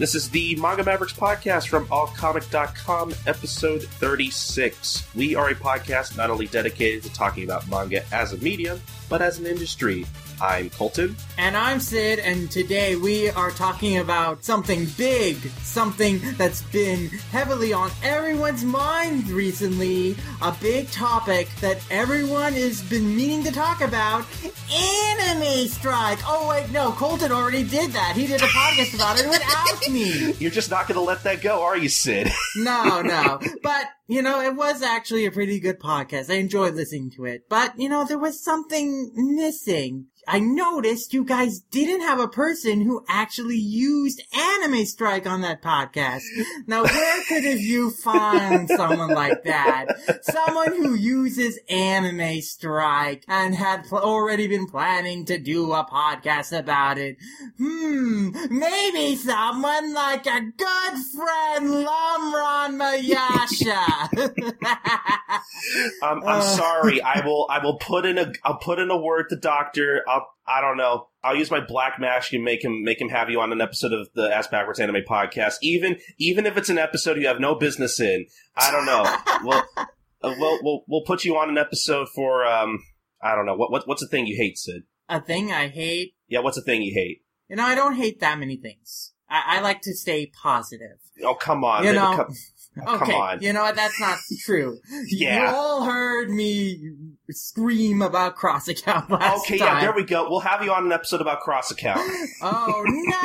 This is the Manga Mavericks podcast from allcomic.com, episode 36. We are a podcast not only dedicated to talking about manga as a medium, but as an industry. I'm Colton. And I'm Sid, and today we are talking about something big, something that's been heavily on everyone's mind recently, a big topic that everyone has been meaning to talk about anime strike. Oh, wait, no, Colton already did that. He did a podcast about it without me. You're just not going to let that go, are you, Sid? no, no. But you know, it was actually a pretty good podcast. I enjoyed listening to it. But, you know, there was something missing. I noticed you guys didn't have a person who actually used Anime Strike on that podcast. Now, where could have you find someone like that? Someone who uses Anime Strike and had pl- already been planning to do a podcast about it. Hmm, maybe someone like a good friend, Lamron Mayasha. um, I'm uh, sorry. I will. I will put in a. I'll put in a word to Doctor. I'll. I don't know. I'll use my black mask and make him make him have you on an episode of the Ass Backwards Anime Podcast. Even even if it's an episode you have no business in. I don't know. well, uh, we'll we'll we'll put you on an episode for um. I don't know. What what what's the thing you hate, Sid? A thing I hate. Yeah. What's the thing you hate? You know, I don't hate that many things. I, I like to stay positive. Oh come on! You know, come, Oh, okay, on. you know what? That's not true. yeah. You all heard me scream about cross account last Okay, time. yeah, there we go. We'll have you on an episode about cross account. oh no!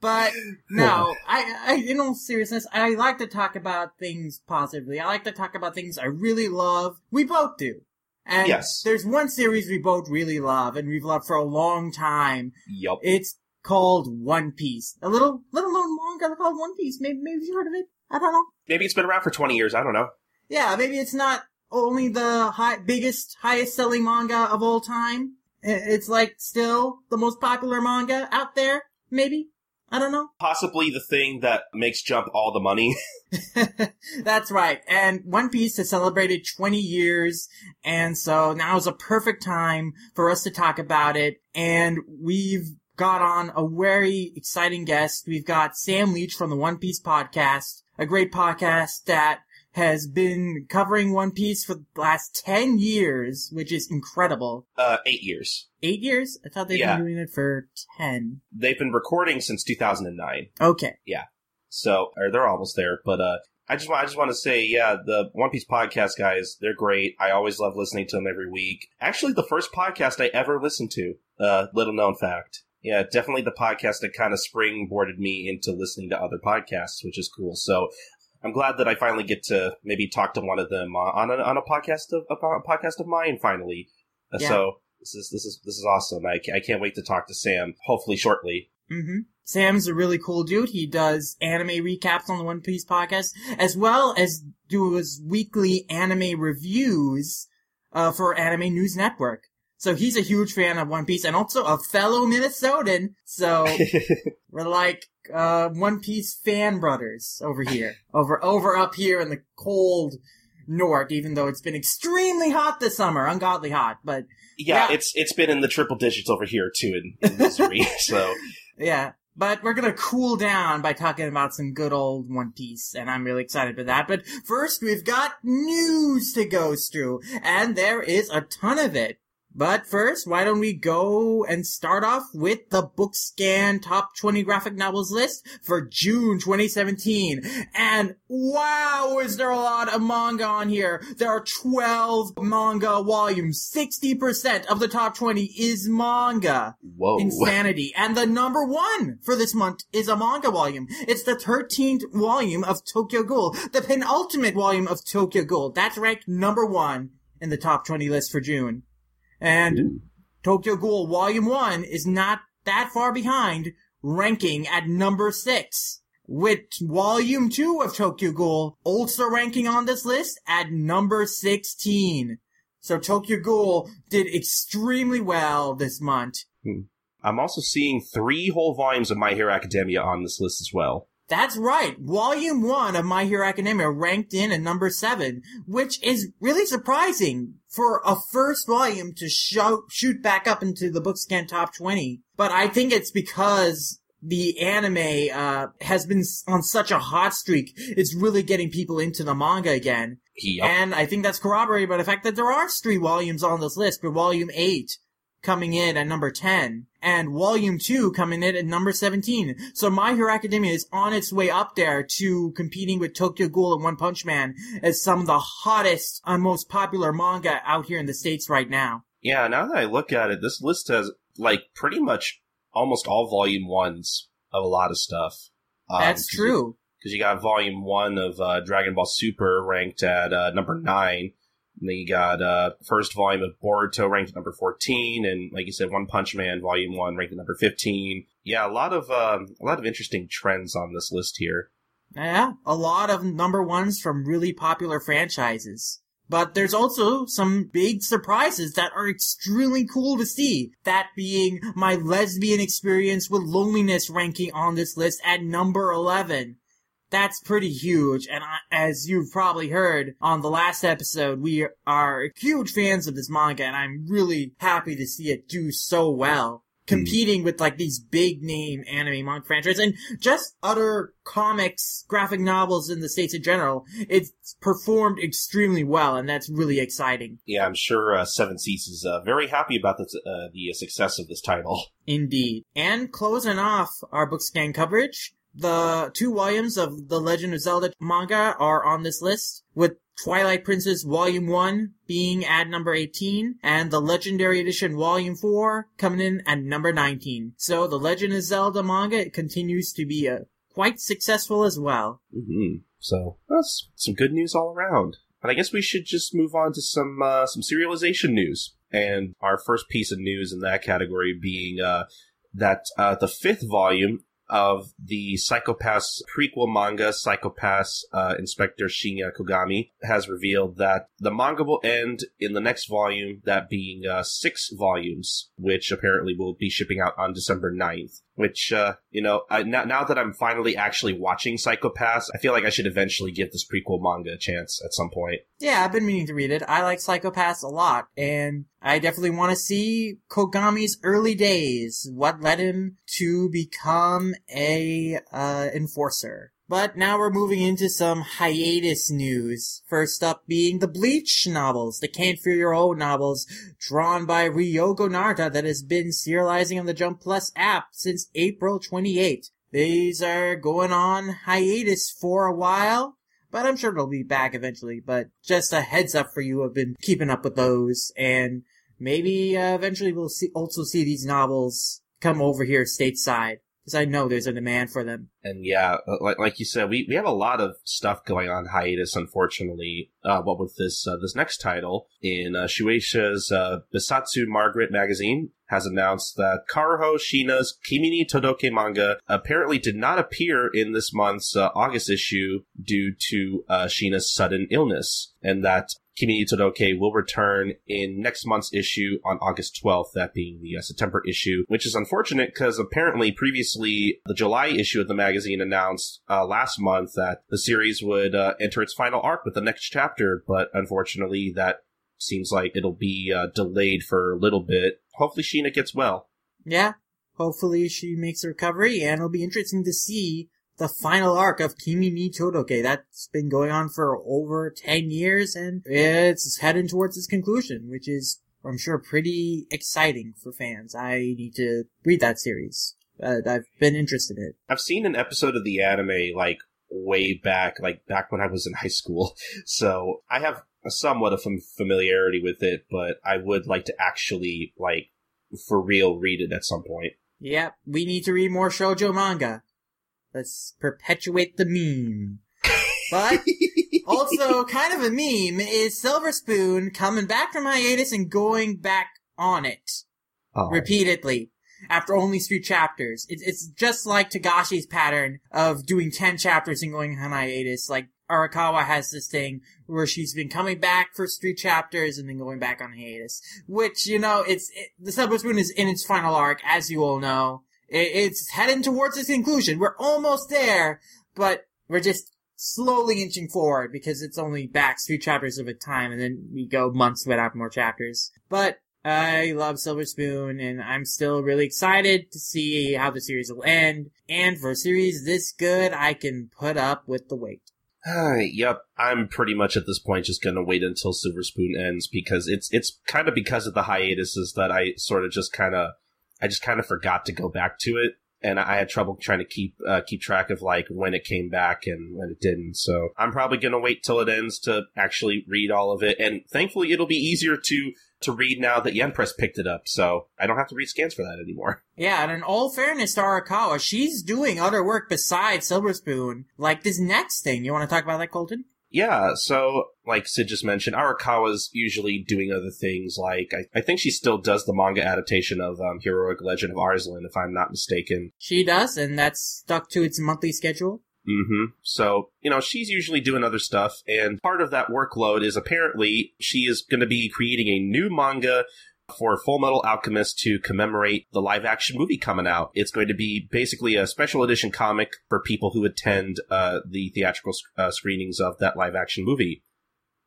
But no, I, I, in all seriousness, I like to talk about things positively. I like to talk about things I really love. We both do. And yes. there's one series we both really love, and we've loved for a long time. Yup. It's called One Piece. A little, little known manga called One Piece. Maybe, maybe you've heard of it. I don't know. Maybe it's been around for 20 years. I don't know. Yeah, maybe it's not only the high, biggest, highest selling manga of all time. It's like still the most popular manga out there. Maybe. I don't know. Possibly the thing that makes Jump all the money. That's right. And One Piece has celebrated 20 years, and so now is a perfect time for us to talk about it. And we've got on a very exciting guest. We've got Sam Leach from the One Piece podcast, a great podcast that has been covering One Piece for the last 10 years, which is incredible. Uh, eight years. Eight years? I thought they'd Yeah. been doing it for 10. They've been recording since 2009. Okay. Yeah. So, or they're almost there, but, uh, I just want, I just want to say, yeah, the One Piece podcast guys, they're great. I always love listening to them every week. Actually, the first podcast I ever listened to, uh, little known fact. Yeah, definitely the podcast that kind of springboarded me into listening to other podcasts, which is cool. So I'm glad that I finally get to maybe talk to one of them uh, on a, on a podcast of a podcast of mine finally. Uh, Yeah. So this is this is this is awesome. I, I can't wait to talk to Sam. Hopefully shortly. hmm Sam's a really cool dude. He does anime recaps on the One Piece podcast, as well as do his weekly anime reviews uh, for Anime News Network. So he's a huge fan of One Piece and also a fellow Minnesotan. So we're like uh, One Piece fan brothers over here, over over up here in the cold north. Even though it's been extremely hot this summer, ungodly hot, but yeah, Yeah. it's it's been in the triple digits over here too in, in Missouri. so Yeah. But we're gonna cool down by talking about some good old One Piece, and I'm really excited for that. But first, we've got news to go through, and there is a ton of it. But first, why don't we go and start off with the Bookscan Top 20 Graphic Novels list for June 2017. And wow, is there a lot of manga on here. There are 12 manga volumes. 60% of the top 20 is manga. whoa, Insanity. And the number one for this month is a manga volume. It's the 13th volume of Tokyo Ghoul, the penultimate volume of Tokyo Ghoul. That's ranked number one in the top 20 list for June. And Ooh. Tokyo Ghoul Volume 1 is not that far behind, ranking at number 6. With Volume 2 of Tokyo Ghoul also ranking on this list at number 16. So Tokyo Ghoul did extremely well this month. Hmm. I'm also seeing three whole volumes of My Hero Academia on this list as well. That's right. Volume 1 of My Hero Academia ranked in at number 7, which is really surprising for a first volume to shoot back up into the Bookscan top 20. But I think it's because the anime uh, has been on such a hot streak. It's really getting people into the manga again. Yep. And I think that's corroborated by the fact that there are three volumes on this list, but volume 8 coming in at number 10 and volume 2 coming in at number 17. So My Hero Academia is on its way up there to competing with Tokyo Ghoul and One Punch Man as some of the hottest and most popular manga out here in the States right now. Yeah, now that I look at it, this list has like pretty much almost all volume ones of a lot of stuff. Um, That's true. Because you, you, got volume one of uh, Dragon Ball Super ranked at uh, number nine. And then you got uh, first volume of Boruto ranked at number 14, and like you said, One Punch Man Volume One ranked at number 15. Yeah, a lot of um, a lot of interesting trends on this list here. Yeah, a lot of number ones from really popular franchises. But there's also some big surprises that are extremely cool to see. That being my lesbian experience with loneliness ranking on this list at number 11. That's pretty huge. And I, as you've probably heard on the last episode, we are huge fans of this manga and I'm really happy to see it do so well competing with like these big name anime manga franchises and just other comics, graphic novels in the States in general. It's performed extremely well and that's really exciting. Yeah, I'm sure uh, Seven Seas is uh, very happy about the, uh, the success of this title. Indeed. And closing off our book scan coverage, the two volumes of the Legend of Zelda manga are on this list, with Twilight Princess Volume 1 being at number 18, and the Legendary Edition Volume 4 coming in at number 19. So the Legend of Zelda manga continues to be uh, quite successful as well. Mm-hmm. So that's some good news all around. And I guess we should just move on to some uh, some serialization news. And our first piece of news in that category being uh, that uh, the fifth volume of the Psycho-Pass prequel manga, Psycho-Pass uh, Inspector Shinya Kogami, has revealed that the manga will end in the next volume, that being uh, six volumes, which apparently will be shipping out on December 9th which uh, you know I, now, now that i'm finally actually watching Psycho-Pass i feel like i should eventually give this prequel manga a chance at some point. Yeah i've been meaning to read it. I like Psycho-Pass a lot and i definitely want to see kogami's early days what led him to become a uh, enforcer but now we're moving into some hiatus news. First up being the Bleach novels, the Can't Fear Your Own novels, drawn by Ryogo Narita that has been serializing on the Jump Plus app since April 28. These are going on hiatus for a while, but I'm sure they'll be back eventually. But just a heads up for you, I've been keeping up with those, and maybe uh, eventually we'll see, also see these novels come over here stateside because I know there's a demand for them. And yeah, uh, like like you said, we, we have a lot of stuff going on hiatus. Unfortunately, uh, what with this uh, this next title in uh, Shueisha's uh, Bessatsu Margaret magazine has announced that Karuho Shiina's Kimi ni Todoke manga apparently did not appear in this month's uh, August issue due to uh, Shiina's sudden illness, and that Kimi Todoke will return in next month's issue on August 12th, that being the uh, September issue, which is unfortunate because apparently previously the July issue of the magazine announced uh, last month that the series would uh, enter its final arc with the next chapter, but unfortunately that seems like it'll be uh, delayed for a little bit. Hopefully Shiina gets well. Yeah, hopefully she makes a recovery and it'll be interesting to see the final arc of Kimi ni Todoke. That's been going on for over 10 years and it's heading towards its conclusion, which is, I'm sure, pretty exciting for fans. I need to read that series. Uh, I've been interested in it. I've seen an episode of the anime, like, way back, like, back when I was in high school. So I have a somewhat of familiarity with it, but I would like to actually, like, for real read it at some point. Yep, we need to read more shoujo manga. Let's perpetuate the meme. But also kind of a meme is Silver Spoon coming back from hiatus and going back on it oh. repeatedly after only three chapters. It's, it's just like Togashi's pattern of doing 10 chapters and going on hiatus. Like Arakawa has this thing where she's been coming back for three chapters and then going back on hiatus. Which, you know, it's, it, the Silver Spoon is in its final arc, as you all know it's heading towards its conclusion. We're almost there, but we're just slowly inching forward because it's only backs three chapters at a time, and then we go months without more chapters. But I love Silver Spoon, and I'm still really excited to see how the series will end. And for a series this good, I can put up with the wait. yep, I'm pretty much at this point just gonna wait until Silver Spoon ends because it's it's kind of because of the hiatuses that I sort of just kind of I just kind of forgot to go back to it and I had trouble trying to keep uh, keep track of like when it came back and when it didn't. So I'm probably gonna wait till it ends to actually read all of it, and thankfully it'll be easier to to read now that Yen Press picked it up, so I don't have to read scans for that anymore. Yeah, and in all fairness to Arakawa, she's doing other work besides Silver Spoon, like this next thing. You want to talk about that, Colton? Yeah, so like Sid just mentioned, Arakawa's usually doing other things. Like I, I think she still does the manga adaptation of um, Heroic Legend of Arslan, if I'm not mistaken. She does, and that's stuck to its monthly schedule. Mm-hmm. So, you know, she's usually doing other stuff, and part of that workload is apparently she is going to be creating a new manga for Full Metal Alchemist to commemorate the live action movie coming out. It's going to be basically a special edition comic for people who attend uh, the theatrical uh, screenings of that live action movie.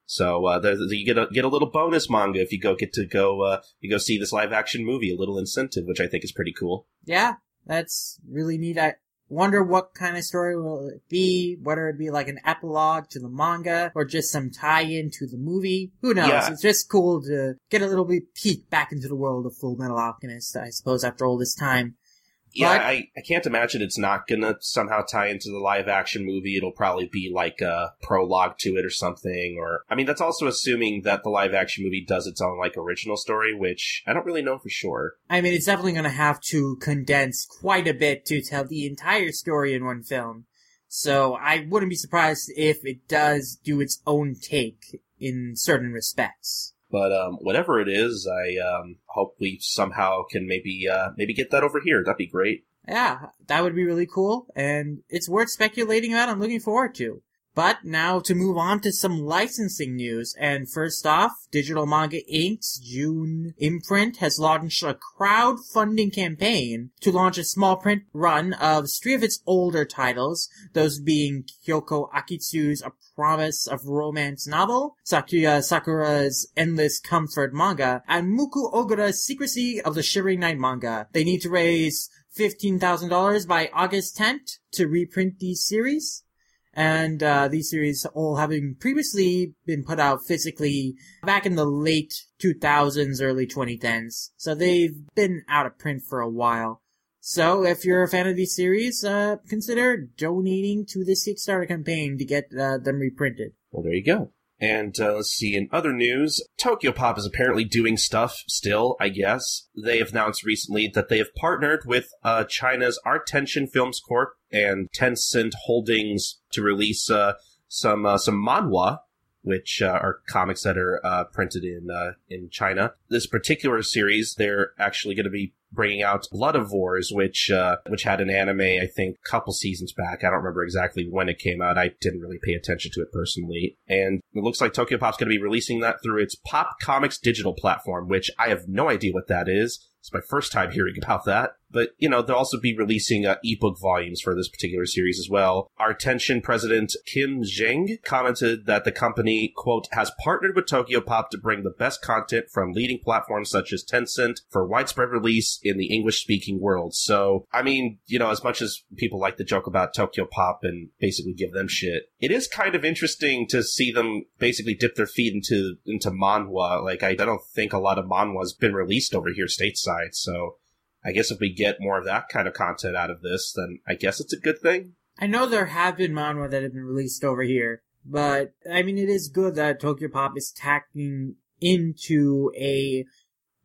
So uh, you get a get a little bonus manga if you go get to go uh, you go see this live action movie, a little incentive, which I think is pretty cool. Yeah, that's really neat. I Wonder what kind of story will it be, whether it be like an epilogue to the manga or just some tie-in to the movie. Who knows? Yeah. It's just cool to get a little bit peek back into the world of Full Metal Alchemist, I suppose, after all this time. Yeah, but, I, I can't imagine it's not gonna somehow tie into the live action movie. It'll probably be like a prologue to it or something. Or I mean, that's also assuming that the live action movie does its own like original story, which I don't really know for sure. I mean, it's definitely gonna have to condense quite a bit to tell the entire story in one film. So I wouldn't be surprised if it does do its own take in certain respects. But um, whatever it is, I um, hope we somehow can maybe uh, maybe get that over here. That'd be great. Yeah, that would be really cool, and it's worth speculating about. I'm looking forward to. But now to move on to some licensing news. And first off, Digital Manga Inc.'s June imprint has launched a crowdfunding campaign to launch a small print run of three of its older titles, those being Kyoko Akitsu's A Promise of Romance novel, Sakuya Sakura's Endless Comfort manga, and Muku Ogura's Secrecy of the Shivering Night manga. They need to raise $15,000 by August 10th to reprint these series and uh, these series all having previously been put out physically back in the late 2000s, early 2010s. So they've been out of print for a while. So if you're a fan of these series, uh, consider donating to this Kickstarter campaign to get uh, them reprinted. Well, there you go. And uh, let's see, in other news, Tokyopop is apparently doing stuff still, I guess. They have announced recently that they have partnered with uh, China's Art Tension Films Corp and Tencent Holdings to release uh, some uh, some manhwa which uh, are comics that are uh, printed in uh, in China. This particular series, they're actually going to be bringing out Bloodivores, which uh, which had an anime, I think, a couple seasons back. I don't remember exactly when it came out. I didn't really pay attention to it personally. And it looks like Tokyopop's going to be releasing that through its Pop Comics digital platform, which I have no idea what that is. It's my first time hearing about that. But, you know, they'll also be releasing uh, ebook volumes for this particular series as well. Art Tension president Kim Zheng commented that the company, quote, has partnered with Tokyopop to bring the best content from leading platforms such as Tencent for widespread release in the English speaking world. So, I mean, you know, as much as people like to joke about Tokyopop and basically give them shit, it is kind of interesting to see them basically dip their feet into, into manhwa. Like, I, I don't think a lot of manhwa's been released over here stateside. So, I guess if we get more of that kind of content out of this, then I guess it's a good thing. I know there have been manhwa that have been released over here, but I mean, it is good that Tokyopop is tacking into a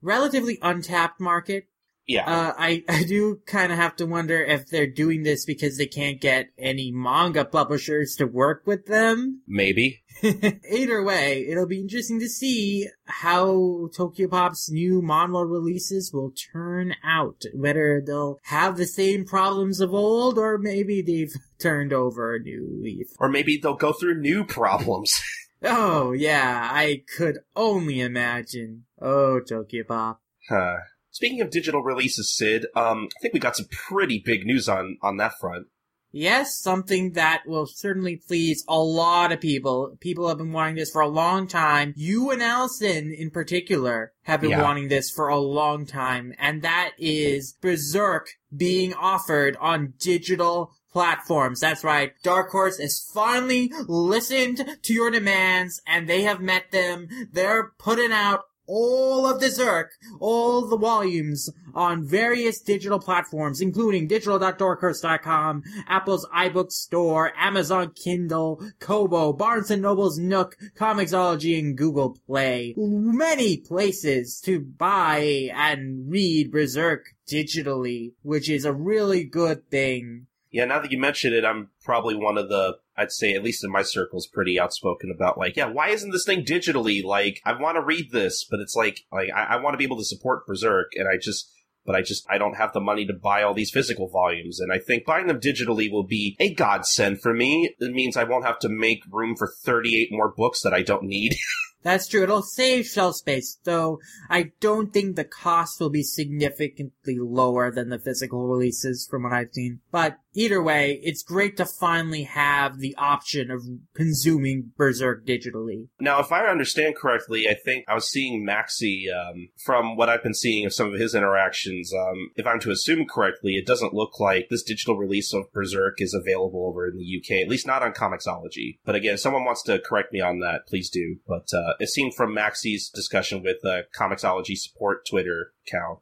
relatively untapped market yeah. Uh, I, I do kind of have to wonder if they're doing this because they can't get any manga publishers to work with them. Maybe. Either way, it'll be interesting to see how Tokyopop's new manhwa releases will turn out. Whether they'll have the same problems of old, or maybe they've turned over a new leaf. Or maybe they'll go through new problems. oh, yeah, I could only imagine. Oh, Tokyopop. Huh. Speaking of digital releases, Sid, um, I think we got some pretty big news on on that front. yes, something that will certainly please a lot of people. People have been wanting this for a long time. You and Allison in particular have been Yeah. wanting this for a long time, and that is Berserk being offered on digital platforms. That's right. Dark Horse has finally listened to your demands and they have met them. They're putting out all of Berserk, all the volumes on various digital platforms, including digital.darkhorse.com, Apple's iBook Store, Amazon Kindle, Kobo, Barnes & Noble's Nook, Comixology, and Google Play. Many places to buy and read Berserk digitally, which is a really good thing. Yeah, now that you mention it, I'm probably one of the, I'd say, at least in my circles, pretty outspoken about like, yeah, why isn't this thing digitally? Like, I want to read this, but it's like, like I, I want to be able to support Berserk, and I just, but I just, I don't have the money to buy all these physical volumes, and I think buying them digitally will be a godsend for me. It means I won't have to make room for 38 more books that I don't need. That's true. It'll save shelf space, though I don't think the cost will be significantly lower than the physical releases from what I've seen. But either way, it's great to finally have the option of consuming Berserk digitally. Now, if I understand correctly, I think I was seeing Maxi um, from what I've been seeing of some of his interactions. Um, if I'm to assume correctly, it doesn't look like this digital release of Berserk is available over in the UK, at least not on Comixology. But again, if someone wants to correct me on that, please do. But uh, it seemed from Maxi's discussion with uh, Comixology support Twitter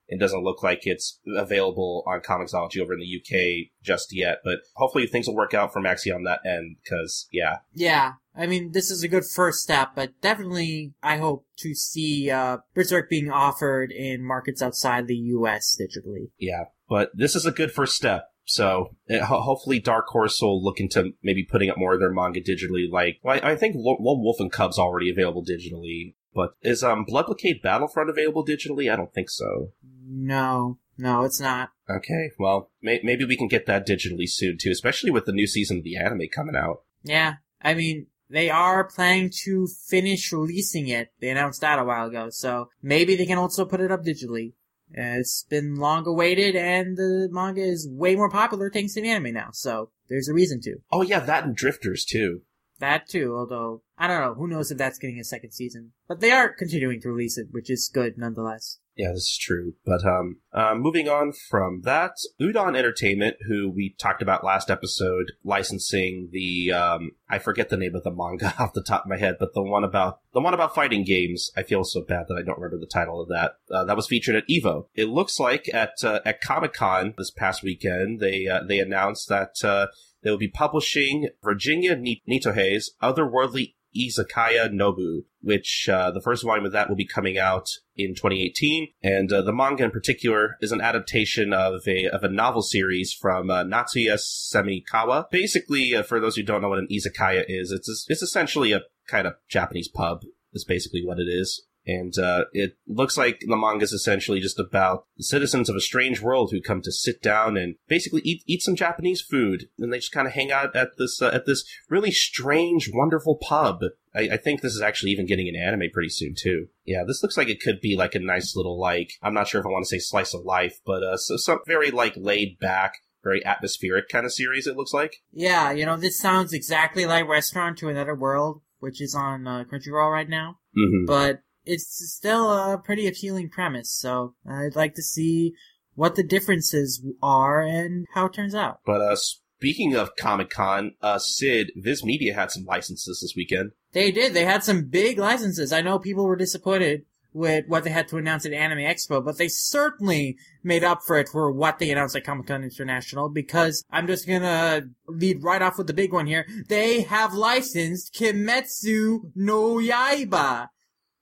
it doesn't look like it's available on Comixology over in the UK just yet. But hopefully things will work out for Maxi on that end, because yeah, Yeah, I mean, this is a good first step, but definitely I hope to see uh, Berserk being offered in markets outside the US digitally. Yeah, but this is a good first step. So uh, ho- hopefully, Dark Horse will look into maybe putting up more of their manga digitally. Like, well, I I think Lo- Lone Wolf and Cub's already available digitally. But is um Blood Blockade Battlefront available digitally? I don't think so. No, no, it's not. Okay, well, may- maybe we can get that digitally soon too, especially with the new season of the anime coming out. Yeah, I mean, they are planning to finish releasing it. They announced that a while ago, so maybe they can also put it up digitally. Uh, it's been long awaited, and the manga is way more popular thanks to the anime now, so there's a reason to. Oh yeah, that and Drifters too. That too, although, I don't know, who knows if that's getting a second season. But they are continuing to release it, which is good nonetheless. Yeah, this is true. But um, uh, moving on from that, Udon Entertainment, who we talked about last episode, licensing the um, I forget the name of the manga off the top of my head, but the one about the one about fighting games. I feel so bad that I don't remember the title of that. Uh, that was featured at Evo. It looks like at uh, at Comic Con this past weekend, they uh, they announced that uh, they will be publishing Virginia Ni- Nitohei's Otherworldly Izakaya Nobu, which uh, the first volume of that will be coming out in 2018, and uh, the manga in particular is an adaptation of a of a novel series from uh, Natsuya Semikawa. Basically, uh, for those who don't know what an izakaya is, it's it's essentially a kind of Japanese pub. Is basically what it is. And uh, it looks like the manga is essentially just about the citizens of a strange world who come to sit down and basically eat eat some Japanese food, and they just kind of hang out at this uh, at this really strange, wonderful pub. I, I think this is actually even getting an anime pretty soon too. Yeah, this looks like it could be like a nice little like I'm not sure if I want to say slice of life, but uh, so some very like laid back, very atmospheric kind of series. It looks like. Yeah, you know, this sounds exactly like Restaurant to Another World, which is on uh, Crunchyroll right now, Mm-hmm. but it's still a pretty appealing premise, so I'd like to see what the differences are and how it turns out. But uh, speaking of Comic Con, uh, Sid, Viz Media had some licenses this weekend. They did. They had some big licenses. I know people were disappointed with what they had to announce at Anime Expo, but they certainly made up for it for what they announced at Comic Con International because I'm just gonna lead right off with the big one here. They have licensed Kimetsu no Yaiba.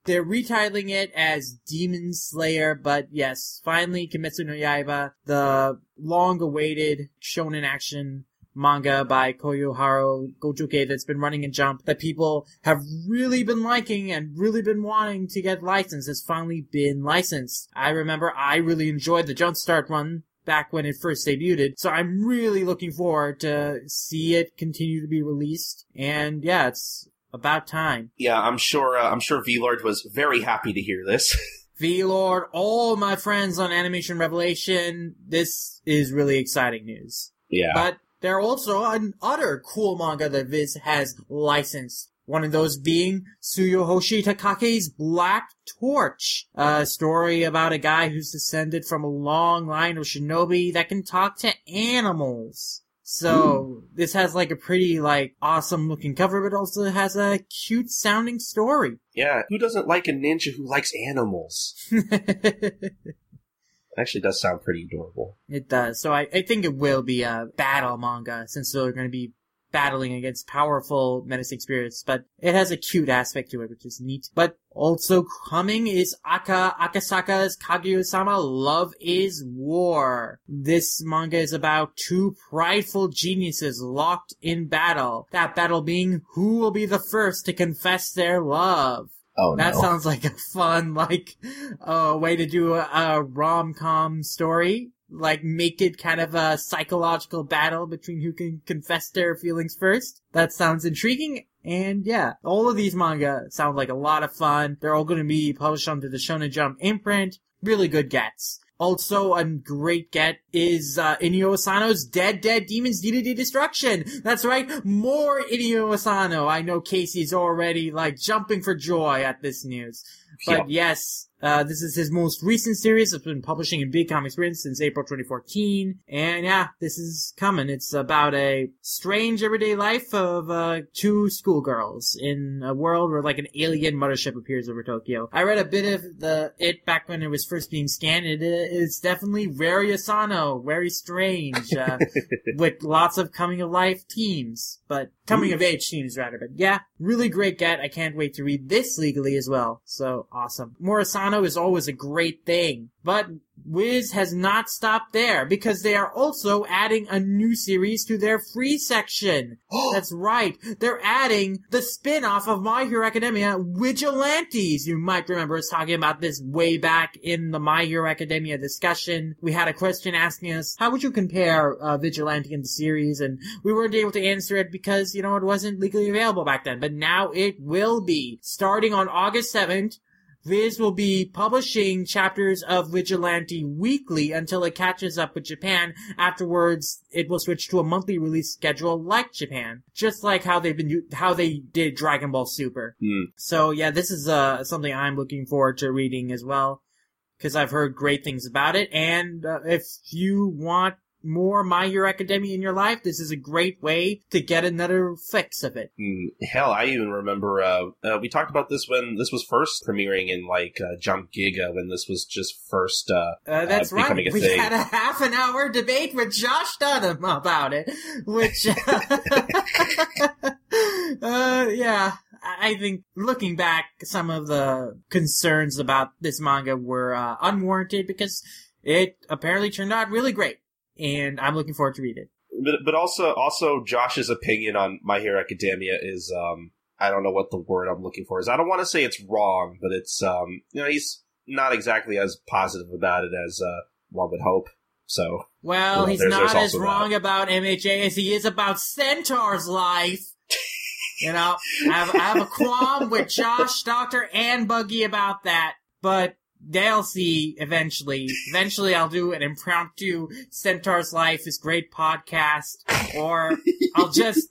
They're retitling it as Demon Slayer, but yes, finally Kimetsu no Yaiba, the long-awaited shonen action manga by Koyoharu Gotouge that's been running in Jump that people have really been liking and really been wanting to get licensed has finally been licensed. I remember I really enjoyed the Jumpstart run back when it first debuted, so I'm really looking forward to see it continue to be released. And yeah, it's about time. Yeah, I'm sure. Uh, I'm sure V Lord was very happy to hear this. V-Lord, all my friends on Animation Revelation, this is really exciting news. yeah. But there are also another cool manga that Viz has licensed. One of those being Tsuyoshi Takaki's Black Torch, a story about a guy who's descended from a long line of shinobi that can talk to animals. So this has like a pretty like awesome looking cover, but also has a cute sounding story. Yeah, who doesn't like a ninja who likes animals? Actually, does sound pretty adorable. It does. So I, I think it will be a battle manga since they're going to be battling against powerful menacing spirits, but it has a cute aspect to it, which is neat. But also coming is Aka Akasaka's Kaguya-sama Love is War. This manga is about two prideful geniuses locked in battle. That battle being who will be the first to confess their love. Oh That no. sounds like a fun, like, uh, way to do a, a rom-com story. Like, make it kind of a psychological battle between who can confess their feelings first. That sounds intriguing. And yeah, all of these manga sound like a lot of fun. They're all going to be published under the Shonen Jump imprint. Really good gets. Also, a great get is uh, Inio Asano's Dead Dead Demons DDD Destruction. That's right, more Inio Asano. I know Casey's already like jumping for joy at this news. But Yep. yes, uh, this is his most recent series. It's been publishing in Big Comics Print since April 2014. And yeah, this is coming. It's about a strange everyday life of uh, two schoolgirls in a world where like an alien mothership appears over Tokyo. I read a bit of the it back when it was first being scanned. It is definitely very Asano, very strange, uh, with lots of coming of life themes, but coming of age themes rather. But yeah, really great get. I can't wait to read this legally as well. So awesome. More Asano is always a great thing. But Viz has not stopped there because they are also adding a new series to their free section. That's right. They're adding the spin-off of My Hero Academia, Vigilantes. You might remember us talking about this way back in the My Hero Academia discussion. We had a question asking us, how would you compare uh, Vigilante and the series? And we weren't able to answer it because, you know, it wasn't legally available back then. But now it will be. Starting on August 7th, Viz will be publishing chapters of Vigilante weekly until it catches up with Japan. Afterwards, it will switch to a monthly release schedule like Japan, just like how they've been how they did Dragon Ball Super. Hmm. So yeah, this is uh, something I'm looking forward to reading as well because I've heard great things about it. And uh, if you want more My Hero Academia in your life, this is a great way to get another fix of it. Hmm. Hell, I even remember uh, uh, we talked about this when this was first premiering in like uh, Jump Giga when this was just first. Uh, Uh, that's uh, right. a We thing. had a half an hour debate with Josh Dunham about it, which, uh, yeah, I I think looking back, some of the concerns about this manga were uh, unwarranted because it apparently turned out really great, and I'm looking forward to read it. but but also also Josh's opinion on My Hero Academia is um I don't know what the word I'm looking for is. I don't want to say it's wrong, but it's um you know he's not exactly as positive about it as uh, one would hope. So Well, Well, he's there's- not there's as wrong about MHA as he is about Centaur's life. You know, I have, I have a qualm with Josh, Doctor, and Buggy about that, but they'll see eventually. Eventually, I'll do an impromptu Centaur's Life is Great podcast, or I'll just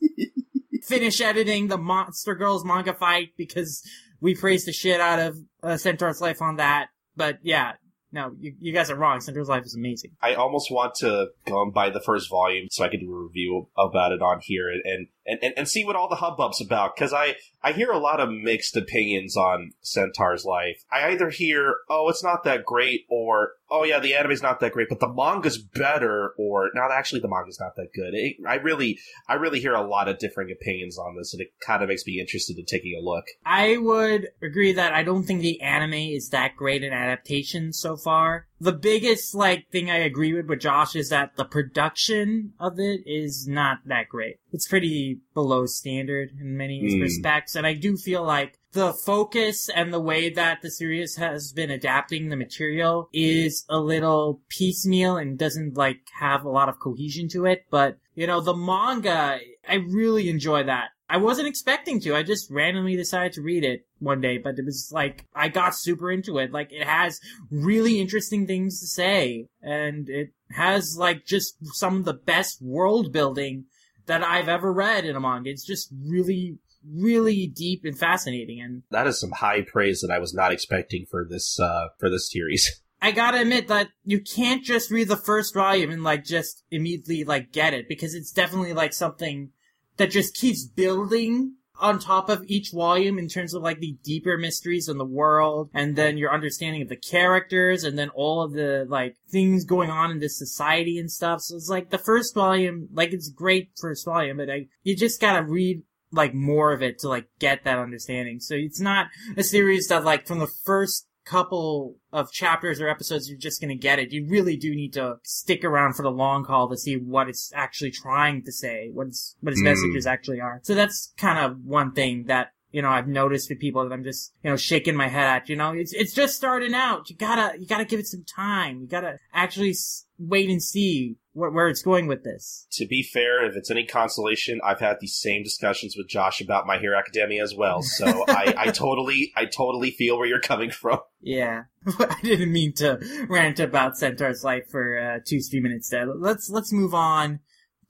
finish editing the Monster Girls manga fight because we praised the shit out of uh, Centaur's Life on that. But yeah, no, you, you guys are wrong. Centaur's Life is amazing. I almost want to go and buy the first volume so I can do a review about it on here and and, and, and see what all the hubbub's about because I I hear a lot of mixed opinions on Centaur's life. I either hear oh it's not that great or oh yeah the anime's not that great but the manga's better or not actually the manga's not that good. It, I really I really hear a lot of differing opinions on this and it kind of makes me interested in taking a look. I would agree that I don't think the anime is that great an adaptation so far. The biggest like thing I agree with with Josh is that the production of it is not that great. It's pretty below standard in many Hmm. respects, and I do feel like the focus and the way that the series has been adapting the material is a little piecemeal and doesn't like have a lot of cohesion to it. But you know, the manga, I really enjoy that. I wasn't expecting to. I just randomly decided to read it one day, but it was like, I got super into it. Like, it has really interesting things to say, and it has like just some of the best world building that I've ever read in a manga. It's just really, really deep and fascinating. And that is some high praise that I was not expecting for this uh, for this series. I gotta admit that you can't just read the first volume and like just immediately like get it because it's definitely like something that just keeps building on top of each volume in terms of like the deeper mysteries in the world and then your understanding of the characters and then all of the like things going on in this society and stuff. So it's like the first volume, like it's great first volume, but I, you just gotta read like more of it to like get that understanding. So it's not a series that like from the first couple of chapters or episodes you're just gonna get it. You really do need to stick around for the long haul to see what it's actually trying to say, what its what its mm. messages actually are. So that's kind of one thing that you know I've noticed with people that I'm just you know shaking my head at. You know, it's it's just starting out. You gotta you gotta give it some time. You gotta actually wait and see where, where it's going with this. To be fair, if it's any consolation, I've had these same discussions with Josh about My Hero Academia as well. So I, I totally, I totally feel where you're coming from. Yeah, I didn't mean to rant about Centaur's life for uh, two, three minutes there. Let's let's move on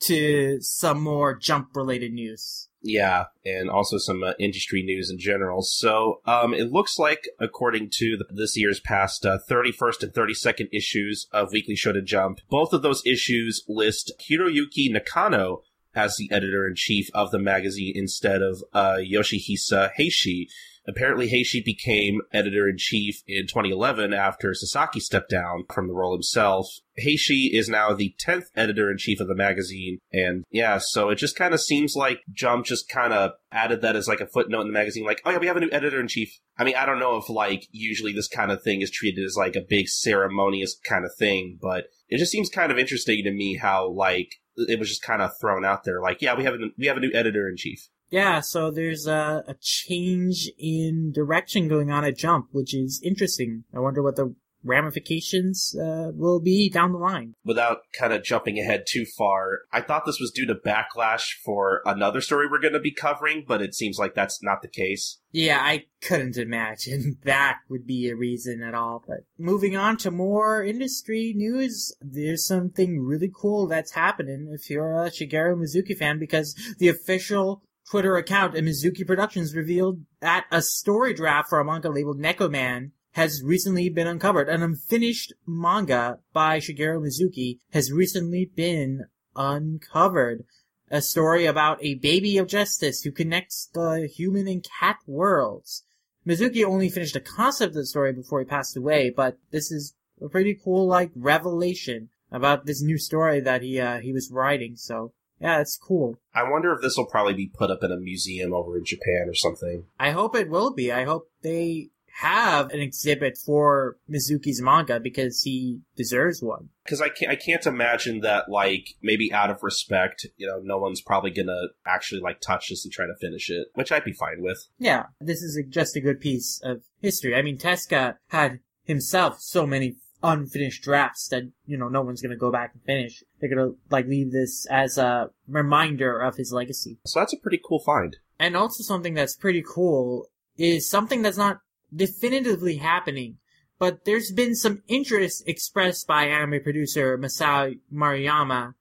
to some more jump related news. Yeah, and also some uh, industry news in general. So, um, it looks like, according to the, this year's past uh, 31st and 32nd issues of Weekly Shonen Jump, both of those issues list Hiroyuki Nakano as the editor in chief of the magazine instead of uh, Yoshihisa Heishi, Apparently, Heishi became editor in chief in 2011 after Sasaki stepped down from the role himself. Heishi is now the 10th editor in chief of the magazine. And yeah, so it just kind of seems like Jump just kind of added that as like a footnote in the magazine, like, oh yeah, we have a new editor in chief. I mean, I don't know if like usually this kind of thing is treated as like a big ceremonious kind of thing, but it just seems kind of interesting to me how like it was just kind of thrown out there, like, yeah, we have a, we have a new editor in chief. Yeah, so there's a, a change in direction going on at Jump, which is interesting. I wonder what the ramifications uh, will be down the line. Without kind of jumping ahead too far, I thought this was due to backlash for another story we're going to be covering, but it seems like that's not the case. Yeah, I couldn't imagine that would be a reason at all. But moving on to more industry news, there's something really cool that's happening if you're a Shigeru Mizuki fan because the official Twitter account at Mizuki Productions revealed that a story draft for a manga labeled Nekoman has recently been uncovered. An unfinished manga by Shigeru Mizuki has recently been uncovered. A story about a baby of justice who connects the human and cat worlds. Mizuki only finished a concept of the story before he passed away, but this is a pretty cool, like, revelation about this new story that he, uh, he was writing, so yeah, it's cool. I wonder if this will probably be put up in a museum over in Japan or something. I hope it will be. I hope they have an exhibit for Mizuki's manga because he deserves one. Because I can't, I can't imagine that, like, maybe out of respect, you know, no one's probably gonna actually, like, touch this and try to finish it, which I'd be fine with. Yeah, this is a, just a good piece of history. I mean, Tezuka had himself so many unfinished drafts that you know no one's gonna go back and finish. They're gonna like leave this as a reminder of his legacy. So that's a pretty cool find. And also something that's pretty cool is something that's not definitively happening, but there's been some interest expressed by anime producer Masao Maruyama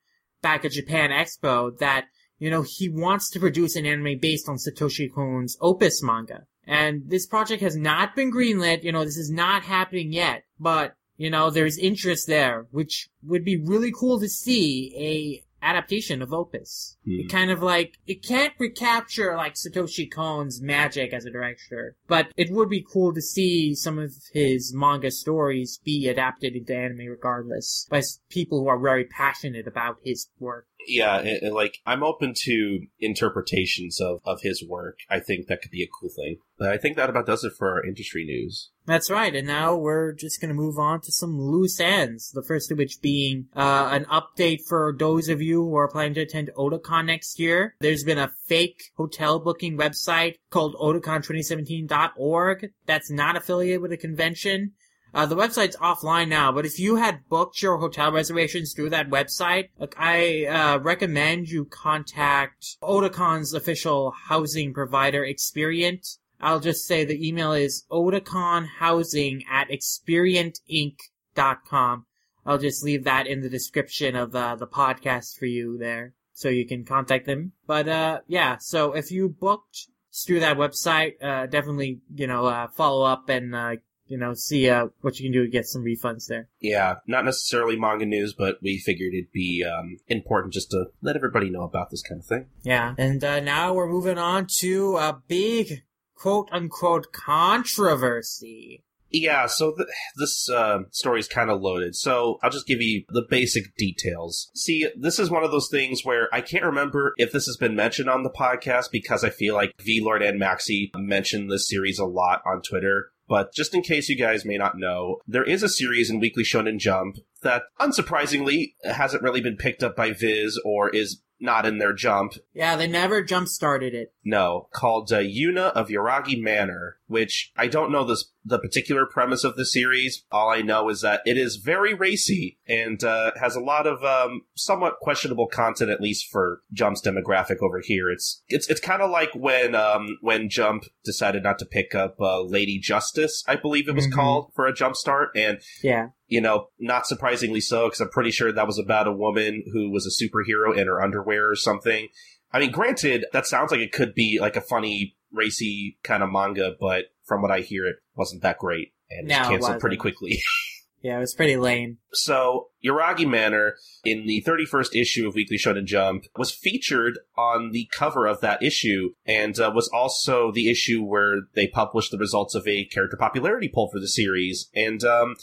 back at Japan Expo that you know he wants to produce an anime based on Satoshi Kon's Opus manga. And this project has not been greenlit, you know, this is not happening yet, but you know, there's interest there, which would be really cool to see a adaptation of Opus. Mm. It kind of like, it can't recapture like Satoshi Kon's magic as a director, but it would be cool to see some of his manga stories be adapted into anime regardless by people who are very passionate about his work yeah, and, and, like I'm open to interpretations of of his work. I think that could be a cool thing. But I think that about does it for our industry news. That's right, and now we're just gonna move on to some loose ends. The first of which being uh, an update for those of you who are planning to attend Otakon next year. There's been a fake hotel booking website called Otakon2017.org that's not affiliated with a convention. Uh, the website's offline now, but if you had booked your hotel reservations through that website, I uh, recommend you contact Otakon's official housing provider, Experient. I'll just say the email is otakonhousing at experientinc.com. I'll just leave that in the description of uh, the podcast for you there, so you can contact them. But uh, yeah, so if you booked through that website, uh, definitely you know uh, follow up and uh, you know see uh, what you can do to get some refunds there. Yeah, not necessarily manga news, but we figured it'd be um, important just to let everybody know about this kind of thing. Yeah, and uh, now we're moving on to a big quote unquote controversy. Yeah, so th- this uh, story is kind of loaded. So I'll just give you the basic details. See, this is one of those things where I can't remember if this has been mentioned on the podcast because I feel like V Lord and Maxi mentioned this series a lot on Twitter. But just in case you guys may not know, there is a series in Weekly Shonen Jump that, unsurprisingly, hasn't really been picked up by Viz or is not in their jump. Yeah, they never jump started it. No, called uh, Yuna of Yuragi Manor, which I don't know this the particular premise of the series. All I know is that it is very racy and uh, has a lot of um, somewhat questionable content, at least for Jump's demographic over here. It's it's it's kind of like when um, when Jump decided not to pick up uh, Lady Justice, I believe it was Mhm. called for a jump start, and Yeah. You know, not surprisingly so, because I'm pretty sure that was about a woman who was a superhero in her underwear or something. I mean, granted, that sounds like it could be like a funny, racy kind of manga, but from what I hear, it wasn't that great and No, was it canceled pretty quickly. Yeah, it was pretty lame. So, Yuragi Manor, in the 31st issue of Weekly Shonen Jump, was featured on the cover of that issue, and uh, was also the issue where they published the results of a character popularity poll for the series. And um,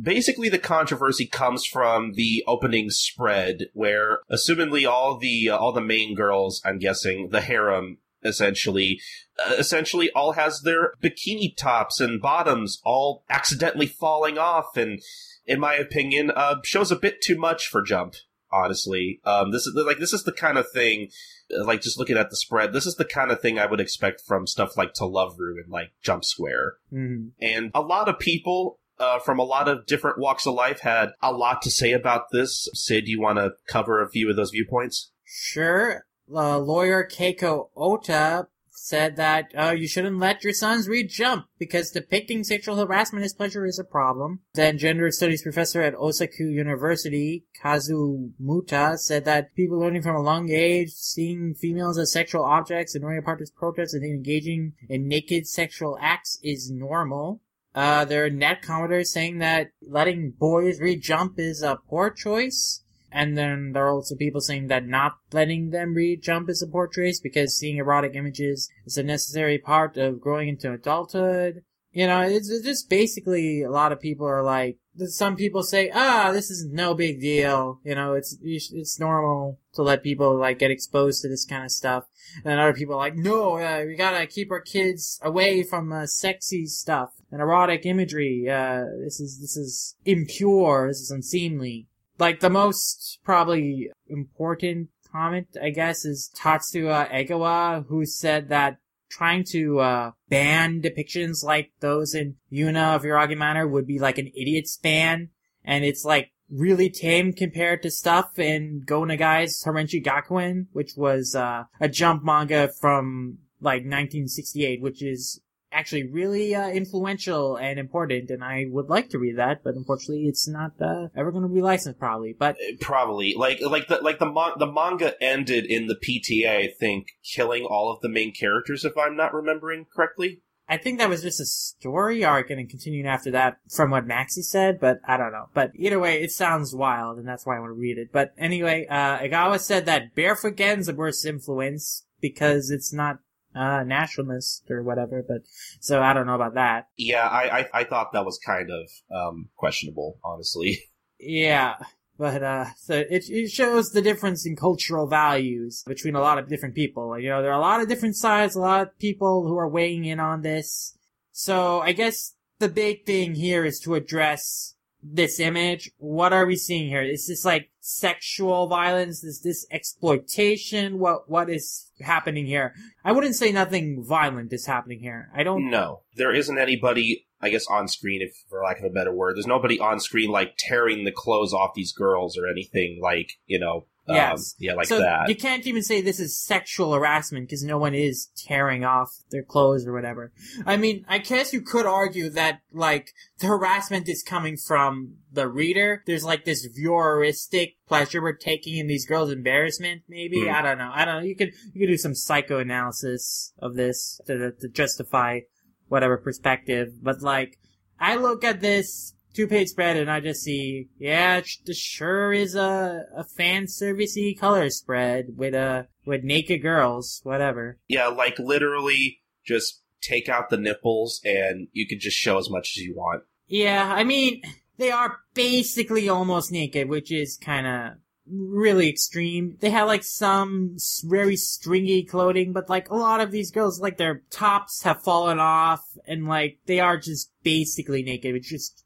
basically, the controversy comes from the opening spread, where, assumingly, all the uh, all the main girls, I'm guessing, the harem, essentially, uh, essentially all has their bikini tops and bottoms all accidentally falling off and in my opinion uh, shows a bit too much for jump honestly um, this is like this is the kind of thing uh, like just looking at the spread this is the kind of thing i would expect from stuff like to love Ru and like jump square Mhm. and a lot of people uh, from a lot of different walks of life had a lot to say about this sid you want to cover a few of those viewpoints Sure. Uh, lawyer Keiko Ota said that uh, you shouldn't let your sons read Jump because depicting sexual harassment as pleasure is a problem. Then gender studies professor at Osaka University, Kazu Muta, said that people learning from a young age, seeing females as sexual objects, ignoring partner's protests, and engaging in naked sexual acts is normal. Uh, there are net commenters saying that letting boys read Jump is a poor choice. And then there are also people saying that not letting them read Jump is a poor choice because seeing erotic images is a necessary part of growing into adulthood. You know, it's it's just basically a lot of people are like, some people say, ah, this is no big deal. You know, it's, it's normal to let people like get exposed to this kind of stuff. And other people are like, no, uh, we gotta keep our kids away from uh, sexy stuff and erotic imagery. Uh, this is, this is impure. This is unseemly like the most probably important comment, I guess, is Tatsuya Egawa, who said that trying to uh, ban depictions like those in Yuna of Yuragi Manor would be like an idiot's ban, and it's like really tame compared to stuff in Go Nagai's Harenchi Gakuen, which was uh, a jump manga from like 1968, which is actually really uh, influential and important, and I would like to read that, but unfortunately, it's not uh, ever going to be licensed, probably. But probably like like the like the mon- the manga ended in the PTA I think killing all of the main characters if I'm not remembering correctly I think that was just a story arc, and it continued after that, from what Maxie said. But I don't know. But either way, it sounds wild, and that's why I want to read it. But anyway, uh, Egawa said that Barefoot Gen's the worst influence because it's not uh, nationalist or whatever. But so I don't know about that. Yeah, I, I I thought that was kind of um questionable, honestly. Yeah. But, uh, so it, it shows the difference in cultural values between a lot of different people. You know, there are a lot of different sides, a lot of people who are weighing in on this. So I guess the big thing here is to address this image. What are we seeing here? Is this like sexual violence? Is this exploitation? What, what is happening here? I wouldn't say nothing violent is happening here. I don't No, there isn't anybody I guess on screen, if for lack of a better word, there's nobody on screen like tearing the clothes off these girls or anything like you know. Um, Yes. yeah, like so that. you can't even say this is sexual harassment because no one is tearing off their clothes or whatever. I mean, I guess you could argue that like the harassment is coming from the reader. There's like this voyeuristic pleasure we're taking in these girls' embarrassment. Maybe Hmm. I don't know. I don't know. You could you could do some psychoanalysis of this to, to justify whatever perspective. But like, I look at this two page spread and I just see, yeah, this sure is a, a fan servicey color spread with a with naked girls, whatever. yeah, like literally just take out the nipples and you can just show as much as you want. Yeah, I mean, they are basically almost naked, which is kind of really extreme. They have like some very stringy clothing, but like a lot of these girls, like their tops have fallen off and like they are just basically naked, just the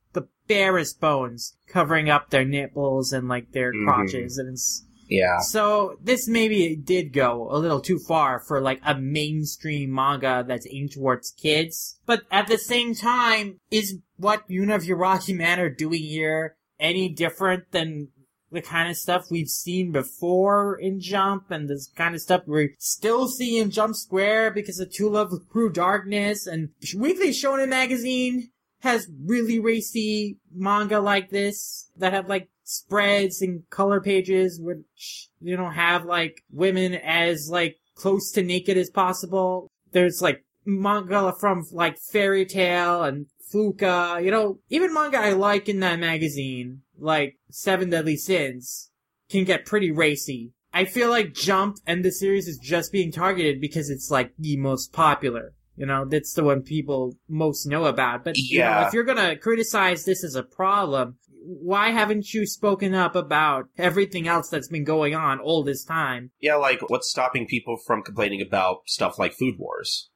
barest bones covering up their nipples and like their Mhm. crotches and it's Yeah. So this maybe did go a little too far for like a mainstream manga that's aimed towards kids. But at the same time, is what Yuna of Yuragi Manor doing here any different than the kind of stuff we've seen before in Jump and this kind of stuff we still see in Jump Square because of To Love Ru Darkness and Weekly Shonen Magazine has really racy manga like this that have like spreads and color pages which you know have like women as like close to naked as possible. There's like manga from like Fairy Tail and Fuka, you know, even manga I like in that magazine, like Seven Deadly Sins, can get pretty racy. I feel like Jump and the series is just being targeted because it's like the most popular. You know, that's the one people most know about. But you know, if you're gonna criticize this as a problem, why haven't you spoken up about everything else that's been going on all this time? Yeah, like what's stopping people from complaining about stuff like Food Wars?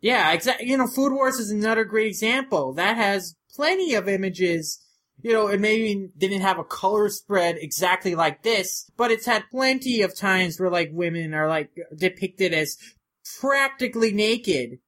Yeah, exactly. You know, Food Wars is another great example. That has plenty of images. You know, it maybe didn't have a color spread exactly like this, but it's had plenty of times where like women are like depicted as practically naked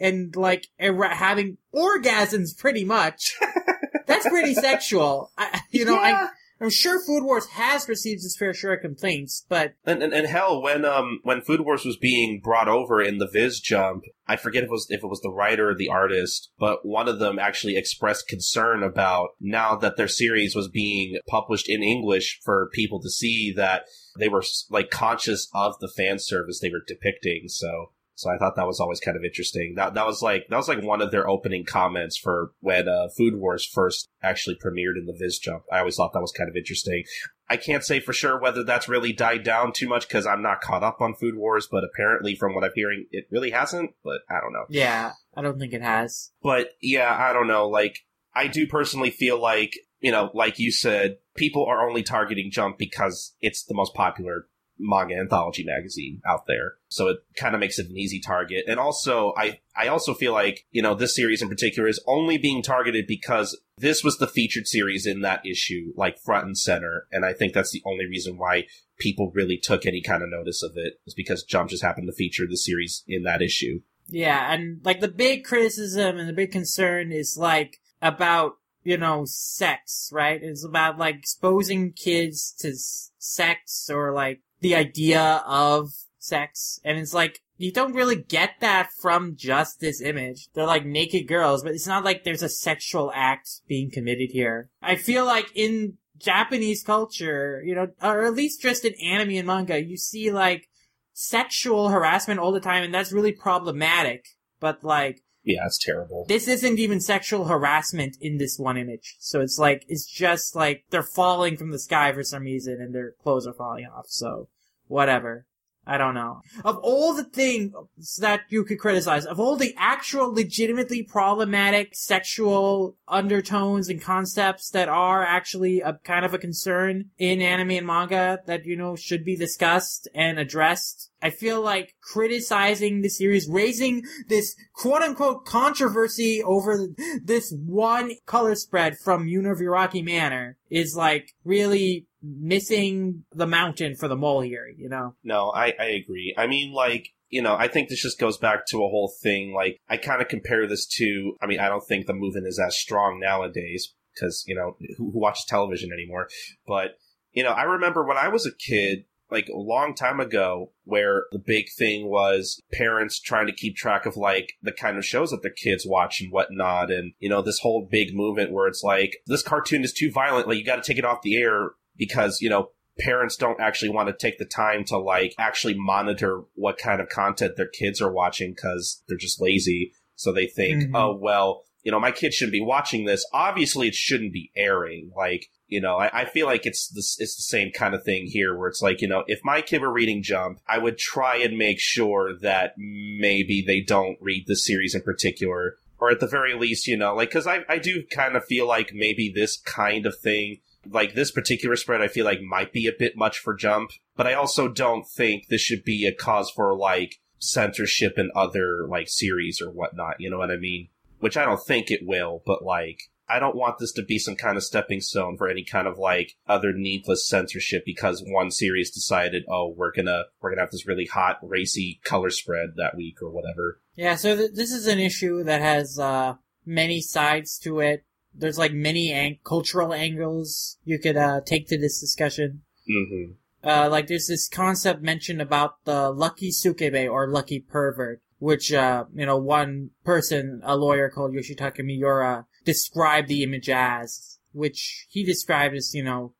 and like era- having orgasms pretty much. That's pretty sexual. I, you know, I, I'm sure Food Wars has received its fair share of complaints, but And, and and hell, when um when Food Wars was being brought over in the Viz Jump, I forget if it was if it was the writer or the artist, but one of them actually expressed concern about now that their series was being published in English for people to see that they were like conscious of the fan service they were depicting. So so I thought that was always kind of interesting. That that was like that was like one of their opening comments for when uh, Food Wars first actually premiered in the Viz Jump. I always thought that was kind of interesting. I can't say for sure whether that's really died down too much because I'm not caught up on Food Wars, but apparently from what I'm hearing, it really hasn't. But I don't know. yeah, I don't think it has. But yeah, I don't know. Like, I do personally feel like, you know, like you said, people are only targeting Jump because it's the most popular manga anthology magazine out there. So it kind of makes it an easy target. And also, I, I also feel like, you know, this series in particular is only being targeted because this was the featured series in that issue, like front and center. And I think that's the only reason why people really took any kind of notice of it is because Jump just happened to feature the series in that issue. Yeah, and like the big criticism and the big concern is like about, you know, sex, right? It's about like exposing kids to s- sex or like the idea of sex. And it's like, you don't really get that from just this image. They're like naked girls, but it's not like there's a sexual act being committed here. I feel like in Japanese culture, you know, or at least just in anime and manga, you see like sexual harassment all the time, and that's really problematic. But like, Yeah, it's terrible. this isn't even sexual harassment in this one image. So it's like, it's just like they're falling from the sky for some reason and their clothes are falling off. So, whatever. I don't know. Of all the things that you could criticize, of all the actual legitimately problematic sexual undertones and concepts that are actually a kind of a concern in anime and manga that, you know, should be discussed and addressed, I feel like criticizing the series, raising this quote unquote controversy over this one color spread from Yuna of Yuragi Manor is like really missing the mountain for the mole here, you know? No, I, I agree. I mean, like, you know, I think this just goes back to a whole thing. Like, I kind of compare this to, I mean, I don't think the movement is as strong nowadays because, you know, who, who watches television anymore? But, you know, I remember when I was a kid, like a long time ago where the big thing was parents trying to keep track of like the kind of shows that their kids watch and whatnot and you know this whole big movement where it's like this cartoon is too violent like you got to take it off the air because you know parents don't actually want to take the time to like actually monitor what kind of content their kids are watching because they're just lazy. So they think, mm-hmm. oh, well, you know, my kid shouldn't be watching this. Obviously, it shouldn't be airing. Like, you know, I, I, feel like it's this, it's the same kind of thing here where it's like, you know, if my kid were reading Jump, I would try and make sure that maybe they don't read the series in particular. Or at the very least, you know, like, cause I, I do kind of feel like maybe this kind of thing like this particular spread I feel like might be a bit much for Jump, but I also don't think this should be a cause for like censorship in other like series or whatnot, you know what I mean? Which I don't think it will, but like I don't want this to be some kind of stepping stone for any kind of like other needless censorship because one series decided, oh, we're gonna we're gonna have this really hot racy color spread that week or whatever. Yeah, so th- this is an issue that has uh, many sides to it there's like many ang- cultural angles you could uh, take to this discussion. Mm-hmm. Uh, like there's this concept mentioned about the lucky sukebe or lucky pervert, which uh, you know one person, a lawyer called Yoshitaka Miura, described the image as, which he described as you know.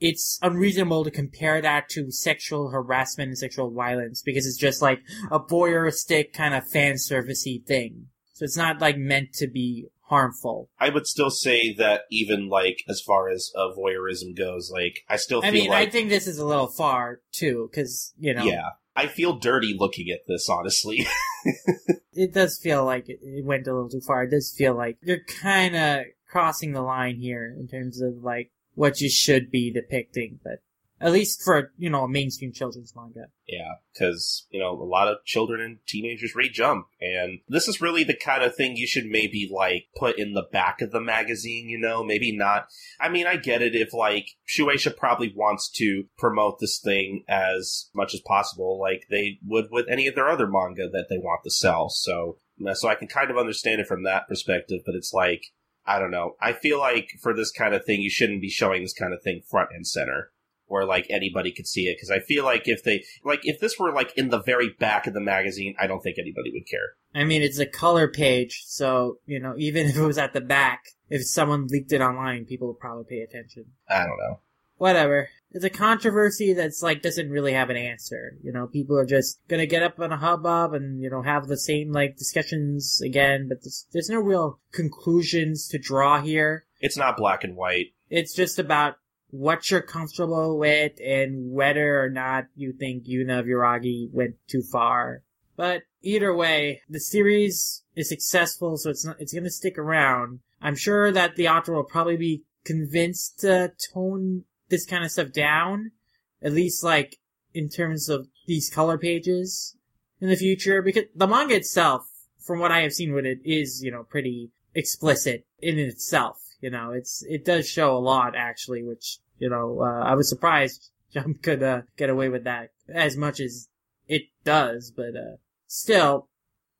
It's unreasonable to compare that to sexual harassment and sexual violence because it's just like a voyeuristic kind of fan servicey thing. So it's not like meant to be harmful. I would still say that even like as far as uh, voyeurism goes, like I still. Feel I mean, like, I think this is a little far too, because you know. Yeah, I feel dirty looking at this. Honestly, it does feel like it went a little too far. It does feel like you're kind of crossing the line here in terms of like what you should be depicting, but at least for you know a mainstream children's manga. Yeah, because you know a lot of children and teenagers read Jump, and this is really the kind of thing you should maybe like put in the back of the magazine. You know, maybe not. I mean, I get it if like Shueisha probably wants to promote this thing as much as possible, like they would with any of their other manga that they want to sell. So, so I can kind of understand it from that perspective. But it's like. I don't know. I feel like for this kind of thing, you shouldn't be showing this kind of thing front and center where like anybody could see it because I feel like if they like if this were like in the very back of the magazine, I don't think anybody would care. I mean, it's a color page, so you know, even if it was at the back, if someone leaked it online, people would probably pay attention. I don't know. Whatever. It's a controversy that's like doesn't really have an answer. You know, people are just gonna get up on a hubbub and you know have the same like discussions again, but there's, there's no real conclusions to draw here. It's not black and white. It's just about what you're comfortable with and whether or not you think Yuna of Yuragi went too far. But either way, the series is successful, so it's not, it's gonna stick around. I'm sure that the author will probably be convinced to tone this kind of stuff down, at least like in terms of these color pages in the future, because the manga itself, from what I have seen with it, is, you know, pretty explicit in itself. You know, it's, it does show a lot actually, which you know, uh, I was surprised Jump could uh, get away with that as much as it does, but uh, still,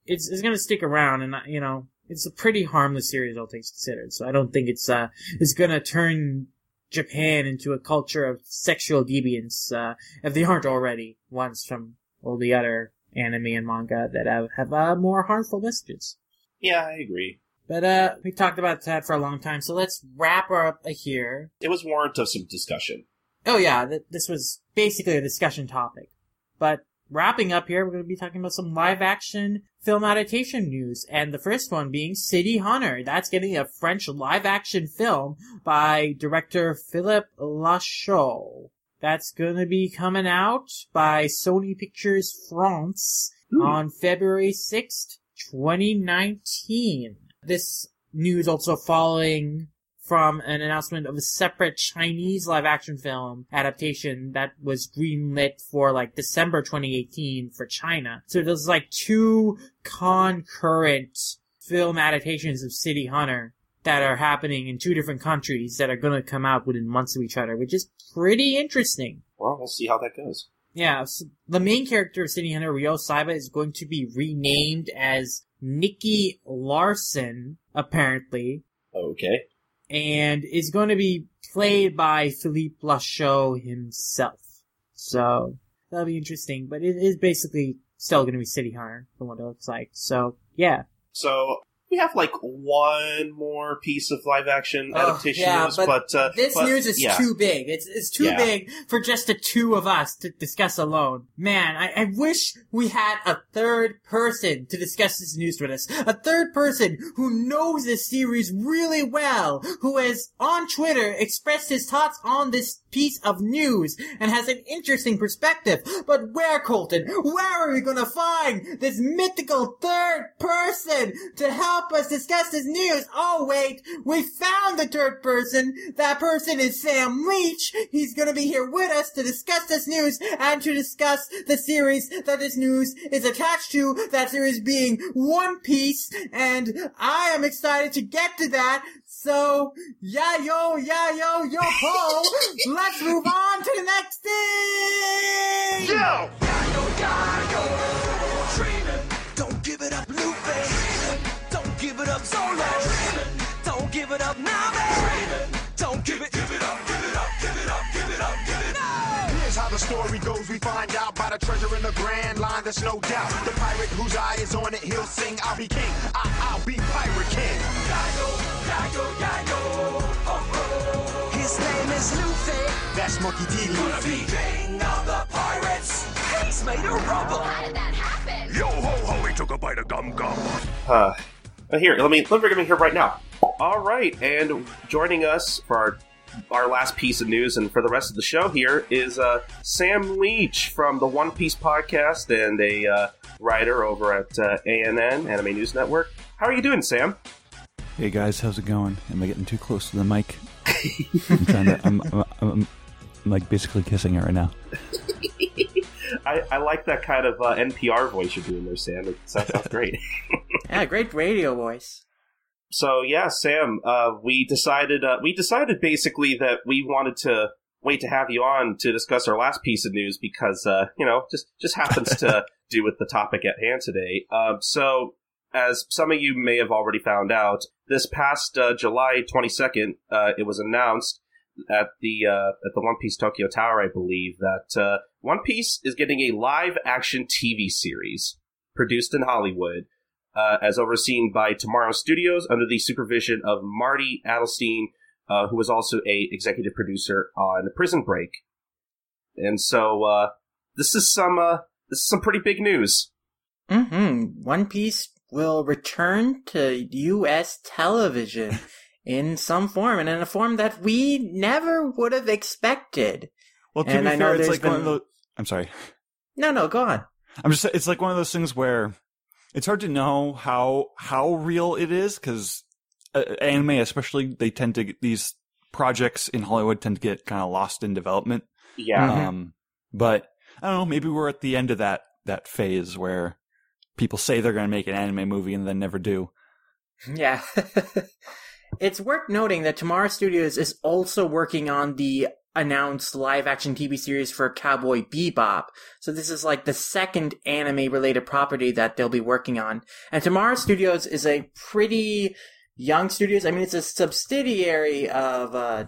it's it's gonna stick around, and you know, it's a pretty harmless series, all things considered. So I don't think it's uh it's gonna turn Japan into a culture of sexual deviance uh, if they aren't already ones from all the other anime and manga that have have uh, more harmful messages. Yeah, I agree. But uh, we talked about that for a long time, so let's wrap up here. It was warrant of some discussion. Oh yeah, th- this was basically a discussion topic. But wrapping up here, we're going to be talking about some live action film adaptation news, and the first one being City Hunter. That's getting a French live action film by director Philippe Lacheau. That's going to be coming out by Sony Pictures France Ooh. on February 6th, 2019. This news also following from an announcement of a separate Chinese live action film adaptation that was greenlit for like December 2018 for China. So there's like two concurrent film adaptations of City Hunter that are happening in two different countries that are going to come out within months of each other, which is pretty interesting. Well, we'll see how that goes. Yeah, so the main character of City Hunter, Ryo Saeba, is going to be renamed as Nicky Larson, apparently. Okay. And is going to be played by Philippe Lacheau himself. So, that'll be interesting, but it is basically still going to be City Hunter from what it looks like. So, yeah. So we have like one more piece of live action Oh, yeah, news, but but, uh, This but, news is yeah. too big. It's it's too Yeah. big for just the two of us to discuss alone. Man, I, I wish we had a third person to discuss this news with us. A third person who knows this series really well, who has on Twitter expressed his thoughts on this piece of news and has an interesting perspective. But where, Colton? Where are we gonna find this mythical third person to help us discuss this news? Oh wait, we found the third person. That person is Sam Leach. He's gonna be here with us to discuss this news and to discuss the series that this news is attached to. That series being One Piece, and I am excited to get to that. So, yeah, yo, yeah, yo, yo, ho! Let's move on to the next thing! Yo! Don't give it up, Lupe. Don't give it up, Zolo. Don't give it up, Nami. Don't give it, give it up, give it up, give it up, give it up, give it up. Here's how the story goes. We find out by the treasure in the grand line. There's no doubt. The pirate whose eye is on it, he'll sing. I'll be king. I- I'll be pirate king. His name is Luffy. That's Monkey D. Gonna be king of the pirates. He's made of rubber. How did that happen? Yo ho ho, he took a bite of gum gum. Uh, but here, let me let me bring him here right now. All right, and joining us for our our last piece of news and for the rest of the show here is uh, Sam Leach from the One Piece podcast and a uh, writer over at uh, ANN Anime News Network. How are you doing, Sam? Hey guys, how's it going? Am I getting too close to the mic? I'm trying to. I'm, I'm, I'm, I'm like basically kissing it right now. I, I like that kind of uh, NPR voice you're doing there, Sam. It sounds, sounds great. Yeah, great radio voice. So yeah, Sam, uh, we decided uh, we decided basically that we wanted to wait to have you on to discuss our last piece of news because uh, you know just just happens to do with the topic at hand today. Um, so as some of you may have already found out, this past uh, July twenty second, uh, it was announced at the uh, at the One Piece Tokyo Tower, I believe, that uh, One Piece is getting a live action TV series produced in Hollywood uh, as overseen by Tomorrow Studios under the supervision of Marty Adelstein, uh, who was also a executive producer on the Prison Break. And so uh, this is some uh, this is some pretty big news. Mm-hmm. One Piece will return to U.S. television in some form, and in a form that we never would have expected. Well, to And be I know fair, it's there's like one of those. I'm sorry. No, no, go on. I'm just. It's like one of those things where it's hard to know how how real it is because uh, anime, especially, they tend to get these projects in Hollywood tend to get kind of lost in development. Yeah, Mhm. Um, but I don't know. Maybe we're at the end of that that phase where people say they're going to make an anime movie and then never do. Yeah. it's worth noting that Tomorrow Studios is also working on the announced live action TV series for Cowboy Bebop. So this is like the second anime related property that they'll be working on. And Tomorrow Studios is a pretty young studios. I mean, it's a subsidiary of, uh,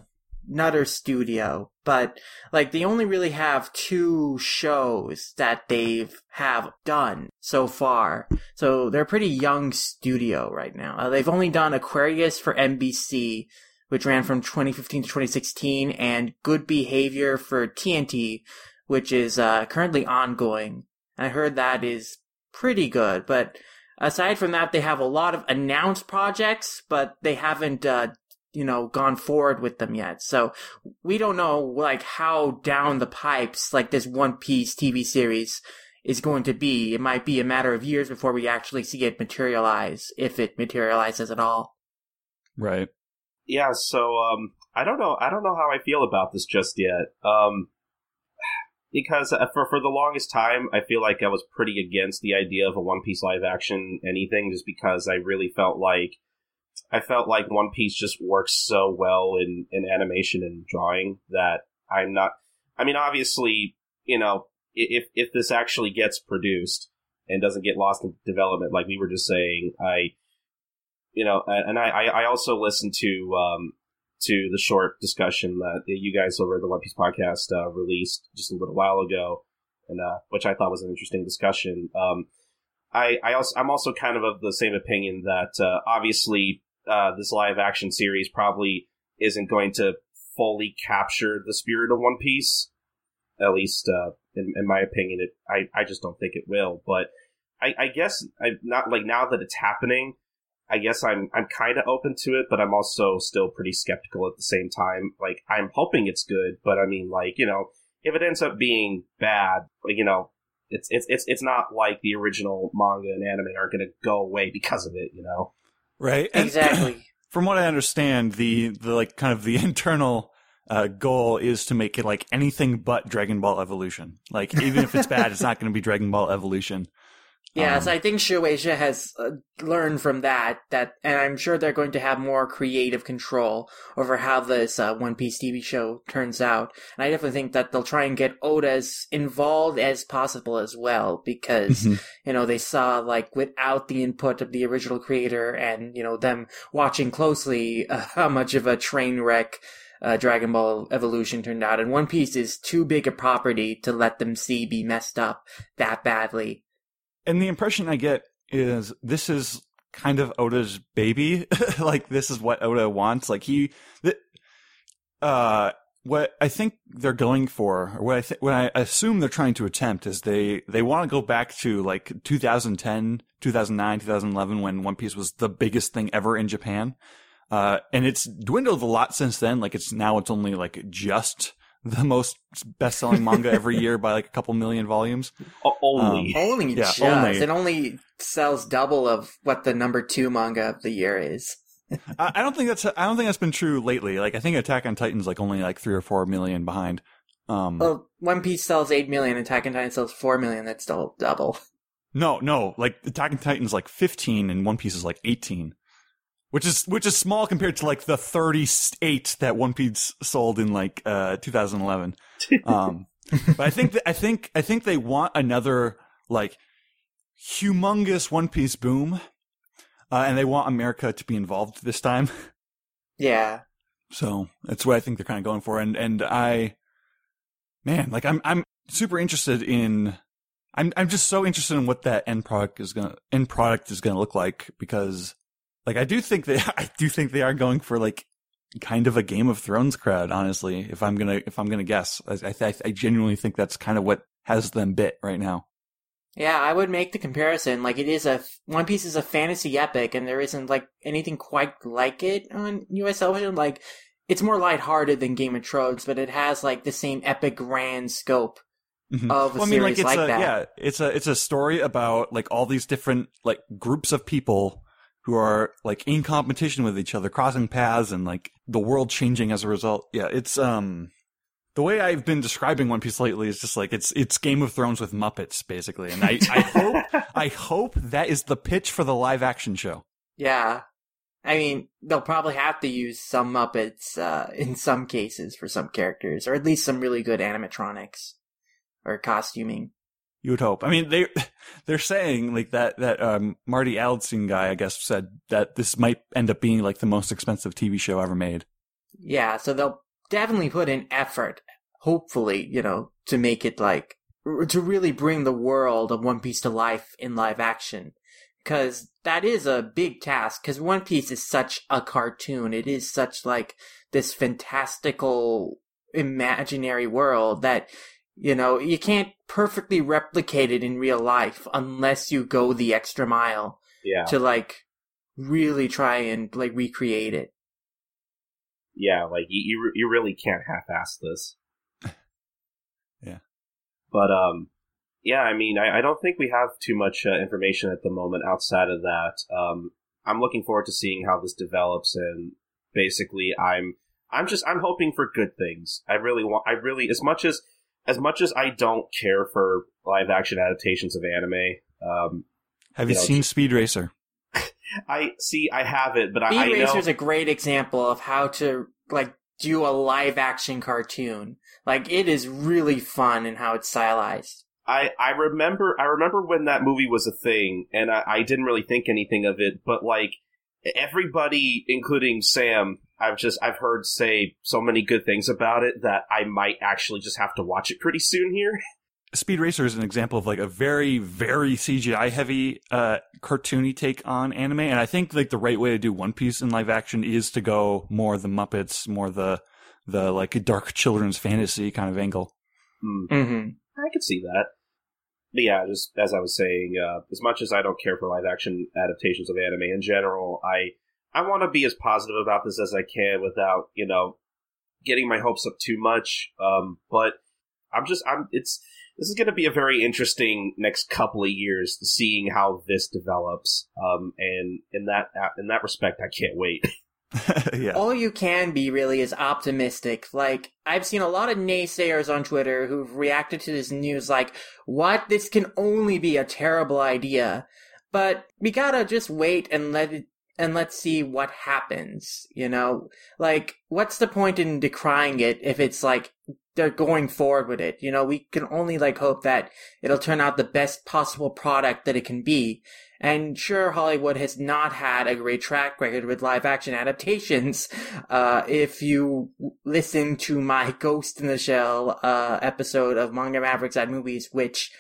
Nutter Studio, but like they only really have two shows that they've have done so far. So they're a pretty young studio right now. Uh, they've only done Aquarius for NBC, which ran from 2015 to 2016, and Good Behavior for TNT, which is uh, currently ongoing. I heard that is pretty good, but aside from that, they have a lot of announced projects, but they haven't, uh, you know, gone forward with them yet. So we don't know, like, how down the pipes, like, this One Piece TV series is going to be. It might be a matter of years before we actually see it materialize, if it materializes at all. Right. yeah. So um, I don't know. I don't know how I feel about this just yet. Um, because uh, for for the longest time, I feel like I was pretty against the idea of a One Piece live action anything, just because I really felt like I felt like One Piece just works so well in in animation and drawing that I'm not. I mean, obviously, you know, if if this actually gets produced and doesn't get lost in development, like we were just saying, I, you know, and I I also listened to um to the short discussion that you guys over at the One Piece podcast uh, released just a little while ago, and uh, which I thought was an interesting discussion. Um, I I also I'm also kind of of the same opinion that uh, obviously uh, this live action series probably isn't going to fully capture the spirit of One Piece. At least, uh, in, in my opinion, it I, I just don't think it will. But I, I guess I'm not like now that it's happening. I guess I'm I'm kind of open to it, but I'm also still pretty skeptical at the same time. Like I'm hoping it's good, but I mean, like you know, if it ends up being bad, like you know, it's it's it's it's not like the original manga and anime aren't going to go away because of it. You know, right? And Exactly. from what I understand, the the like kind of the internal uh, goal is to make it like anything but Dragon Ball Evolution. Like even if it's bad, it's not going to be Dragon Ball Evolution. Yes, Um, I think Shueisha has uh, learned from that. That, and I'm sure they're going to have more creative control over how this uh, One Piece TV show turns out. And I definitely think that they'll try and get Oda as involved as possible as well, because Mhm. you know they saw like without the input of the original creator and you know them watching closely uh, how much of a train wreck. Uh, Dragon Ball Evolution turned out, and One Piece is too big a property to let them see be messed up that badly. And the impression I get is this is kind of Oda's baby. like this is what Oda wants. Like he, th- uh, what I think they're going for, or what I th- what I assume they're trying to attempt is they they want to go back to like 2010, 2009, 2011 when One Piece was the biggest thing ever in Japan. Uh, and it's dwindled a lot since then. Like it's now it's only like just the most best selling manga every year by like a couple million volumes. O- only. Only Yeah, just. only. It only sells double of what the number two manga of the year is. I I don't think that's I don't think that's been true lately. Like I think Attack on Titan's like only like three or four million behind. Um, Well, One Piece sells eight million, Attack on Titan sells four million. That's still double. no, no, like Attack on Titan's like fifteen and One Piece is like eighteen, which is which is small compared to like the thirty eight that One Piece sold in like uh 2011. Um, but I think that, I think I think they want another like humongous One Piece boom, uh, and they want America to be involved this time. Yeah. So that's what I think they're kind of going for. And and I, man, like I'm I'm super interested in. I'm I'm just so interested in what that end product is gonna end product is gonna look like because, like, I do think they I do think they are going for like kind of a Game of Thrones crowd. Honestly, if I'm gonna if I'm gonna guess, I I, I genuinely think that's kind of what has them bit right now. Yeah, I would make the comparison. Like, it is a One Piece is a fantasy epic, and there isn't like anything quite like it on U.S. television. Like, it's more lighthearted than Game of Thrones, but it has like the same epic grand scope Mhm. of a Well, I mean, like series it's like a that. yeah, it's a it's a story about like all these different like groups of people who are like in competition with each other, crossing paths, and like the world changing as a result. Yeah, it's um the way I've been describing One Piece lately is just like it's it's Game of Thrones with Muppets basically, and I I hope I hope that is the pitch for the live action show. Yeah. I mean, they'll probably have to use some Muppets uh, in some cases for some characters, or at least some really good animatronics or costuming. You would hope. I mean, they they're saying like that that um, Marty Adelstein guy, I guess, said that this might end up being like the most expensive TV show ever made. Yeah, so they'll definitely put in effort, hopefully, you know, to make it like, to really bring the world of One Piece to life in live action. Cause that is a big task, cause One Piece is such a cartoon. It is such like this fantastical imaginary world that, you know, you can't perfectly replicate it in real life unless you go the extra mile yeah, to like really try and like recreate it. yeah. Like you, you, you really can't half-ass this. Yeah. But um, yeah. I mean, I, I don't think we have too much uh, information at the moment outside of that. Um, I'm looking forward to seeing how this develops, and basically, I'm I'm just I'm hoping for good things. I really want. I really as much as as much as I don't care for live action adaptations of anime. Um, Have you You know, seen Speed Racer? I see. I have it, but I, Speed I Racer is a great example of how to like do a live action cartoon. Like it is really fun in how it's stylized. I, I remember I remember when that movie was a thing, and I, I didn't really think anything of it. But like everybody, including Sam, I've just I've heard say so many good things about it that I might actually just have to watch it pretty soon here. Speed Racer is an example of like a very, very CGI heavy, uh, cartoony take on anime. And I think like the right way to do One Piece in live action is to go more the Muppets, more the, the like dark children's fantasy kind of angle. Mm-hmm. I could see that. But yeah, just as I was saying, uh, as much as I don't care for live action adaptations of anime in general, I I want to be as positive about this as I can without you know getting my hopes up too much. Um, but I'm just I'm it's this is going to be a very interesting next couple of years seeing how this develops. Um, and in that in that respect, I can't wait. yeah. All you can be really is optimistic. Like, I've seen a lot of naysayers on Twitter who've reacted to this news like, what? This can only be a terrible idea. But we gotta just wait and let it, and let's see what happens, you know? Like, what's the point in decrying it if it's like, they're going forward with it? You know, we can only like hope that it'll turn out the best possible product that it can be. And sure, Hollywood has not had a great track record with live action adaptations. Uh, if you listen to my Ghost in the Shell, uh, episode of Manga Mavericks at Movies, which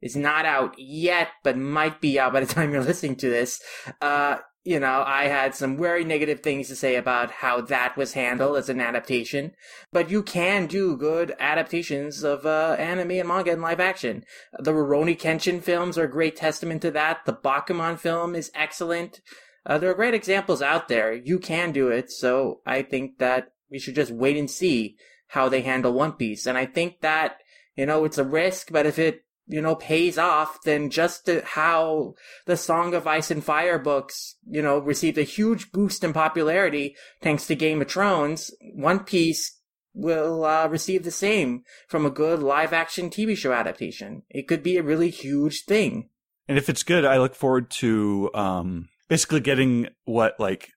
is not out yet, but might be out by the time you're listening to this, uh, you know, I had some very negative things to say about how that was handled as an adaptation. But you can do good adaptations of uh, anime and manga in live action. The Rurouni Kenshin films are a great testament to that. The Bakuman film is excellent. Uh, there are great examples out there. You can do it. So I think that we should just wait and see how they handle One Piece. And I think that, you know, it's a risk, but if it you know, pays off, then just how the Song of Ice and Fire books, you know, received a huge boost in popularity thanks to Game of Thrones, One Piece will uh, receive the same from a good live action TV show adaptation. It could be a really huge thing. And if it's good, I look forward to um, basically getting what like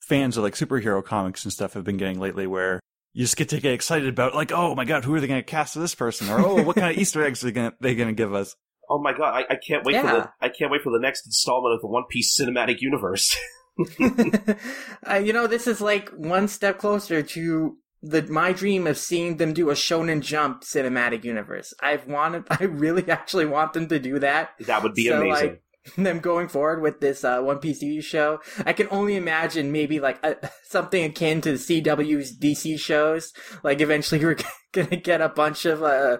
fans of like superhero comics and stuff have been getting lately, where you just get to get excited about like, oh my god, who are they going to cast as this person, or oh, what kind of Easter eggs are they going to give us? Oh my god, I, I can't wait for the I can't wait for the next installment of the One Piece cinematic universe. uh, you know, this is like one step closer to the my dream of seeing them do a Shonen Jump cinematic universe. I've wanted, I really actually want them to do that. that would be So, amazing. like, them going forward with this uh, One Piece TV show. I can only imagine maybe like a, something akin to CW's DC shows. Like eventually we're gonna get a bunch of uh,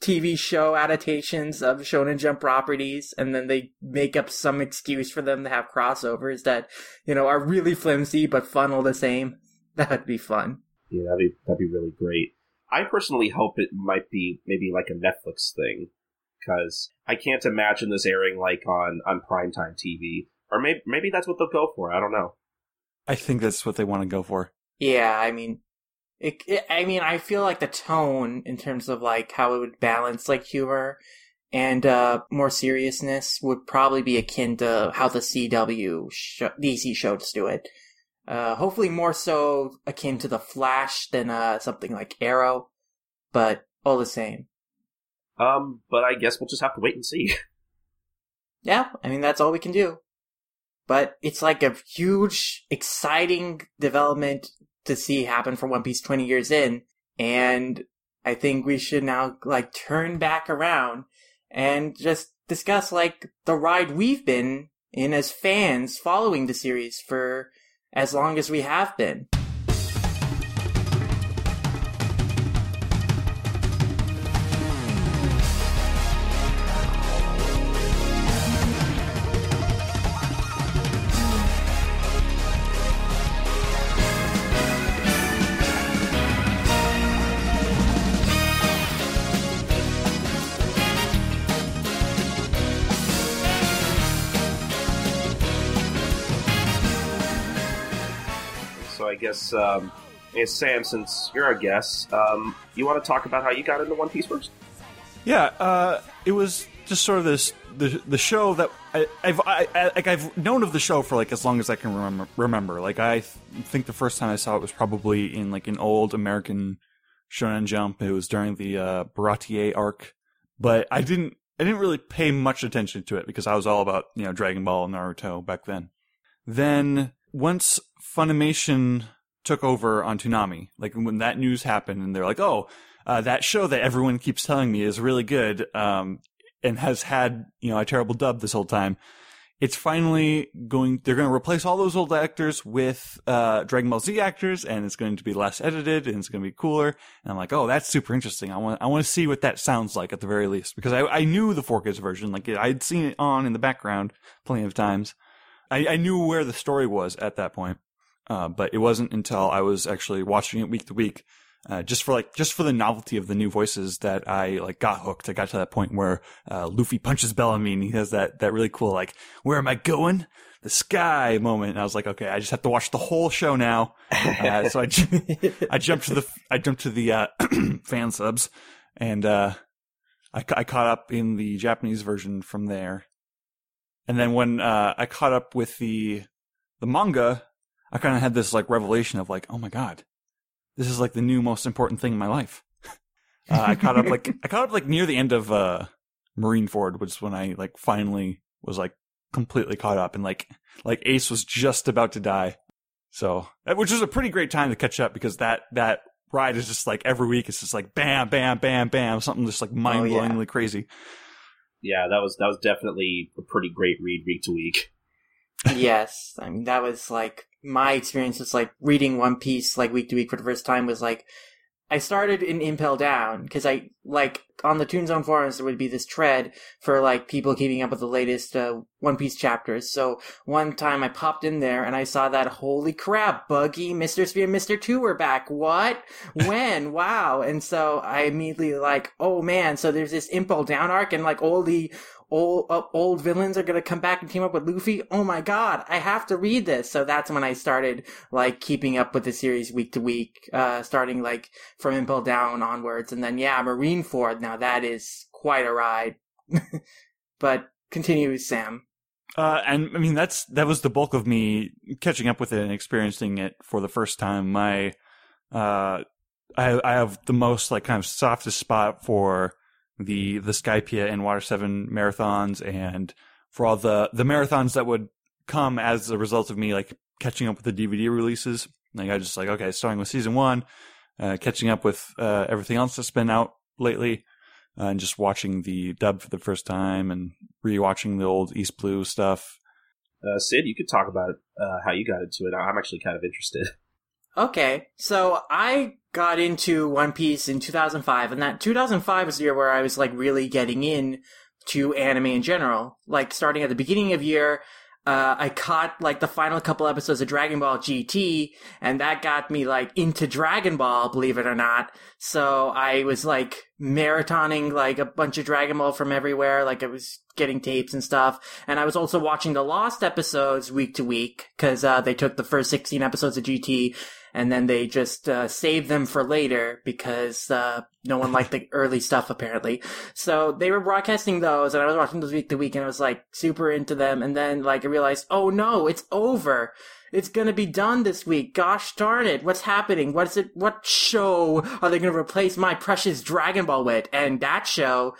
TV show adaptations of Shonen Jump properties, and then they make up some excuse for them to have crossovers that you know are really flimsy but fun all the same. That would be fun. Yeah, that'd be that'd be really great. I personally hope it might be maybe like a Netflix thing because I can't imagine this airing like on on primetime TV. Or maybe maybe that's what they'll go for. I don't know. I think that's what they want to go for. Yeah, I mean, it, it, I mean, I feel like the tone in terms of like how it would balance like humor and uh more seriousness would probably be akin to how the CW sh- DC shows do it. Uh, hopefully more so akin to the Flash than uh something like Arrow, but all the same. Um, but I guess we'll just have to wait and see. Yeah, I mean that's all we can do. But it's like a huge, exciting development to see happen for One Piece 20 years in, and I think we should now like turn back around and just discuss like the ride we've been in as fans following the series for as long as we have been. Guess um, I guess Sam, since you're our guest, um, you want to talk about how you got into One Piece first? Yeah, uh, it was just sort of this the the show that I, I've I, I, like I've known of the show for like as long as I can remember. Remember, like I th- think the first time I saw it was probably in like an old American Shonen Jump. It was during the uh, Baratie arc, but I didn't I didn't really pay much attention to it because I was all about you know Dragon Ball and Naruto back then. Then once Funimation took over on Toonami, like when that news happened, and they're like, "Oh, uh, that show that everyone keeps telling me is really good, um, and has had you know a terrible dub this whole time." It's finally going. They're going to replace all those old actors with uh, Dragon Ball Z actors, and it's going to be less edited, and it's going to be cooler. And I'm like, oh, that's super interesting. I want, I want to see what that sounds like at the very least, because I, I knew the 4Kids version, like I'd seen it on in the background plenty of times. I, I knew where the story was at that point, uh, but it wasn't until I was actually watching it week to week uh, just for like just for the novelty of the new voices that I like got hooked. I got to that point where uh, Luffy punches Bellamy and he has that that really cool like where am I going? The sky moment. And I was like, okay, I just have to watch the whole show now. Uh, so I jumped to the I jumped to the uh, fan subs and uh, I I caught up in the Japanese version from there. And then when uh, I caught up with the the manga, I kind of had this like revelation of like, oh my god, this is like the new most important thing in my life. Uh, I caught up like I caught up like near the end of uh Marineford, which is when I like finally was like completely caught up and like like Ace was just about to die. So uh, which was a pretty great time to catch up because that that ride is just like every week it's just like bam bam bam bam something just like mind blowingly crazy. Yeah, that was that was definitely a pretty great read week to week. yes, I mean that was like my experience. Was like reading One Piece like week to week for the first time was like I started in Impel Down because I like on the Toon Zone forums there would be this thread for like people keeping up with the latest uh, One Piece chapters. So one time I popped in there and I saw that holy crap, Buggy, Mister Three, Mister Two were back. What? When? wow! And so I immediately like, oh man! So there's this Impel Down arc and like all the old uh, old villains are gonna come back and team up with Luffy. Oh my god, I have to read this. So that's when I started like keeping up with the series week to week, uh, starting like from Impel Down onwards, and then yeah, Marineford. Now that is quite a ride. but continue, with Sam. Uh, and I mean that's that was the bulk of me catching up with it and experiencing it for the first time. My, uh, I I have the most like kind of softest spot for the the Skypiea and Water Seven marathons, and for all the the marathons that would come as a result of me like catching up with the DVD releases. Like I just like okay, starting with season one, uh, catching up with uh, everything else that's been out lately, uh, and just watching the dub for the first time and rewatching the old East Blue stuff. Uh, Sid, you could talk about uh, how you got into it. I'm actually kind of interested. Okay, so I got into One Piece in 2005, and that 2005 was the year where I was like really getting in to anime in general. Like starting at the beginning of year, uh, I caught like the final couple episodes of Dragon Ball GT, and that got me like into Dragon Ball, believe it or not. So I was like marathoning like a bunch of Dragon Ball from everywhere. Like I was getting tapes and stuff. And I was also watching the Lost episodes week to week because uh, they took the first 16 episodes of GT and then they just uh, saved them for later because uh, no one liked the early stuff apparently. So they were broadcasting those, and I was watching those week to week, and I was like super into them. And then like I realized, oh no, it's over. It's gonna be done this week. Gosh darn it! What's happening? What's it? What show are they gonna replace my precious Dragon Ball with? And that show,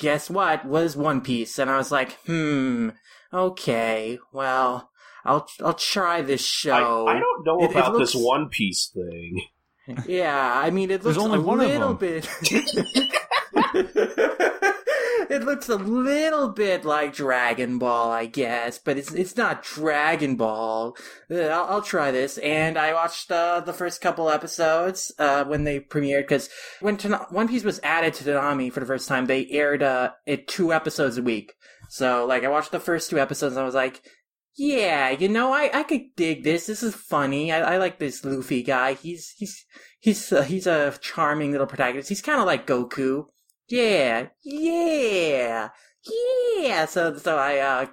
guess what, was One Piece. And I was like, hmm, okay, well. I'll I'll try this show. I, I don't know It- it about looks- this One Piece thing. Yeah, I mean it There's looks only a one of little them. bit. it looks a little bit like Dragon Ball, I guess, but it's it's not Dragon Ball. Uh, I'll, I'll try this, and I watched uh, the first couple episodes uh, when they premiered because when Tana- One Piece was added to Toonami for the first time, they aired uh, it two episodes a week. So like I watched the first two episodes, and I was like. Yeah, you know, I, I could dig this. This is funny. I, I like this Luffy guy. He's he's he's uh, he's a charming little protagonist. He's kind of like Goku. Yeah, yeah, yeah. So so I uh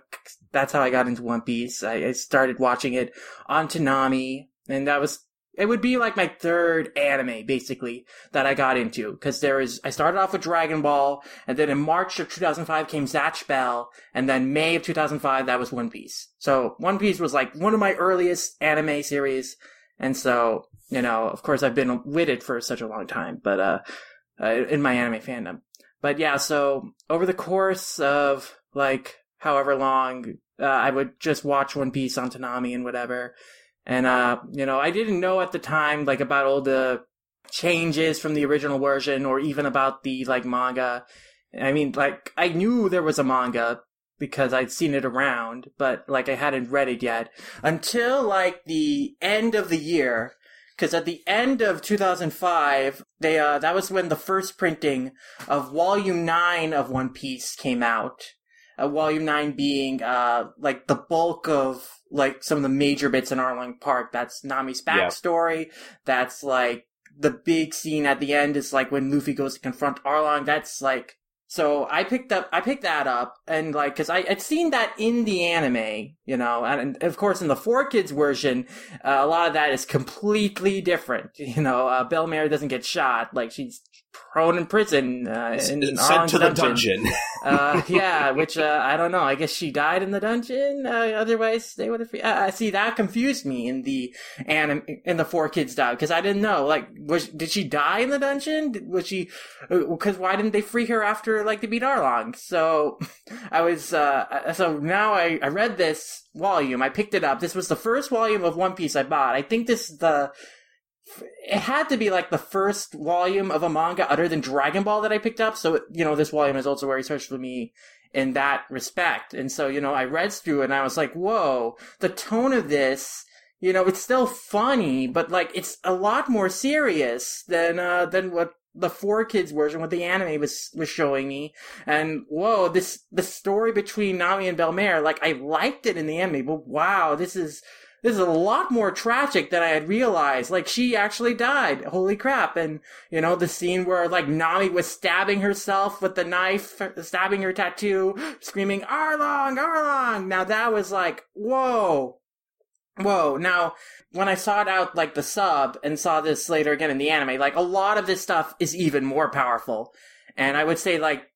that's how I got into One Piece. I, I started watching it on Toonami, and that was it would be like my third anime basically that I got into because there is I started off with Dragon Ball, and then in March of 2005 came Zatch Bell, and then May of 2005 that was One Piece. So One Piece was like one of my earliest anime series, and so you know, of course, I've been with it for such a long time, but uh, uh in my anime fandom. but yeah, so over the course of like however long, uh, I would just watch One Piece on Toonami and whatever. And uh, you know, I didn't know at the time like about all the changes from the original version or even about the like manga. I mean, like I knew there was a manga because I'd seen it around, but like I hadn't read it yet until like the end of the year. Because at the end of 2005, they uh, that was when the first printing of Volume Nine of One Piece came out. Uh, volume Nine being uh, like the bulk of like some of the major bits in Arlong Park. That's Nami's Yeah. backstory. That's like the big scene at the end is like when Luffy goes to confront Arlong. That's like so I picked up I picked that up and like because I had seen that in the anime, you know, and, of course in the four kids version, uh, a lot of that is completely different. You know, uh, Bell-mère doesn't get shot; like she's thrown in prison uh, in Sent to the dungeon. uh, yeah, which uh, I don't know. I guess she died in the dungeon. Uh, otherwise, they would have. Uh, I see that confused me in the anim- in the four kids died because I didn't know. Like, was did she die in the dungeon? Did- Was she? Because why didn't they free her after like they beat Arlong? So I was. Uh, so now I I read this volume. I picked it up. This was the first volume of One Piece I bought. I think this is the it had to be like the first volume of a manga other than Dragon Ball that I picked up. So, you know, this volume is also very special to me in that respect. And so, you know, I read through it and I was like, whoa, the tone of this, you know, it's still funny, but like it's a lot more serious than, uh, than what the four kids version, what the anime was, was showing me. And whoa, this, the story between Nami and Bell-mère, like I liked it in the anime, but wow, this is, this is a lot more tragic than I had realized. Like she actually died. Holy crap. And, you know, the scene where like Nami was stabbing herself with the knife, stabbing her tattoo, screaming, Arlong, Arlong. Now that was like, whoa. Whoa. Now, when I sought out like the sub and saw this later again in the anime, like a lot of this stuff is even more powerful. And I would say like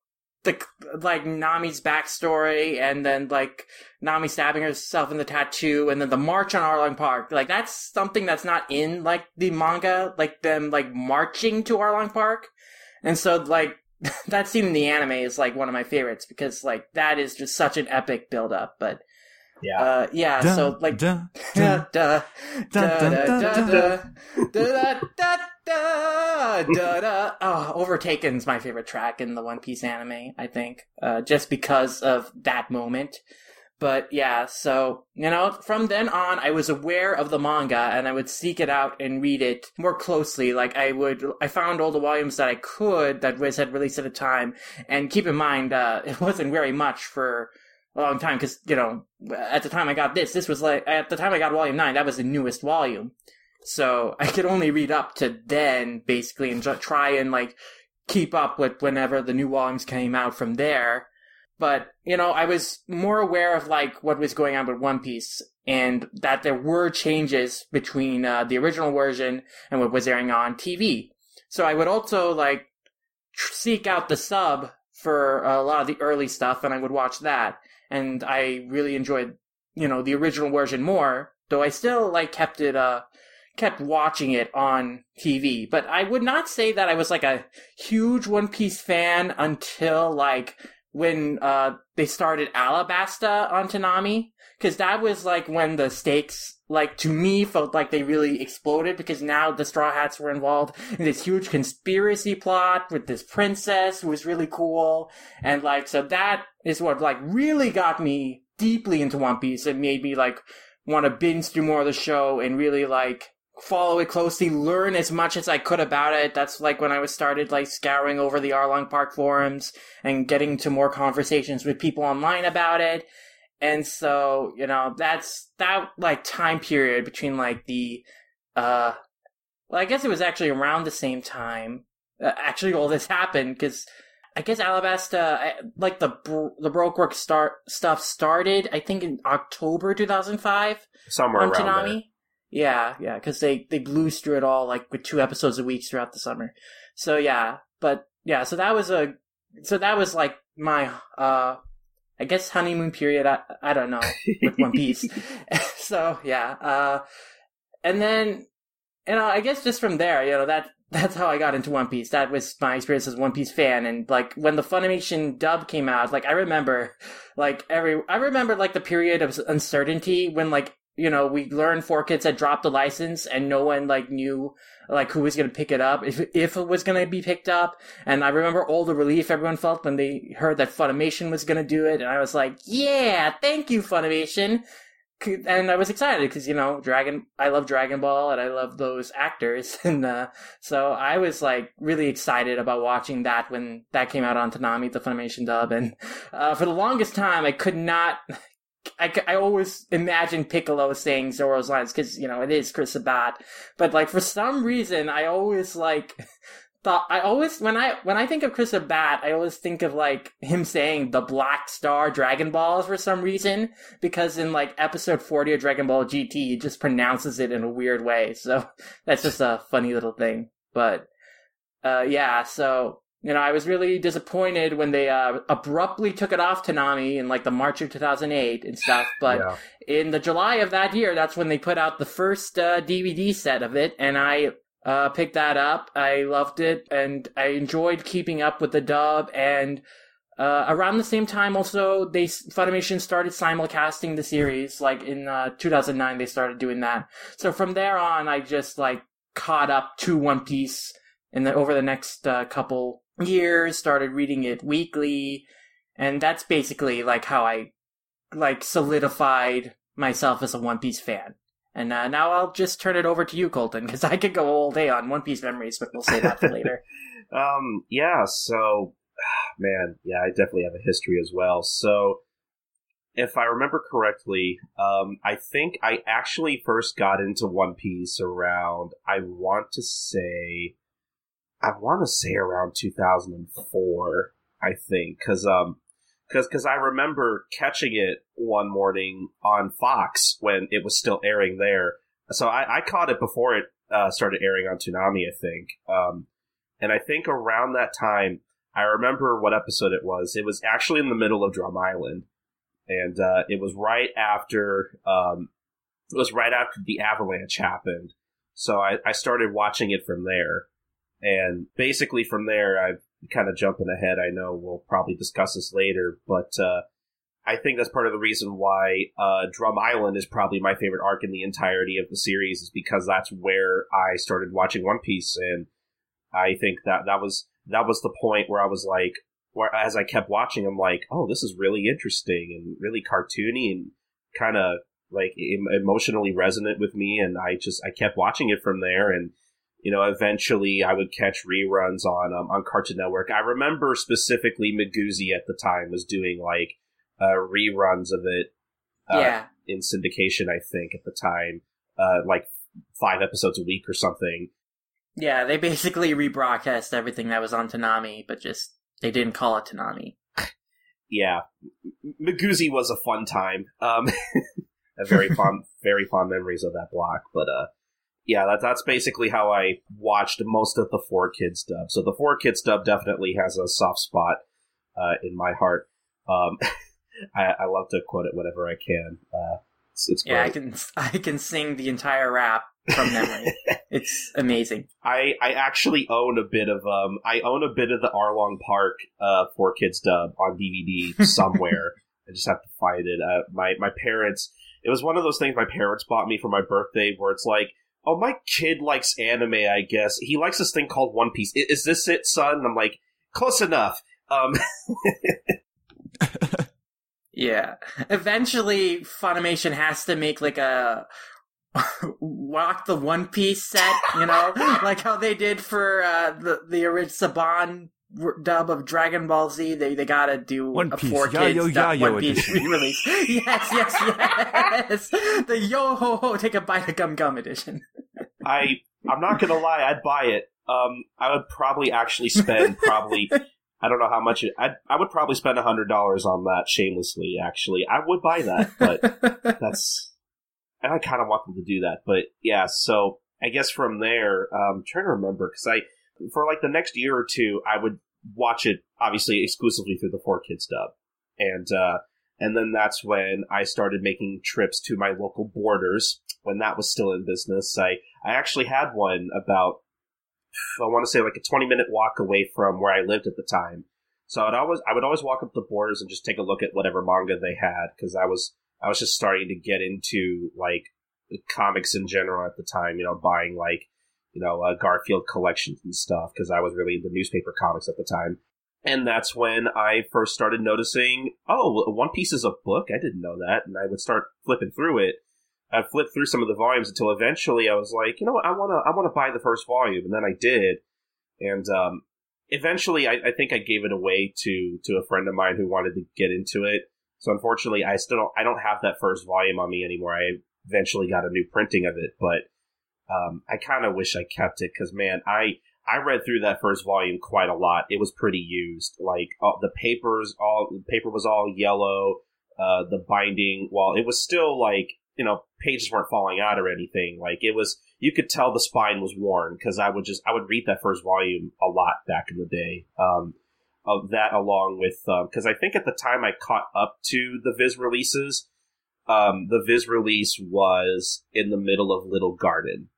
the like Nami's backstory and then like Nami stabbing herself in the tattoo and then the march on Arlong Park. Like that's something that's not in like the manga, like them like marching to Arlong Park. And so like that scene in the anime is like one of my favorites because like that is just such an epic build up. But yeah. uh yeah, Dun, so like dun, da dun. Da da da. Oh, Overtaken's my favorite track in the One Piece anime. I think, uh, just because of that moment. But yeah, so you know, from then on, I was aware of the manga and I would seek it out and read it more closely. Like I would, I found all the volumes that I could that Viz had released at the time. And keep in mind, uh, it wasn't very much for a long time because you know at the time I got this, this was like at the time I got Volume Nine, that was the newest volume, so I could only read up to then basically and try and like keep up with whenever the new volumes came out from there. But you know, I was more aware of like what was going on with One Piece and that there were changes between uh, the original version and what was airing on TV. So I would also like seek out the sub for a lot of the early stuff and I would watch that and I really enjoyed, you know, the original version more, though I still like kept it, uh, kept watching it on TV. But I would not say that I was like a huge One Piece fan until like when, uh, they started Alabasta on Toonami. Cause that was like when the stakes, like to me, felt like they really exploded because now the Straw Hats were involved in this huge conspiracy plot with this princess who was really cool. And like, so that is what like really got me deeply into One Piece and made me like want to binge through more of the show and really like follow it closely, learn as much as I could about it. That's like when I was started like scouring over the Arlong Park forums and getting to more conversations with people online about it. And so, you know, that's that like time period between like the uh well, I guess it was actually around the same time uh, actually all this happened because I guess Alabasta, I- like the bro- the Baroque Works start stuff started, I think in October 2005 Somewhere on around Toonami. there. Yeah, yeah, because they they blew through it all like with two episodes a week throughout the summer. So yeah, but yeah, so that was a so that was like my uh I guess honeymoon period. I I don't know with One Piece. so yeah, uh, and then you know I guess just from there, you know that that's how I got into One Piece. That was my experience as a One Piece fan. And like when the Funimation dub came out, like I remember, like every I remember like the period of uncertainty when like you know we learned four kids had dropped the license and no one like knew like who was going to pick it up if if it was going to be picked up. And I remember all the relief everyone felt when they heard that Funimation was going to do it, and I was like, yeah, thank you Funimation and I was excited because you know Dragon. I love Dragon Ball and I love those actors, and uh, so I was like really excited about watching that when that came out on Toonami, the Funimation dub. And uh, for the longest time, I could not. I, I always imagine Piccolo saying Zoro's lines because you know it is Chris Sabat, but like for some reason I always like thought I always when I when I think of Chris Sabat, I always think of like him saying the Black Star Dragon Balls for some reason because in like episode forty of Dragon Ball GT, he just pronounces it in a weird way. So that's just a funny little thing. But uh, yeah, so you know, I was really disappointed when they uh, abruptly took it off Toonami in like the March of 2008 and stuff. But Yeah. in the July of that year, that's when they put out the first uh, DVD set of it, and I uh, picked that up. I loved it, and I enjoyed keeping up with the dub. And uh, around the same time, also they Funimation started simulcasting the series. Like in uh, 2009, they started doing that. So from there on, I just like caught up to One Piece in the over the next uh, couple years. Started reading it weekly, and that's basically like how I like solidified myself as a One Piece fan. And uh, now I'll just turn it over to you, Colton, because I could go all day on One Piece memories, but we'll save that for later. Um, yeah, so, man, yeah, I definitely have a history as well. So, if I remember correctly, um, I think I actually first got into One Piece around, I want to say, I want to say around 2004, I think, because, um, because cause I remember catching it one morning on Fox when it was still airing there. So I, I caught it before it uh, started airing on Toonami, I think. Um, and I think around that time, I remember what episode it was. It was actually in the middle of Drum Island, and uh, it was right after um, it was right after the avalanche happened. So I, I started watching it from there, and basically from there, I'm kind of jumping ahead. I know we'll probably discuss this later, but uh, I think that's part of the reason why uh, Drum Island is probably my favorite arc in the entirety of the series, is because that's where I started watching One Piece, and I think that that was that was the point where I was like, where as I kept watching, I'm like, oh, this is really interesting and really cartoony and kind of like em- emotionally resonant with me, and I just I kept watching it from there, and you know, eventually I would catch reruns on um, on Cartoon Network. I remember specifically Miguzi at the time was doing like uh, reruns of it uh, yeah. in syndication. I think at the time, uh, like five episodes a week or something. Yeah, they basically rebroadcast everything that was on Toonami, but just they didn't call it Toonami. Yeah, M- Miguzi was a fun time. Um, a very fond, very fond memories of that block. But uh, yeah, that, that's basically how I watched most of the Four Kids dub. So the Four Kids dub definitely has a soft spot uh, in my heart. Um, I, I love to quote it whenever I can. Uh, it's, it's. Yeah, I can I can sing the entire rap from memory. it's amazing. I, I actually own a bit of um I own a bit of the Arlong Park uh Four Kids dub on DVD somewhere. I just have to find it. Uh, my my parents. It was one of those things my parents bought me for my birthday, where it's like, oh, my kid likes anime. I guess he likes this thing called One Piece. I- Is this it, son? And I'm like, close enough. Um, Yeah. Eventually, Funimation has to make like a walk the One Piece set, you know, like how they did for uh, the the original Saban dub of Dragon Ball Z. They they gotta do One a Piece, four kids Yayo dub- Yayo One Piece re-release. yes, yes, yes. The yo ho ho, take a bite of gum gum edition. I I'm not gonna lie, I'd buy it. Um, I would probably actually spend probably I don't know how much it. I I would probably spend a hundred dollars on that shamelessly. Actually, I would buy that, but that's and I kind of want them to do that. But yeah, so I guess from there, um, I'm trying to remember because I for like the next year or two, I would watch it obviously exclusively through the Four Kids dub, and uh, and then that's when I started making trips to my local Borders when that was still in business. I I actually had one about I want to say like a 20 minute walk away from where I lived at the time. So I'd always I would always walk up the borders and just take a look at whatever manga they had because I was I was just starting to get into like comics in general at the time. You know, buying like you know uh, Garfield collections and stuff because I was really into newspaper comics at the time. And that's when I first started noticing, oh, One Piece is a book. I didn't know that, and I would start flipping through it. I flipped through some of the volumes until eventually I was like, you know what, I wanna I wanna buy the first volume, and then I did, and um, eventually I, I think I gave it away to to a friend of mine who wanted to get into it. So unfortunately, I still don't I don't have that first volume on me anymore. I eventually got a new printing of it, but um, I kind of wish I kept it because man, I I read through that first volume quite a lot. It was pretty used. Like uh, the papers, all the paper was all yellow. Uh, the binding, while it was still like you know pages weren't falling out or anything. Like it was, you could tell the spine was worn because I would just I would read that first volume a lot back in the day. Um, of that along with because I think at the time I caught up to the Viz releases. Um, the Viz release was in the middle of Little Garden,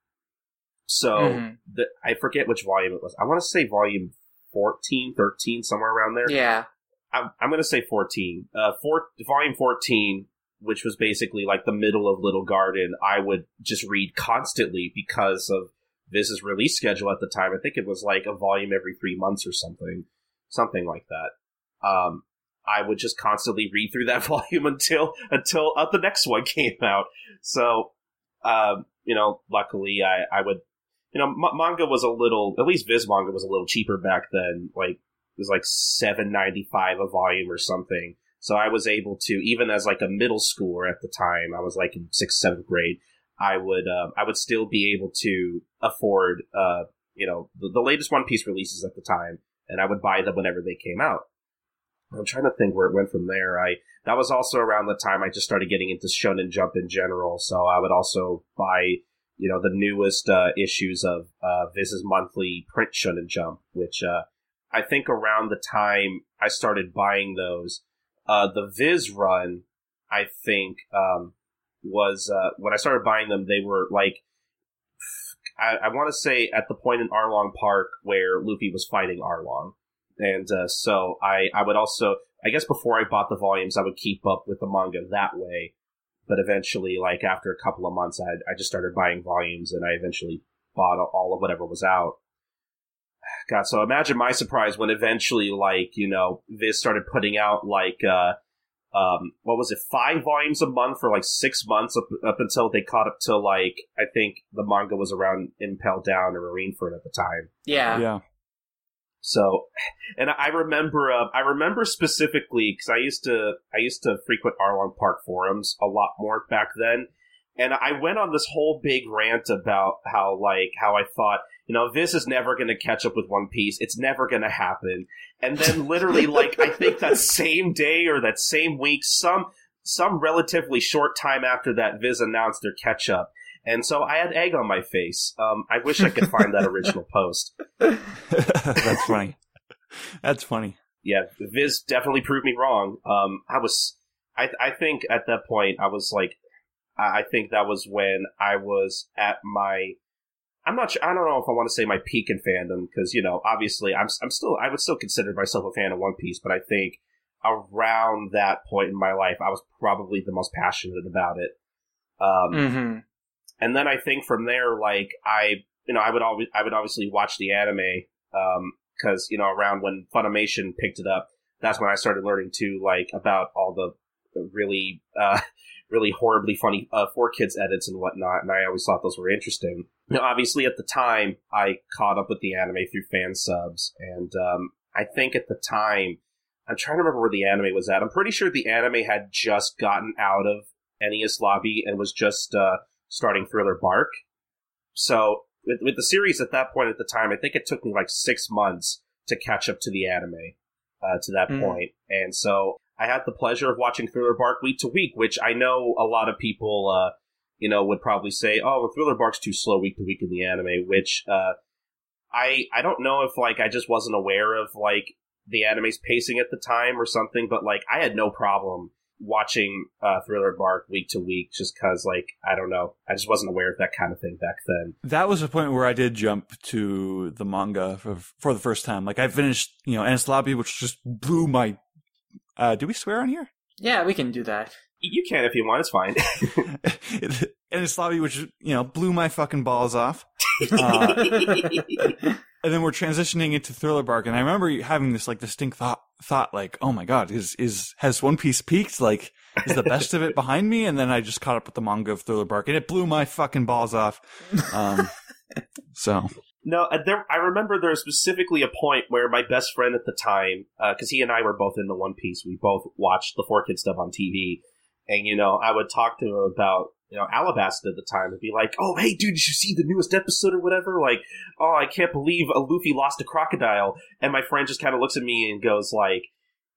so Mhm. the, I forget which volume it was. I want to say volume 14, 13, somewhere around there. Yeah. I'm, I'm going to say 14. Uh, four, volume 14, which was basically like the middle of Little Garden, I would just read constantly because of Viz's release schedule at the time. I think it was like a volume every three months or something, something like that. Um, I would just constantly read through that volume until until uh, the next one came out. So, um, you know, luckily I, I would, you know, m- manga was a little, at least Viz manga was a little cheaper back then. Like it was like seven ninety five a volume or something. So I was able to, even as like a middle schooler at the time, I was like in sixth, seventh grade. I would, uh, I would still be able to afford, uh, you know, the, the latest One Piece releases at the time, and I would buy them whenever they came out. I'm trying to think where it went from there. I that was also around the time I just started getting into Shonen Jump in general, so I would also buy, you know, the newest uh, issues of uh, Viz's monthly print Shonen Jump, which uh, I think around the time I started buying those, uh, the Viz run, I think, um, was uh, when I started buying them. They were like, I, I want to say at the point in Arlong Park where Luffy was fighting Arlong, and uh, so I I would also I guess before I bought the volumes, I would keep up with the manga that way. But eventually, like after a couple of months, I I just started buying volumes, and I eventually bought all of whatever was out. God, so imagine my surprise when eventually, like you know, Viz started putting out like uh, um, what was it, five volumes a month for like six months up, up until they caught up to like I think the manga was around Impel Down or Marineford at the time. Yeah. yeah. So, and I remember, uh, I remember specifically because I used to, I used to frequent Arlong Park forums a lot more back then, and I went on this whole big rant about how, like, how I thought, you know, this is never going to catch up with One Piece. It's never going to happen. And then, literally, like, I think that same day or that same week, some, some relatively short time after that, Viz announced their catch up. And so I had egg on my face. Um, I wish I could find that original post. That's funny. That's funny. yeah, Viz definitely proved me wrong. Um, I was, I, I think at that point I was like, I I think that was when I was at my, I'm not sure, I don't know if I want to say my peak in fandom because you know, obviously I'm, I'm still, I would still consider myself a fan of One Piece, but I think around that point in my life, I was probably the most passionate about it. Um, Mm-hmm. and then I think from there, like I, you know, I would always, I would obviously watch the anime, um, because you know, around when Funimation picked it up, that's when I started learning too, like about all the really, uh, really horribly funny uh, four kids edits and whatnot, and I always thought those were interesting. Now, obviously, at the time, I caught up with the anime through fan subs, and um, I think at the time, I'm trying to remember where the anime was at. I'm pretty sure the anime had just gotten out of Enies Lobby and was just uh, starting Thriller Bark. So with, with the series at that point at the time, I think it took me like six months to catch up to the anime uh, to that Mm. point. And so I had the pleasure of watching Thriller Bark week to week, which I know a lot of people, uh, you know, would probably say, "Oh, well, Thriller Bark's too slow week to week in the anime." Which uh, I I don't know if like I just wasn't aware of like the anime's pacing at the time or something, but like I had no problem watching uh, Thriller Bark week to week, just because like I don't know, I just wasn't aware of that kind of thing back then. That was a point where I did jump to the manga for, for the first time. Like I finished, you know, Enies Lobby, which just blew my. Uh, do we swear on here? Yeah, we can do that. You can if you want, it's fine. Enies Lobby, which you know, blew my fucking balls off. Uh, and then we're transitioning into Thriller Bark, and I remember having this like distinct thought, thought like, oh my god, is is has One Piece peaked? Like, is the best of it behind me? And then I just caught up with the manga of Thriller Bark, and it blew my fucking balls off. Um, so No, uh, there. I remember there was specifically a point where my best friend at the time, because he and I were both into One Piece, we both watched the Four Kids stuff on TV, and you know, I would talk to him about you know Alabasta at the time and be like, "Oh, hey, dude, did you see the newest episode or whatever? Like, oh, I can't believe a Luffy lost a crocodile." And my friend just kind of looks at me and goes like.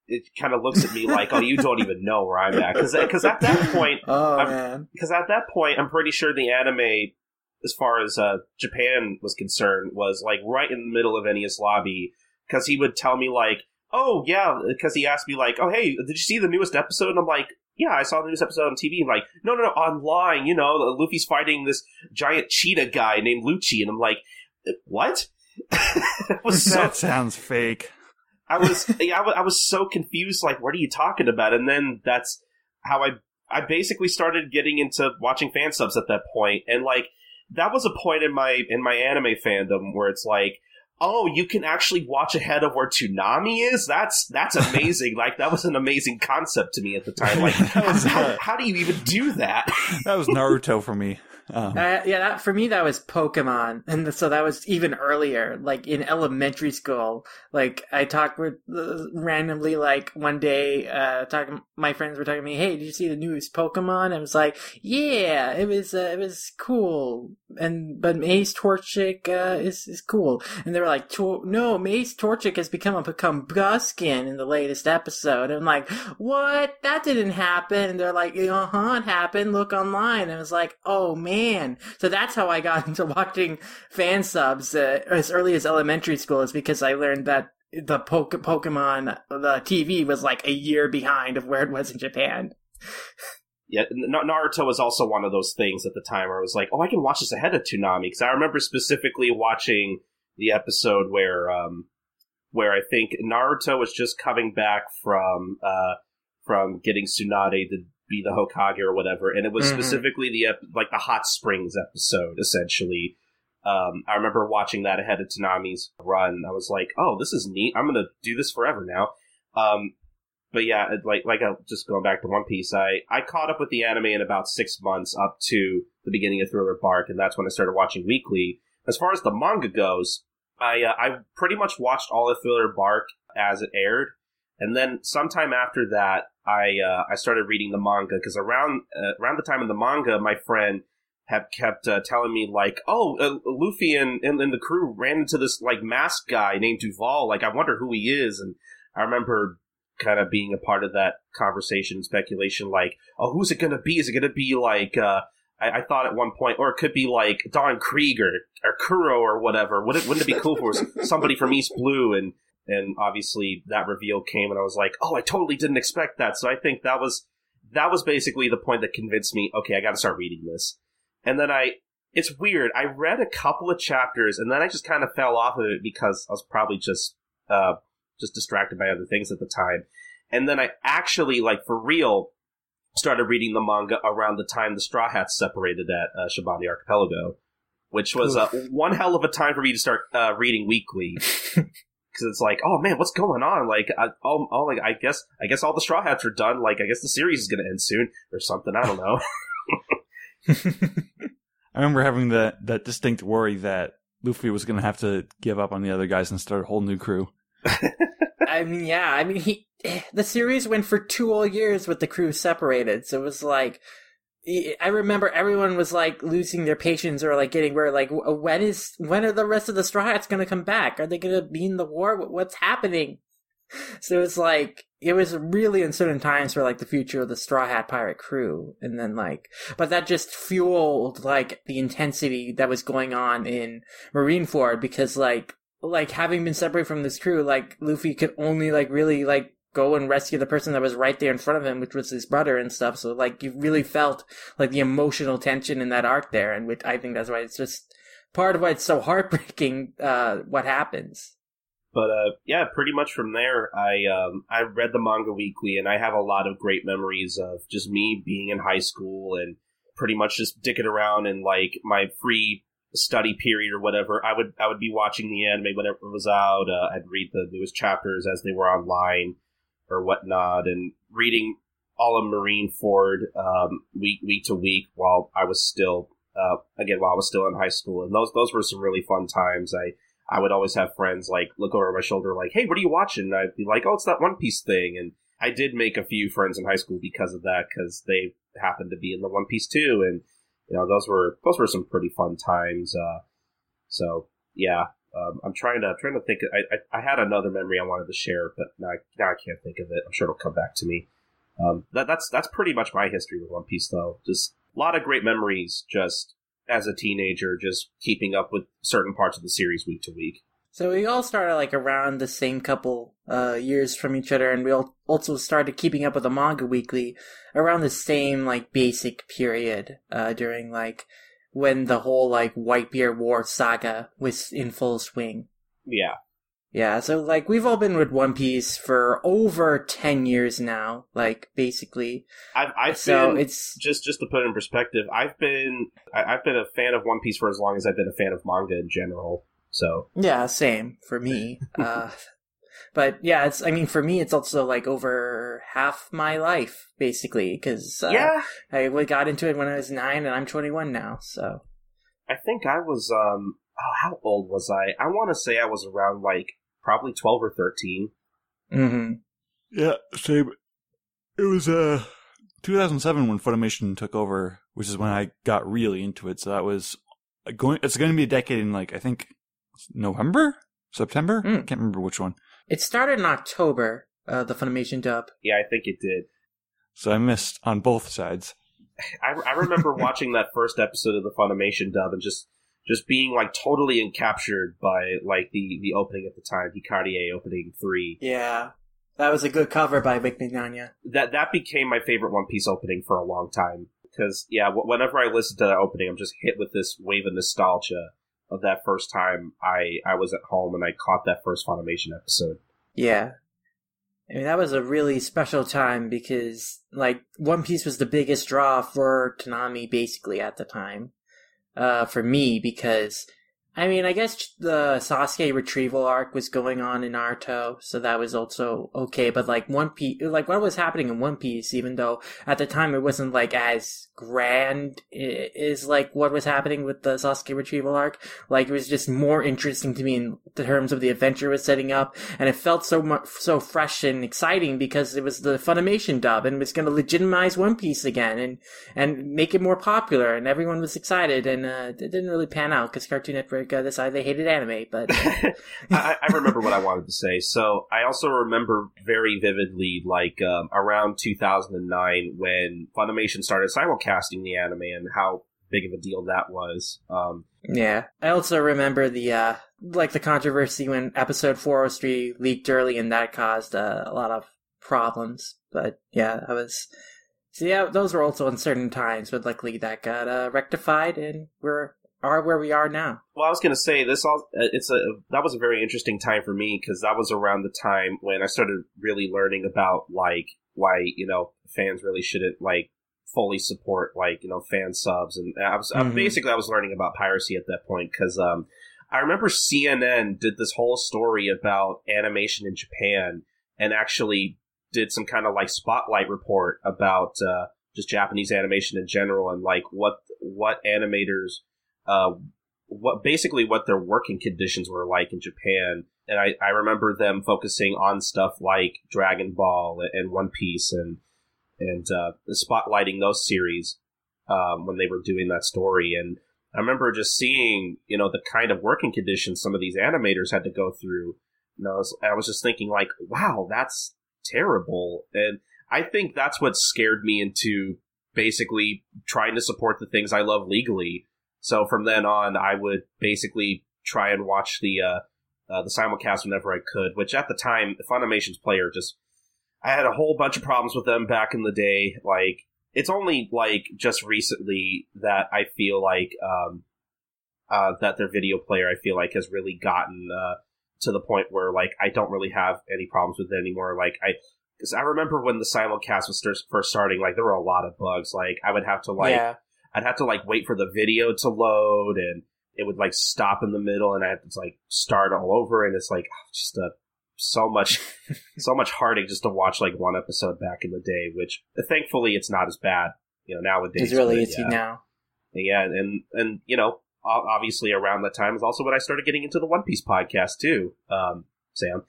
It kind of looks at me like, "Oh, you don't even know where I'm at," because at that point, Oh because at that point, I'm pretty sure the anime, as far as uh, Japan was concerned, was like right in the middle of Enies Lobby. Because he would tell me like, "Oh yeah," because he asked me like, "Oh hey, did you see the newest episode?" And I'm like, "Yeah, I saw the newest episode on TV." And like, "No, no, no, online. You know, Luffy's fighting this giant cheetah guy named Lucci," and I'm like, "What?" it was so that sounds fake. I was yeah, I wa- I was so confused. Like, what are you talking about? And then that's how I I basically started getting into watching fan subs at that point, and like that was a point in my in my anime fandom where it's like. Oh, you can actually watch ahead of where Toonami is. That's that's amazing. like that was an amazing concept to me at the time. Like, how, uh, how do you even do that? That was Naruto for me. Um, Uh, yeah, that, for me that was Pokemon, and so that was even earlier, like in elementary school. Like I talked with uh, randomly, like one day, uh, talking. My friends were talking to me, "Hey, did you see the newest Pokemon?" I was like, "Yeah, it was, uh, it was cool." And but May's Torchic uh, is is cool, and they were like, "No, May's Torchic has become a Combusken in the latest episode." And I'm like, "What? That didn't happen." And they're like, "Uh huh, it happened. Look online." And I was like, "Oh man!" So that's how I got into watching fan subs uh, as early as elementary school. Is because I learned that the Poke- Pokemon the TV was like a year behind of where it was in Japan. Yeah, Naruto was also one of those things at the time where I was like, oh, I can watch this ahead of Toonami because I remember specifically watching the episode where, um, where I think Naruto was just coming back from, uh, from getting Tsunade to be the Hokage or whatever, and it was Mhm. specifically the ep- like the Hot Springs episode, essentially. Um, I remember watching that ahead of Toonami's run. I was like, oh, this is neat. I'm gonna do this forever now. Um, but yeah, like like uh, just going back to One Piece, I I caught up with the anime in about six months up to the beginning of Thriller Bark, and that's when I started watching weekly. As far as the manga goes, I uh, I pretty much watched all of Thriller Bark as it aired, and then sometime after that, I uh, I started reading the manga because around uh, around the time of the manga, my friend had kept uh, telling me like, oh, uh, Luffy and, and and the crew ran into this like masked guy named Duval. Like, I wonder who he is, and I remember kind of being a part of that conversation speculation like oh who's it gonna be? Is it gonna be like uh I, I thought at one point or it could be like don krieger or kuro or whatever. Wouldn't, wouldn't it be cool for somebody from east blue? And and obviously that reveal came and i was like oh i totally didn't expect that so i think that was that was basically the point that convinced me okay i gotta start reading this and then i it's weird i read a couple of chapters and then i just kind of fell off of it because i was probably just uh just distracted by other things at the time. And then I actually, like, for real, started reading the manga around the time the Straw Hats separated at uh, Shabani Archipelago, which was uh, one hell of a time for me to start uh, reading weekly. Because it's like, oh man, what's going on? Like, I, oh, oh, like, I guess, I guess all the Straw Hats are done. Like, I guess the series is going to end soon or something. I don't know. I remember having that that distinct worry that Luffy was going to have to give up on the other guys and start a whole new crew. I mean, yeah, I mean, he eh, the series went for two whole years with the crew separated, so it was like. I remember everyone was like losing their patience or like getting where like when is when are the rest of the Straw Hats going to come back? Are they going to be in the war? What's happening? So it's like it was really uncertain times for like the future of the Straw Hat pirate crew, and then like, but that just fueled like the intensity that was going on in Marineford because like like having been separated from this crew, like Luffy could only like really like go and rescue the person that was right there in front of him, which was his brother and stuff. So like you really felt like the emotional tension in that arc there, and which I think that's why it's just part of why it's so heartbreaking. Uh, what happens? But uh, yeah, pretty much from there, I um, I read the manga weekly, and I have a lot of great memories of just me being in high school and pretty much just dicking around in like my free study period or whatever. I would I would be watching the anime whenever it was out. Uh, I'd read the newest chapters as they were online or whatnot, and reading all of Marineford um, week week to week while I was still uh, again while I was still in high school, and those those were some really fun times. I I would always have friends like look over my shoulder like, "Hey, what are you watching?" And I'd be like, "Oh, it's that One Piece thing." And I did make a few friends in high school because of that, because they happened to be in the One Piece too, and you know those were those were some pretty fun times. Uh, so yeah, um, I'm trying to trying to think. I, I, I had another memory I wanted to share, but now I, now I can't think of it. I'm sure it'll come back to me. Um, that, that's that's pretty much my history with One Piece, though. Just a lot of great memories. Just as a teenager, just keeping up with certain parts of the series week to week. So we all started like around the same couple uh, years from each other, and we all also started keeping up with the manga weekly around the same like basic period uh, during like when the whole like Whitebeard War saga was in full swing. Yeah, Yeah, so like we've all been with One Piece for over ten years now, like basically. I've I've so been it's just just to put it in perspective. I've been I, I've been a fan of One Piece for as long as I've been a fan of manga in general. So Yeah, same for me. uh, but yeah, it's. I mean, for me, it's also like over half my life, basically, because uh, yeah, I got into it when I was nine, and I'm 21 now. So I think I was um oh, how old was I? I want to say I was around like probably twelve or thirteen. hmm Yeah, same. It was uh 2007 when Funimation took over, which is when I got really into it. So that was going. It's going to be a decade in like I think November, September. I Can't remember which one. It started in October. Uh, the Funimation dub. Yeah, I think it did. So I missed on both sides. I, I remember watching that first episode of the Funimation dub and just just being like totally encaptured by like the the opening at the time, Hikarie opening three. Yeah, that was a good cover by Vic Mignogna. That that became my favorite One Piece opening for a long time because yeah, whenever I listen to that opening, I'm just hit with this wave of nostalgia of that first time I I was at home and I caught that first Funimation episode. Yeah. I mean, that was a really special time because, like, One Piece was the biggest draw for Toonami basically at the time. Uh, for me, because, I mean, I guess the Sasuke retrieval arc was going on in Naruto, so that was also okay, but like One Piece, like what was happening in One Piece, even though at the time it wasn't like as grand is like what was happening with the Sasuke retrieval arc, like it was just more interesting to me in terms of the adventure was setting up, and it felt so much so fresh and exciting because it was the Funimation dub and was going to legitimize One Piece again and and make it more popular, and everyone was excited, and uh, it didn't really pan out because Cartoon Network uh, decided they hated anime, but I, I remember what I wanted to say. So I also remember very vividly, like um, around 2009, when Funimation started simulcasting the anime and how big of a deal that was. Um, yeah, I also remember the uh like the controversy when episode 403 leaked early, and that caused uh, a lot of problems. But yeah, I was. So yeah, those were also uncertain times, but luckily that got uh, rectified, and we're are where we are now. well, I was going to say this. All uh, it's a that was a very interesting time for me because that was around the time when I started really learning about like why you know fans really shouldn't like fully support like you know fan subs and I was uh, Mhm. basically I was learning about piracy at that point because um I remember CNN did this whole story about animation in Japan and actually did some kind of like spotlight report about uh, just Japanese animation in general and like what what animators uh, what basically what their working conditions were like in Japan. And I, I remember them focusing on stuff like Dragon Ball and One Piece and and uh, spotlighting those series um, when they were doing that story. And I remember just seeing you know the kind of working conditions some of these animators had to go through. And I was I was just thinking like, wow, that's terrible. And I think that's what scared me into basically trying to support the things I love legally. So from then on, I would basically try and watch the uh, uh, the simulcast whenever I could. Which at the time, the Funimation's player just I had a whole bunch of problems with them back in the day. Like it's only like just recently that I feel like um, uh, that their video player I feel like has really gotten uh, to the point where like I don't really have any problems with it anymore. Like I. Because I remember when the simulcast was first starting, like there were a lot of bugs. Like I would have to like yeah. I'd have to like wait for the video to load and it would like stop in the middle and I had to like start all over and it's like just a so much so much heartache just to watch like one episode back in the day, which thankfully it's not as bad, you know, nowadays. It's really easy yeah. now. Yeah, and and you know, obviously around that time is also when I started getting into the One Piece podcast too, um, Sam.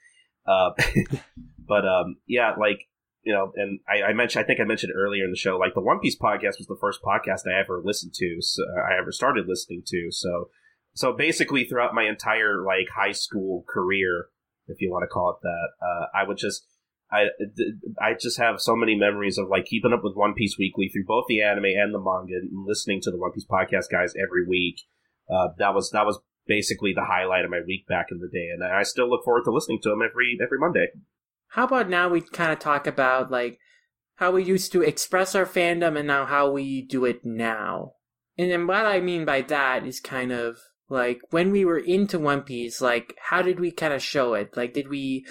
Uh, but um, yeah, like you know, and I, I mentioned, I think I mentioned earlier in the show, like the One Piece podcast was the first podcast I ever listened to, so I ever started listening to. So, so basically, throughout my entire like high school career, if you want to call it that, uh, I would just. I, I just have so many memories of like keeping up with One Piece weekly through both the anime and the manga and listening to the One Piece podcast guys every week. Uh, that was that was basically the highlight of my week back in the day, and I still look forward to listening to them every every Monday. How about now we kind of talk about like how we used to express our fandom and now how we do it now. And then what I mean by that is kind of like when we were into One Piece, like how did we kind of show it? Like did we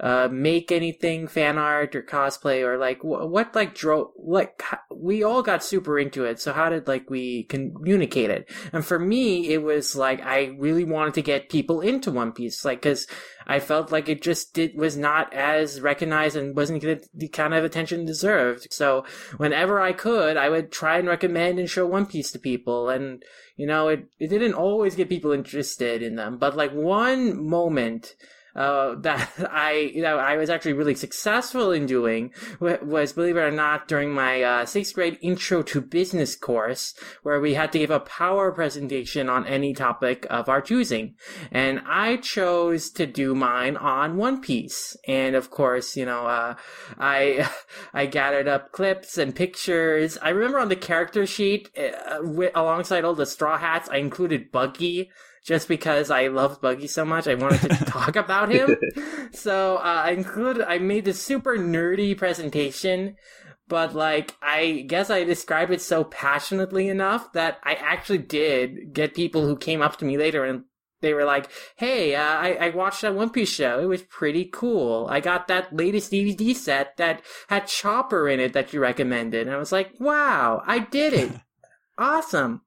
uh make anything fan art or cosplay or like wh- what like drove like h- we all got super into it so how did like we communicate it? And for me it was like i really wanted to get people into one piece like because i felt like it just did was not as recognized and wasn't getting the kind of attention deserved. So whenever i could i would try and recommend and show one piece to people and you know it, it didn't always get people interested in them but like one moment uh, that I, know, I was actually really successful in doing was, believe it or not, during my uh, sixth grade intro to business course, where we had to give a power presentation on any topic of our choosing, and I chose to do mine on One Piece, and of course, you know, uh, I, I gathered up clips and pictures. I remember on the character sheet, uh, wi- alongside all the straw hats, I included Buggy just because I loved Buggy so much, I wanted to talk about him. So uh, I included, I made this super nerdy presentation, but like I guess I described it so passionately enough that I actually did get people who came up to me later and they were like, "Hey, uh, I, I watched that One Piece show. It was pretty cool. I got that latest DVD set that had Chopper in it that you recommended." And I was like, "Wow, I did it! awesome!"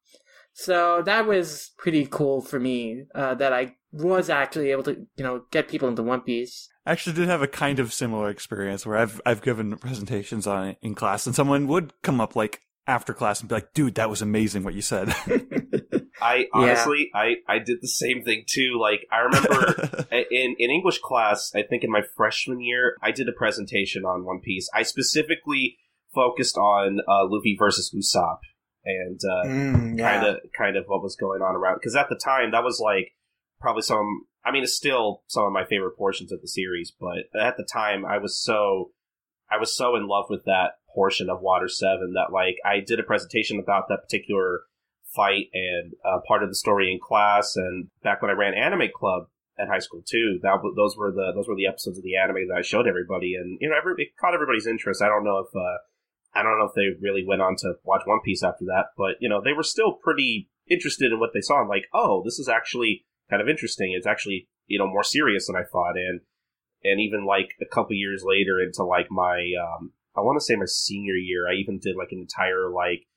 So that was pretty cool for me uh, that I was actually able to, you know, get people into One Piece. I actually did have a kind of similar experience where I've I've given presentations on it in class, and someone would come up like after class and be like, "Dude, that was amazing what you said." I honestly, I, I did the same thing too. Like I remember in in English class, I think in my freshman year, I did a presentation on One Piece. I specifically focused on uh, Luffy versus Usopp and uh, Mm, kind of kind of what was going on around because at the time that was like probably some. I mean, it's still some of my favorite portions of the series, but at the time, I was so I was so in love with that portion of Water Seven that like I did a presentation about that particular fight and uh, part of the story in class. And back when I ran Anime Club at high school too, that those were the those were the episodes of the anime that I showed everybody, and you know, every, it caught everybody's interest. I don't know if uh, I don't know if they really went on to watch One Piece after that, but you know, they were still pretty interested in what they saw. and like, oh, this is actually kind of interesting. It's actually you know more serious than I thought, and and even like a couple years later into like my um, I want to say my senior year, I even did like an entire like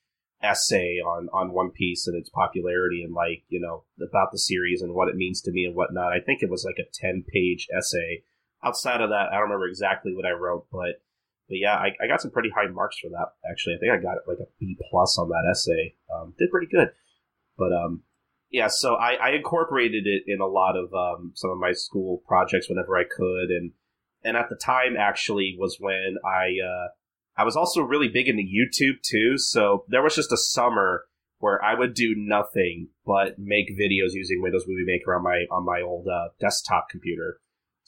essay on on One Piece and its popularity and like you know about the series and what it means to me and whatnot. I think it was like a ten page essay. Outside of that, I don't remember exactly what I wrote, but but yeah, I, I got some pretty high marks for that. Actually, I think I got like a B plus on that essay. Um, did pretty good, but um, yeah. So I, I incorporated it in a lot of um, some of my school projects whenever I could, and and at the time actually was when I uh, I was also really big into YouTube too. So there was just a summer where I would do nothing but make videos using Windows Movie Maker on my on my old uh, desktop computer.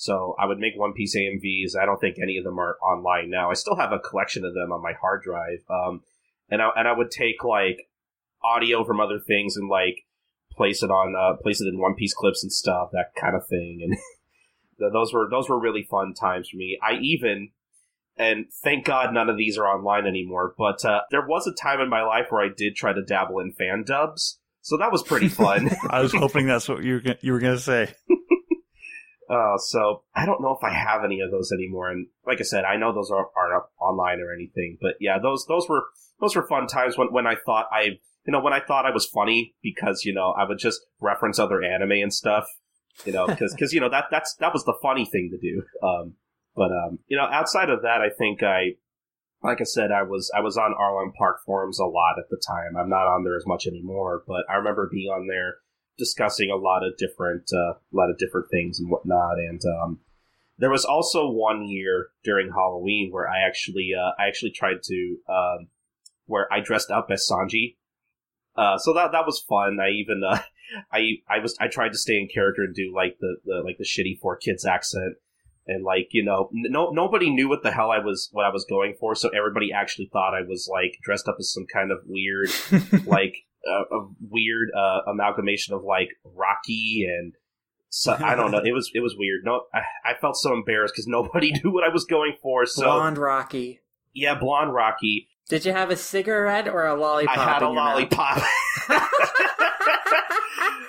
So I would make One Piece AMVs. I don't think any of them are online now. I still have a collection of them on my hard drive. Um, and I and I would take like audio from other things and like place it on uh, place it in One Piece clips and stuff, that kind of thing. And those were those were really fun times for me. I even and thank God none of these are online anymore. But uh, there was a time in my life where I did try to dabble in fan dubs, so that was pretty fun. I was hoping that's what you were gonna, you were going to say. uh, so I don't know if I have any of those anymore. And like I said, I know those are, aren't up online or anything. But yeah, those those were those were fun times when when I thought I you know when I thought I was funny because you know I would just reference other anime and stuff. You know, because cause, you know that that's that was the funny thing to do. Um, but um, you know, outside of that, I think I, like I said, I was I was on Arlong Park forums a lot at the time. I'm not on there as much anymore, but I remember being on there discussing a lot of different uh, a lot of different things and whatnot. And um, there was also one year during Halloween where I actually uh, I actually tried to um, where I dressed up as Sanji. Uh, so that that was fun. I even uh, I I was I tried to stay in character and do like the, the like the shitty four kids accent and like you know no nobody knew what the hell I was what I was going for so everybody actually thought I was like dressed up as some kind of weird like uh, a weird uh, amalgamation of like Rocky and so I don't know it was it was weird no I, I felt so embarrassed because nobody knew what I was going for so Blonde Rocky. yeah blonde Rocky Did you have a cigarette or a lollipop? I had a in your mouth? lollipop.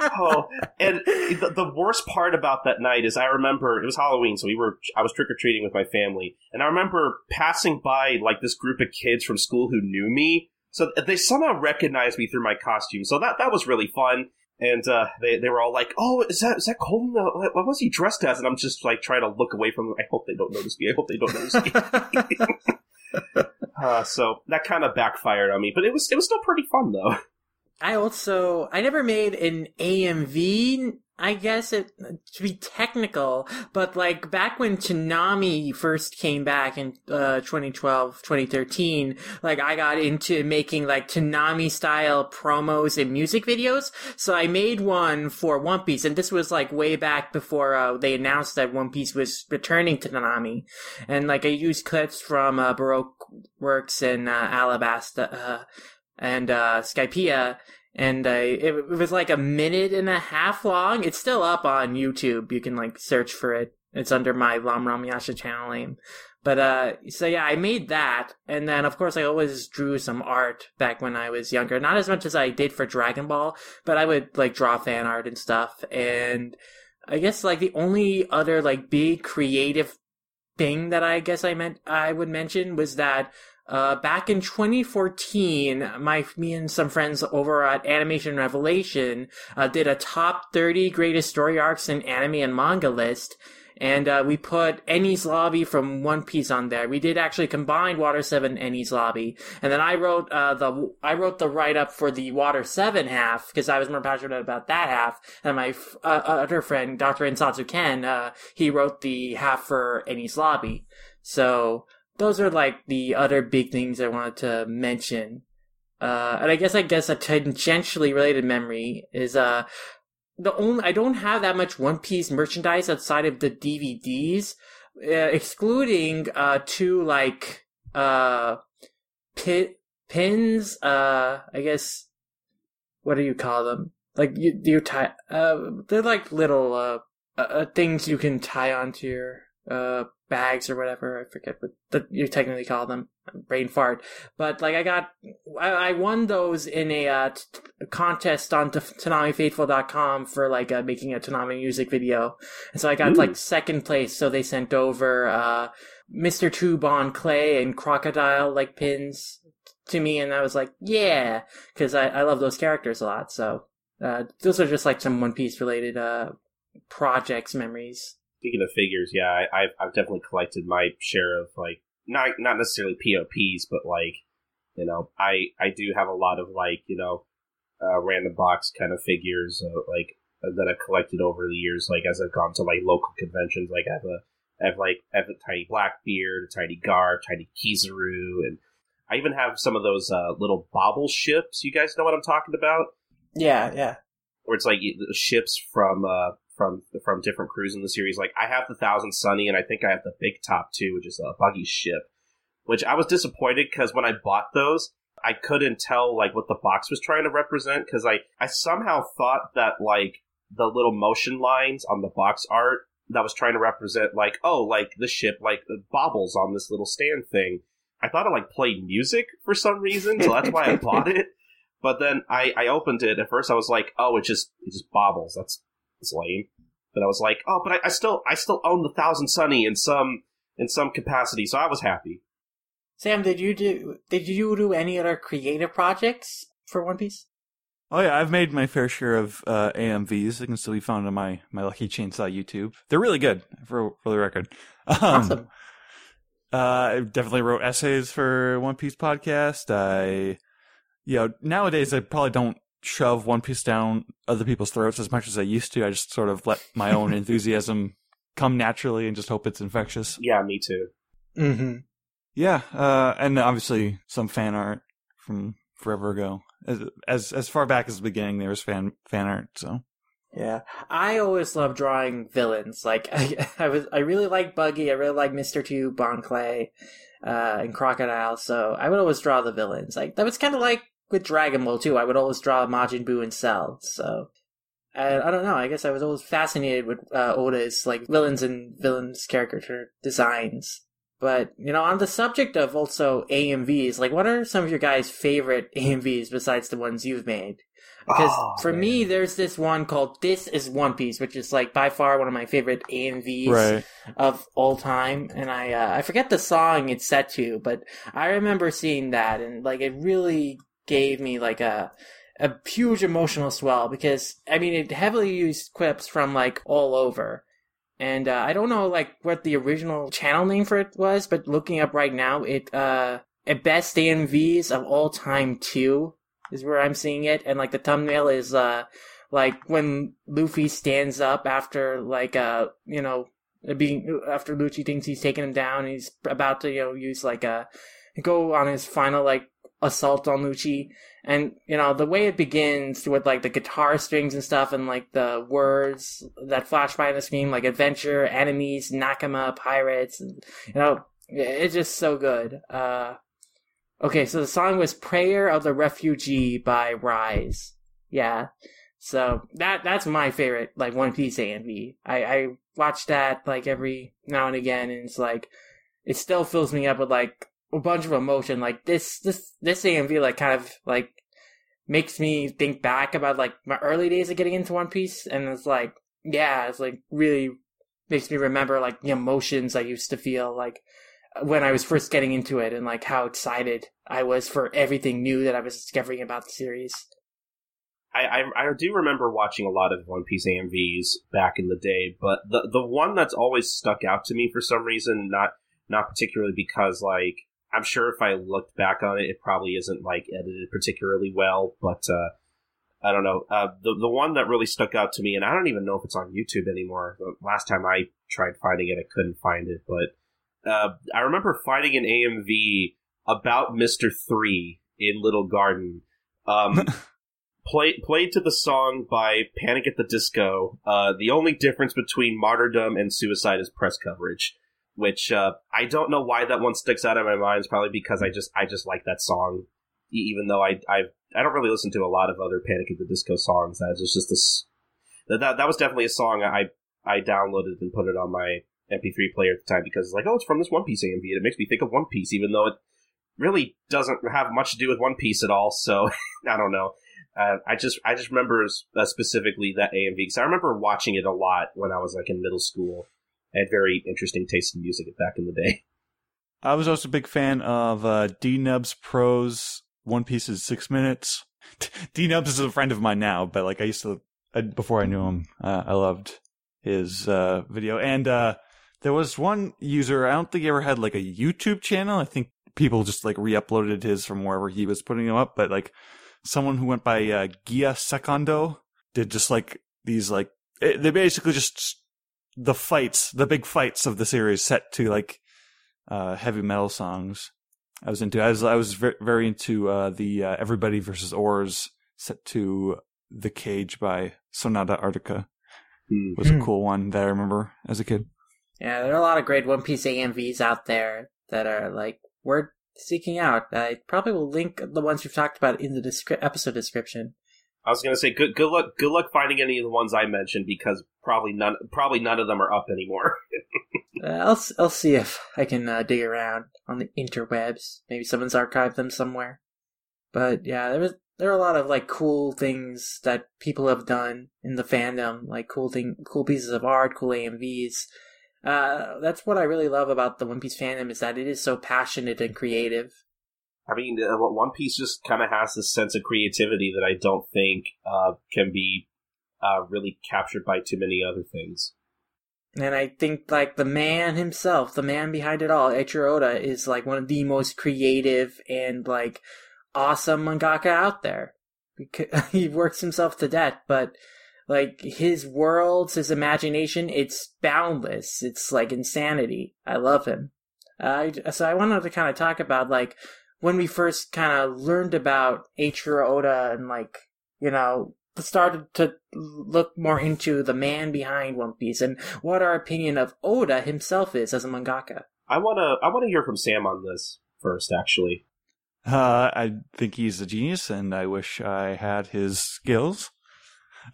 oh, and the, the worst part about that night is I remember it was Halloween, so we were I was trick or treating with my family, and I remember passing by like this group of kids from school who knew me, so they somehow recognized me through my costume. So that that was really fun. And uh, they they were all like, "Oh, is that is that Colton? Uh, What what was he dressed as?" And I'm just like trying to look away from them. I hope they don't notice me. I hope they don't notice me. uh, so that kind of backfired on me, but it was it was still pretty fun though. I also I never made an AMV. I guess it to be technical, but like back when Toonami first came back in uh, 2012, 2013, like I got into making like Toonami style promos and music videos. So I made one for One Piece, and this was like way back before uh, they announced that One Piece was returning to Toonami. And like I used clips from uh, Baroque Works and uh, Alabasta uh, and uh, Skypiea and I it, it was like a minute and a half long. It's still up on YouTube. You can like search for it. It's under my Lam Ram Yasha channel name. But uh so yeah, I made that and then of course I always drew some art back when I was younger. Not as much as I did for Dragon Ball, but I would like draw fan art and stuff. And I guess like the only other like big creative thing that I guess I meant I would mention was that uh, back in 2014, my me and some friends over at Animation Revelation uh, did a top 30 greatest story arcs in anime and manga list, and uh, we put Enies Lobby from One Piece on there. We did actually combine Water Seven and Lobby, and then I wrote uh, the I wrote the write up for the Water Seven half because I was more passionate about that half, and my f- uh, other friend Dr. Insatsu Ken uh, he wrote the half for Enies Lobby. So those are like the other big things I wanted to mention. Uh, and I guess I guess a tangentially related memory is uh the only I don't have that much One Piece merchandise outside of the DVDs, uh, excluding uh two like uh pit pins. Uh, I guess what do you call them? Like you you tie uh they're like little uh, uh things you can tie onto your uh bags or whatever. I forget what the, you technically call them. Brain fart. But like I got, I, I won those in a uh, t- contest on t- ToonamiFaithful.com for like uh, making a Toonami music video. And so I got Ooh. like second place. So they sent over uh, Mr. Two Bon Clay and crocodile like pins to me, and I was like, yeah, because I, I love those characters a lot. So uh, those are just like some One Piece related uh, projects memories. Speaking of figures, yeah, I, I've I've definitely collected my share of like not not necessarily POPs, but like you know, I I do have a lot of like you know, uh, random box kind of figures uh, like uh, that I've collected over the years. Like as I've gone to like local conventions, like I have a I have like I have a tiny Blackbeard, a tiny Garp, tiny Kizaru, and I even have some of those uh, little bobble ships. You guys know what I'm talking about? Yeah, yeah. where it's like ships from uh from from different crews in the series. Like I have the Thousand Sunny, and I think I have the Big Top too, which is a buggy ship. Which I was disappointed because when I bought those, I couldn't tell like what the box was trying to represent because I I somehow thought that like the little motion lines on the box art that was trying to represent like oh like the ship like bobbles on this little stand thing. I thought it like played music for some reason, so that's why I bought it. But then I, I opened it. At first, I was like, "Oh, it just it just bobbles. That's it's lame." But I was like, "Oh, but I, I still I still own the Thousand Sunny in some in some capacity," so I was happy. Sam, did you do did you do any other creative projects for One Piece? Oh yeah, I've made my fair share of uh, AMVs. They can still be found on my my Lucky Chainsaw YouTube. They're really good, for for the record. Um, Awesome. Uh, I definitely wrote essays for One Piece podcast. I, you know, nowadays I probably don't shove One Piece down other people's throats as much as I used to. I just sort of let my own enthusiasm come naturally and just hope it's infectious. Yeah, me too. Mm-hmm. Yeah, uh, and obviously some fan art from forever ago. As as as far back as the beginning, there was fan fan art. So Yeah, I always love drawing villains. Like I, I was, I really like Buggy. I really like Mister Two, Bon Clay, uh, and Crocodile. So I would always draw the villains. Like that was kind of like with Dragon Ball too. I would always draw Majin Buu and Cell. So I, I don't know. I guess I was always fascinated with uh, Oda's like villains and villains caricature designs. But you know, on the subject of also AMVs, like what are some of your guys' favorite AMVs besides the ones you've made? Because Oh, for me, there's this one called "This Is One Piece," which is like by far one of my favorite AMVs right, of all time. And I uh, I forget the song it's set to, but I remember seeing that and like it really gave me like a a huge emotional swell because I mean it heavily used quips from like all over. And uh, I don't know like what the original channel name for it was, but looking up right now, it uh at best AMVs of all time two is where I'm seeing it, and like the thumbnail is uh like when Luffy stands up after like uh you know being after Lucci thinks he's taken him down, he's about to you know use like a go on his final like assault on Lucci, and you know the way it begins with like the guitar strings and stuff, and like the words that flash by on the screen, like adventure, enemies, Nakama, pirates, and, you know it's just so good. Uh, okay, so the song was "Prayer of the Refugee" by Rise. Yeah, so that that's my favorite like One Piece AMV. I I watch that like every now and again, and it's like it still fills me up with like a bunch of emotion. Like this this this AMV like kind of like makes me think back about like my early days of getting into One Piece, and it's like yeah, it's like really makes me remember like the emotions I used to feel like when I was first getting into it, and like how excited I was for everything new that I was discovering about the series. I, I I do remember watching a lot of One Piece AMVs back in the day, but the the one that's always stuck out to me for some reason, not not particularly because like I'm sure if I looked back on it, it probably isn't like edited particularly well, but uh, I don't know. Uh, the the one that really stuck out to me, and I don't even know if it's on YouTube anymore. The last time I tried finding it, I couldn't find it, but uh, I remember finding an AMV about Mister Three in Little Garden. Um, play, played to the song by Panic at the Disco. Uh, the only difference between Martyrdom and Suicide is press coverage, which uh, I don't know why that one sticks out in my mind. It's probably because I just I just like that song, even though I I I don't really listen to a lot of other Panic at the Disco songs. That was just this that that, that was definitely a song I I downloaded and put it on my MP3 player at the time because it's like oh it's from this One Piece AMV and it makes me think of One Piece even though it really doesn't have much to do with One Piece at all. So I don't know. Uh, I just I just remember uh, specifically that AMV because I remember watching it a lot when I was like in middle school. I had very interesting taste in music back in the day. I was also a big fan of uh, D Nubs Pro's One Piece is six minutes. D Nubs is a friend of mine now, but like I used to I, before I knew him, uh, I loved his uh, video. And uh, there was one user I don't think he ever had like a YouTube channel. I think people just like re-uploaded his from wherever he was putting them up, but like someone who went by uh, Gia Secondo did just like these like it, they basically just the fights, the big fights of the series set to like uh, heavy metal songs. I was into. I was I was very, very into uh, the uh, Everybody versus Oars set to The Cage by Sonata Arctica. Hmm. Was a Hmm. cool one that I remember as a kid. Yeah, there are a lot of great One Piece AMVs out there that are like worth seeking out. I probably will link the ones we've talked about in the descri- episode description. I was gonna say good good luck good luck finding any of the ones I mentioned because probably none probably none of them are up anymore. Uh, I'll I'll see if I can uh, dig around on the interwebs. Maybe someone's archived them somewhere. But yeah, there was there are a lot of like cool things that people have done in the fandom, like cool thing, cool pieces of art, cool AMVs. Uh, that's what I really love about the One Piece fandom is that it is so passionate and creative. I mean, uh, One Piece just kind of has this sense of creativity that I don't think uh, can be uh, really captured by too many other things. And I think like the man himself, the man behind it all, Eiichiro Oda, is like one of the most creative and like awesome mangaka out there. He works himself to death, but like his worlds, his imagination, it's boundless. It's like insanity. I love him. Uh, so I wanted to kind of talk about like when we first kind of learned about Eiichiro Oda and like you know started to look more into the man behind One Piece and what our opinion of Oda himself is as a mangaka. I wanna I wanna hear from Sam on this first, actually. Uh, I think he's a genius, and I wish I had his skills.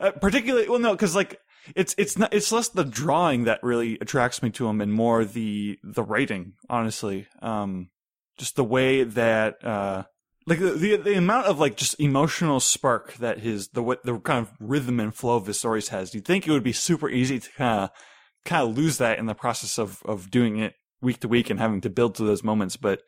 Uh, particularly, well, no, because like it's it's not it's less the drawing that really attracts me to him, and more the the writing. Honestly, um, just the way that uh, like the, the the amount of like just emotional spark that his the what the kind of rhythm and flow of his stories has. You'd think it would be super easy to kind of kind of lose that in the process of of doing it week to week and having to build to those moments, but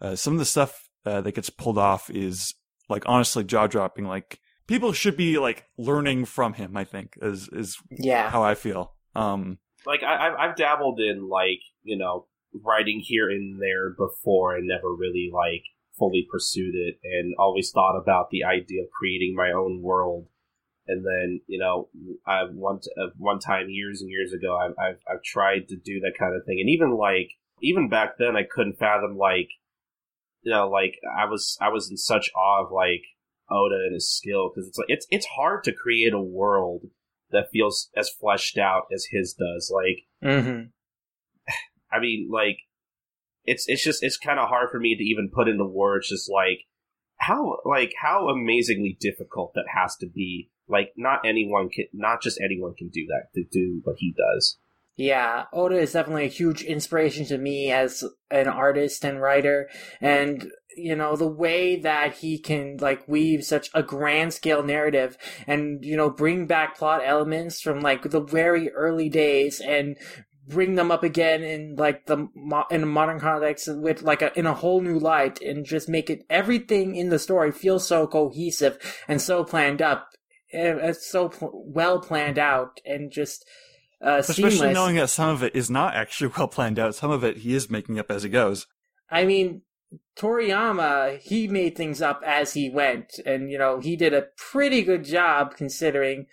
uh, some of the stuff uh, that gets pulled off is like honestly jaw dropping. Like people should be like learning from him. I think is is Yeah. how I feel. Um, Like I, I've I've dabbled in like you know writing here and there before, and never really like fully pursued it, and always thought about the idea of creating my own world. And then you know, I one uh, one time years and years ago, I've, I've I've tried to do that kind of thing, and even like even back then, I couldn't fathom like you know like I was I was in such awe of like Oda and his skill because it's like it's it's hard to create a world that feels as fleshed out as his does. Like Mm-hmm. I mean, like it's it's just it's kind of hard for me to even put into words. Just like how like how amazingly difficult that has to be. Like not anyone can, not just anyone can do that to do what he does. Yeah, Oda is definitely a huge inspiration to me as an artist and writer. And, you know, the way that he can, like, weave such a grand scale narrative and, you know, bring back plot elements from, like, the very early days and bring them up again in, like, the, in a modern context with, like, a, in a whole new light and just make it, everything in the story feel so cohesive and so planned up. And so pl- well planned out and just, uh, especially seamless. knowing that some of it is not actually well planned out. Some of it he is making up as he goes. I mean, Toriyama, he made things up as he went, and you know, he did a pretty good job considering,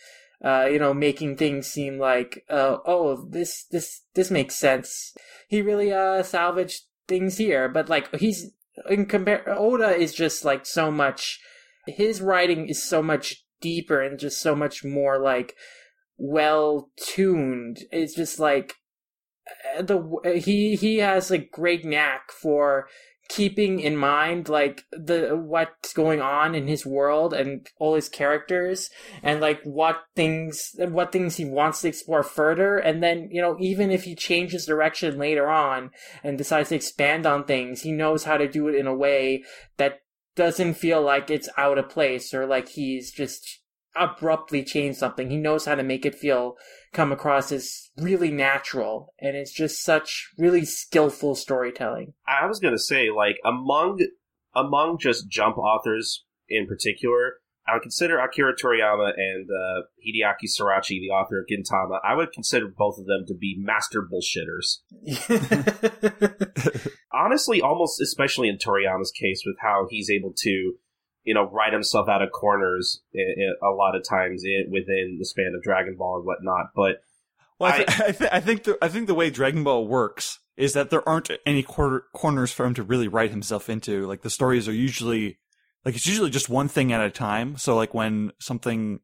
uh, you know, making things seem like, uh, oh, this, this, this makes sense. He really, uh, salvaged things here, but like, he's, in compare, Oda is just like so much, his writing is so much deeper and just so much more like, well tuned. It's just like, uh, the he he has a great knack for keeping in mind like the what's going on in his world and all his characters and like what things what things he wants to explore further. And then you know even if he changes direction later on and decides to expand on things he knows how to do it in a way that doesn't feel like it's out of place or like he's just abruptly change something he knows how to make it feel come across as really natural and it's just such really skillful storytelling I was gonna say like among among just jump authors in particular, I would consider Akira Toriyama and uh, Hideaki Sorachi, the author of Gintama. I would consider both of them to be master bullshitters. honestly, almost especially in Toriyama's case, with how he's able to, you know, write himself out of corners a lot of times in, within the span of Dragon Ball and whatnot. But Well, I, th- I, th- I think the I think the way Dragon Ball works is that there aren't any quarter- corners for him to really write himself into. Like the stories are usually like it's usually just one thing at a time. So like when something,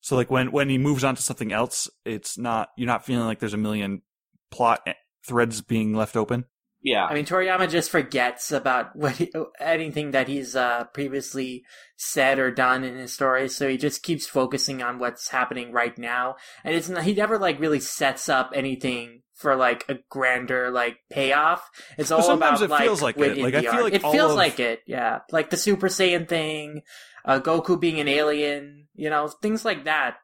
so like when when he moves on to something else, it's not you're not feeling like there's a million plot eh, threads being left open. Yeah. I mean, Toriyama just forgets about what he, anything that he's uh, previously said or done in his stories, so he just keeps focusing on what's happening right now, and it's not, he never like really sets up anything for like a grander like payoff. It's all But sometimes about it feels like, like it. Like, I feel like it feels of- like it, yeah, like the Super Saiyan thing, uh, Goku being an alien, you know, things like that.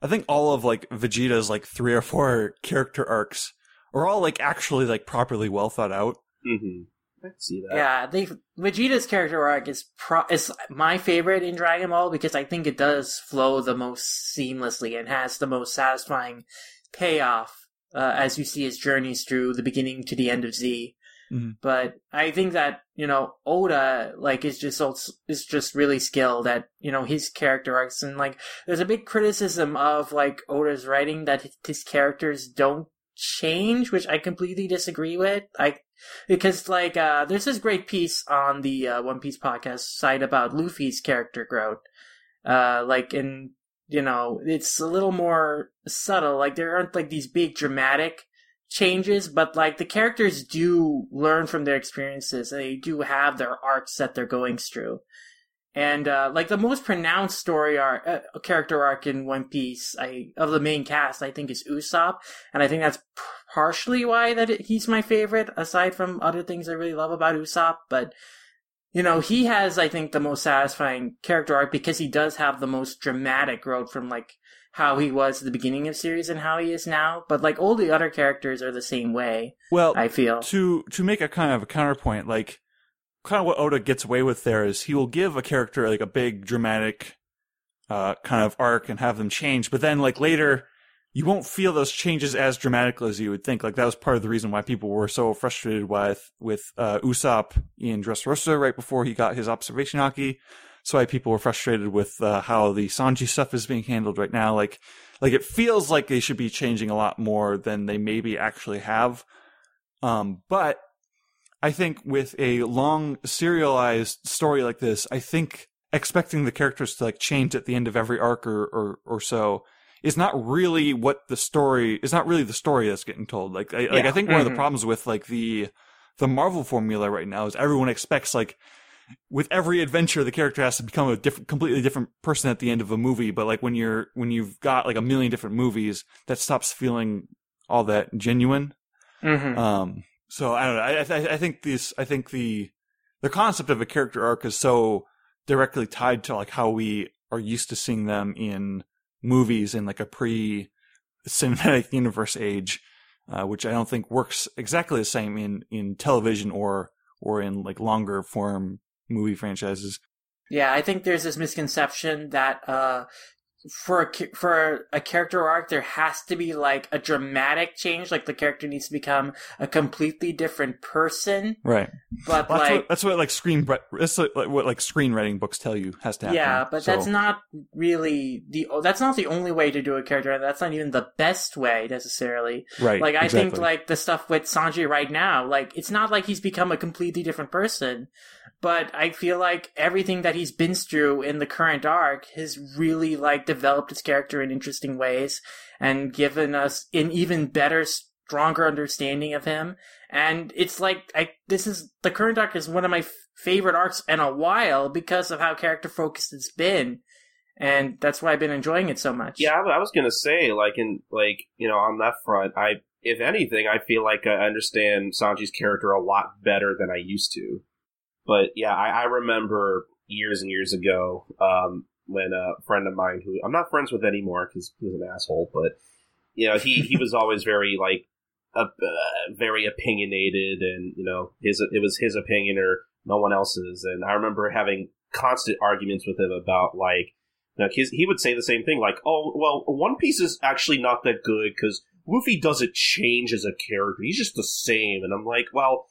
I think all of like Vegeta's like three or four character arcs are all like actually like properly well thought out. Mm-hmm. I can see that. Yeah, they Vegeta's character arc is pro is my favorite in Dragon Ball because I think it does flow the most seamlessly and has the most satisfying payoff uh, as you see his journeys through the beginning to the end of Z. Mhm. But I think that you know Oda like is just also- is just really skilled at you know his character arcs and like there's a big criticism of like Oda's writing that his characters don't change, which I completely disagree with. I because like uh there's this great piece on the uh, One Piece podcast site about Luffy's character growth. Uh like in you know, it's a little more subtle. Like there aren't like these big dramatic changes, but like the characters do learn from their experiences. They do have their arcs that they're going through. And uh, like the most pronounced story arc, uh, character arc in One Piece, I of the main cast, I think is Usopp, and I think that's partially why that it, he's my favorite. Aside from other things I really love about Usopp, but you know he has, I think, the most satisfying character arc because he does have the most dramatic growth from like how he was at the beginning of series and how he is now. But like all the other characters are the same way. Well, I feel. to to make a kind of a counterpoint, like kind of what Oda gets away with there is he will give a character like a big dramatic uh kind of arc and have them change, but then like later you won't feel those changes as dramatically as you would think. Like that was part of the reason why people were so frustrated with with uh, Usopp in Dressrosa right before he got his observation haki. That's why people were frustrated with uh, how the Sanji stuff is being handled right now. Like, like it feels like they should be changing a lot more than they maybe actually have. Um, but I think with a long serialized story like this, I think expecting the characters to like change at the end of every arc or, or, or so is not really what the story is not really the story that's getting told. Like, I, like I Yeah. think one of the Mhm. problems with like the, the Marvel formula right now is everyone expects like, with every adventure, the character has to become a different, completely different person at the end of a movie. But like when you're, when you've got like a million different movies, that stops feeling all that genuine. Mm-hmm. Um, so I don't know. I, I, I think this. I think the the concept of a character arc is so directly tied to like how we are used to seeing them in movies in like a pre cinematic universe age, uh, which I don't think works exactly the same in in television or or in like longer form movie franchises. Yeah, I think there's this misconception that uh, for a, for a character arc, there has to be like a dramatic change, like the character needs to become a completely different person. Right. But Well, that's, like, what, that's what like screen that's what, like, what like screenwriting books tell you has to happen. yeah, but So- that's not really the that's not the only way to do a character, that's not even the best way necessarily. right. Like I think like the stuff with Sanji right now, like it's not like he's become a completely different person, but I feel like everything that he's been through in the current arc has really like developed his character in interesting ways and given us an even better, stronger understanding of him. And it's like I this is the current arc is one of my f- favorite arcs in a while because of how character focused it's been. And that's why I've been enjoying it so much. Yeah, I, I was gonna say, like, in like, you know, on that front, I, if anything, I feel like I understand Sanji's character a lot better than I used to. But yeah, I, I remember years and years ago um, when a friend of mine, who I'm not friends with anymore because he was an asshole, but you know, he he was always very like, uh, uh, very opinionated, and you know, his it was his opinion or no one else's. And I remember having constant arguments with him about like. Now, his, he would say the same thing, like, "Oh, well, One Piece is actually not that good because Luffy doesn't change as a character; he's just the same." And I'm like, "Well,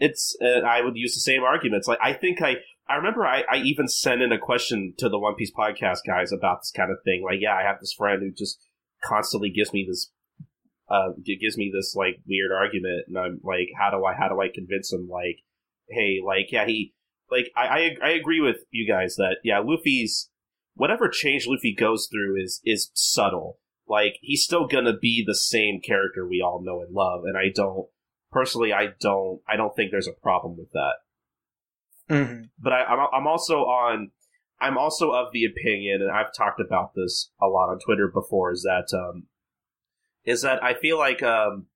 it's." Uh, I would use the same arguments. Like, I think I, I remember I, I even sent in a question to the One Piece podcast guys about this kind of thing. Like, yeah, I have this friend who just constantly gives me this, uh, gives me this like weird argument, and I'm like, how do I, how do I convince him? Like, hey, like, yeah, he, like, I, I, I agree with you guys that yeah, Luffy's whatever change Luffy goes through is is subtle. Like he's still gonna be the same character we all know and love, and I don't personally, I don't I don't think there's a problem with that. hmm But I, I'm I'm also on I'm also of the opinion, and I've talked about this a lot on Twitter before, is that um, is that I feel like um,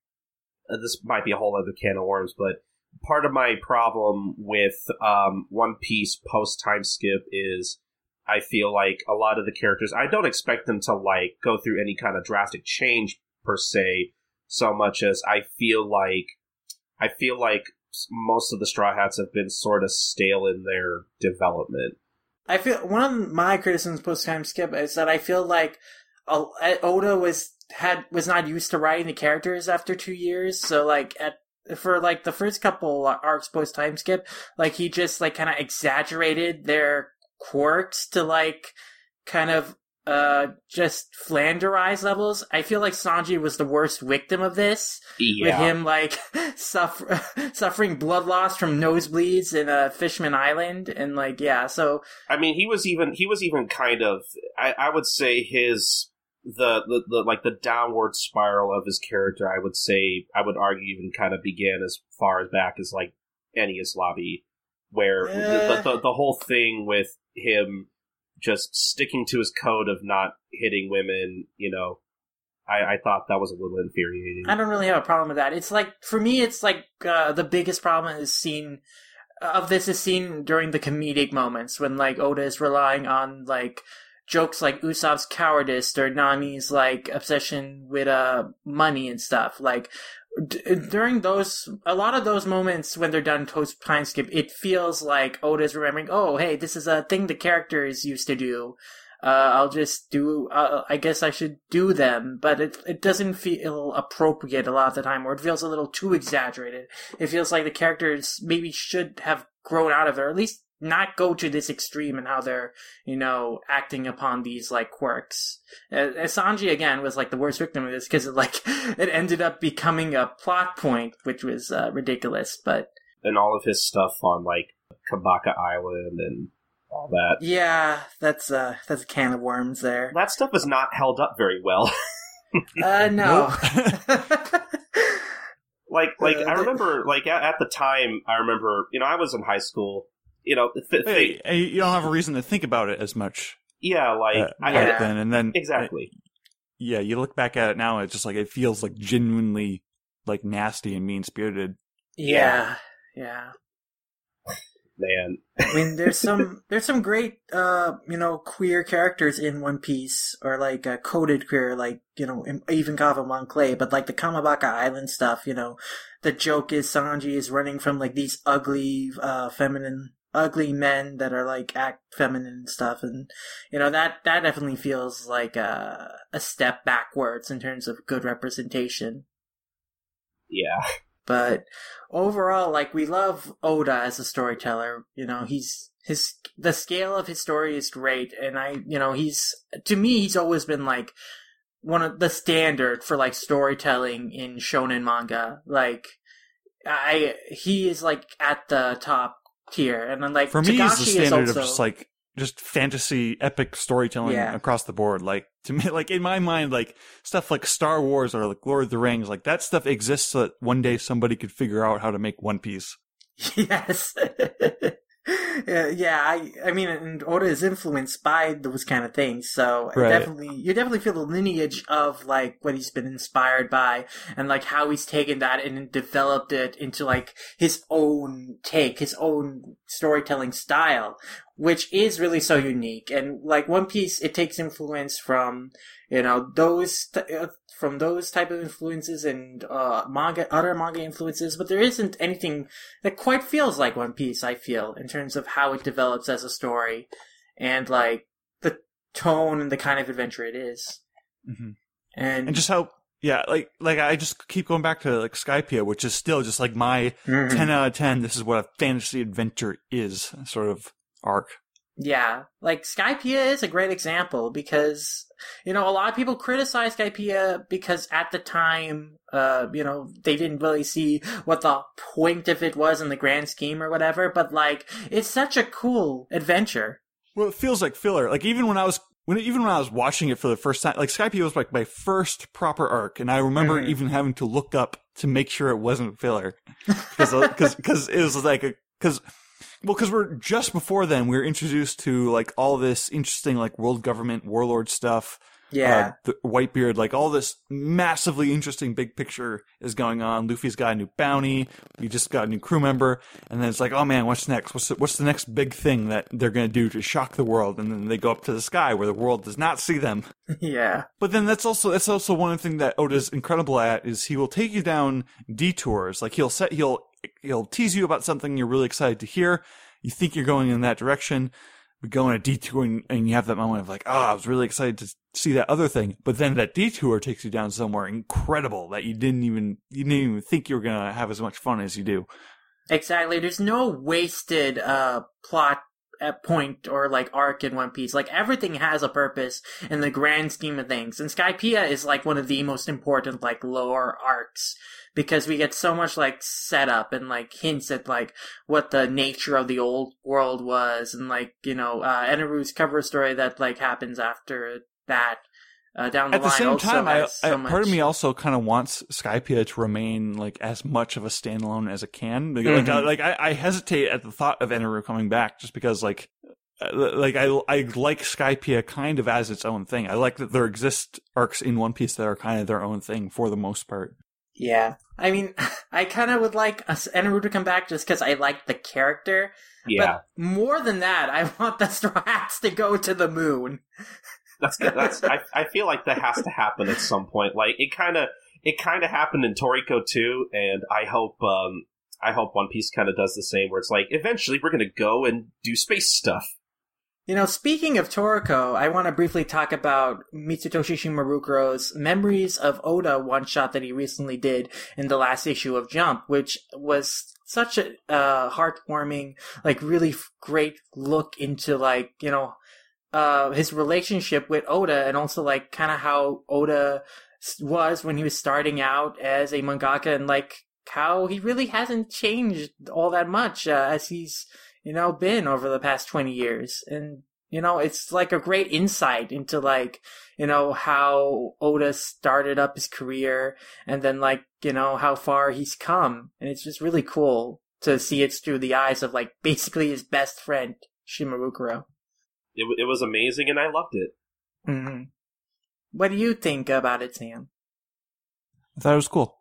this might be a whole other can of worms, but part of my problem with um, One Piece post time skip is I feel like a lot of the characters I don't expect them to like go through any kind of drastic change per se, so much as I feel like I feel like most of the Straw Hats have been sort of stale in their development. I feel one of my criticisms post time skip is that I feel like uh, Oda was had was not used to writing the characters after two years. So like at for like the first couple arcs post time skip, like he just like kind of exaggerated their quirks to like kind of uh just flanderize levels. I feel like Sanji was the worst victim of this Yeah, with him like suffer suffering blood loss from nosebleeds in uh, Fishman Island and like yeah so I mean, he was even he was even kind of I, I would say his the, the the like the downward spiral of his character. I would say I would argue even kind of began as far as back as like Enies Lobby, where Eh. the, the the whole thing with him just sticking to his code of not hitting women. You know, I, I thought that was a little infuriating. I don't really have a problem with that. It's like for me, it's like uh, the biggest problem is seen of this is seen during the comedic moments when like Oda is relying on like jokes like Usopp's cowardice or Nami's like obsession with uh money and stuff. Like d- during those, a lot of those moments when they're done post time skip, it feels like Oda's remembering, oh hey, this is a thing the characters used to do. Uh, I'll just do. Uh, I guess I should do them, but it it doesn't feel appropriate a lot of the time, or it feels a little too exaggerated. It feels like the characters maybe should have grown out of it, or at least not go to this extreme in how they're, you know, acting upon these like quirks. Uh, uh, Sanji again was like the worst victim of this because it like it ended up becoming a plot point, which was uh, ridiculous. But and all of his stuff on like Kamabaka Island and all that. yeah, that's uh that's a can of worms there. That stuff is not held up very well. Uh, no. like like Uh, I remember like at, at the time I remember you know I was in high school you know th- th- Hey, hey, you don't have a reason to think about it as much yeah like uh, I, yeah. then, and then exactly yeah, you look back at it now, it's just like it feels like genuinely like nasty and mean spirited. yeah, yeah. man I mean, there's some there's some great uh you know queer characters in One Piece, or like uh, coded queer, like you know even Kava Monclay, but like the Kamabaka Island stuff, you know, the joke is Sanji is running from like these ugly uh feminine ugly men that are like act feminine and stuff, and you know that that definitely feels like a a step backwards in terms of good representation. yeah But overall, like we love Oda as a storyteller. You know, he's his the scale of his story is great, and I, you know, he's to me he's always been like one of the standard for like storytelling in shonen manga. Like I, he is like at the top tier, and then like For me, Togashi it's the standard also, of just like just fantasy epic storytelling Yeah. across the board. Like to me, like in my mind, like stuff like Star Wars or like Lord of the Rings, like that stuff exists so that one day somebody could figure out how to make One Piece. Yes. yeah, yeah, I I mean and Oda is influenced by those kind of things, so Right. definitely you definitely feel the lineage of like what he's been inspired by and like how he's taken that and developed it into like his own take, his own storytelling style, which is really so unique. And like One Piece, it takes influence from you know those t- uh, from those type of influences and uh manga other manga influences, but there isn't anything that quite feels like One Piece, I feel, in terms of how it develops as a story and like the tone and the kind of adventure it is. Mhm. And, and just how yeah like like i just keep going back to like skypiea which is still just like my Mhm. 10 out of 10 this is what a fantasy adventure is sort of arc Yeah, like Skypiea is a great example because you know a lot of people criticize Skypiea because at the time, uh, you know, they didn't really see what the point of it was in the grand scheme or whatever. But like, it's such a cool adventure. well it feels like filler like even when i was when even when I was watching it for the first time, like Skypiea was like my first proper arc, and I remember Mhm. even having to look up to make sure it wasn't filler because because it was like a because. Well, because we're just before then, we were introduced to like all this interesting like world government warlord stuff. Yeah. uh, Whitebeard, like all this massively interesting big picture is going on. Luffy's got a new bounty. We just got a new crew member, and then it's like, oh man, what's next? What's the, what's the next big thing that they're going to do to shock the world? And then they go up to the sky where the world does not see them. yeah. But then that's also that's also one thing that Oda's incredible at is he will take you down detours. Like he'll set he'll he'll tease you about something you're really excited to hear. You think you're going in that direction. We go on a detour and, and you have that moment of like, oh, I was really excited to see that other thing. But then that detour takes you down somewhere incredible that you didn't even you didn't even think you were gonna have as much fun as you do. Exactly. There's no wasted uh plot at point or like arc in One Piece. Like everything has a purpose in the grand scheme of things. And Skypiea is like one of the most important like lower arcs because we get so much like setup and like hints at like what the nature of the old world was and like, you know, uh Eneru's cover story that like happens after that. Uh, down the At the line same time, I, so I, part of me also kind of wants Skypiea to remain like as much of a standalone as it can. Like, Mhm. like, I, like I, I hesitate at the thought of Eneru coming back just because like uh, like I I like Skypiea kind of as its own thing. I like that there exist arcs in One Piece that are kind of their own thing for the most part. Yeah. I mean, I kind of would like Eneru to come back just because I like the character. Yeah, But more than that, I want the Straw Hats to go to the moon. that's good. That's I, I feel like that has to happen at some point. Like it kind of it kind of happened in Toriko too, and I hope um I hope One Piece kind of does the same, where it's like eventually we're gonna go and do space stuff. You know, speaking of Toriko, I want to briefly talk about Mitsutoshi Shimabukuro's Memories of Oda one shot that he recently did in the last issue of Jump, which was such a uh, heartwarming, like really great look into like, you know, uh, his relationship with Oda and also like kind of how Oda was when he was starting out as a mangaka and like how he really hasn't changed all that much uh, as he's you know, been over the past 20 years. And, you know, it's like a great insight into like, you know, how Oda started up his career and then like, you know, how far he's come. And it's just really cool to see it through the eyes of like basically his best friend, Shimabukuro. It, it was amazing, and I loved it. hmm What do you think about it, Sam? I thought it was cool.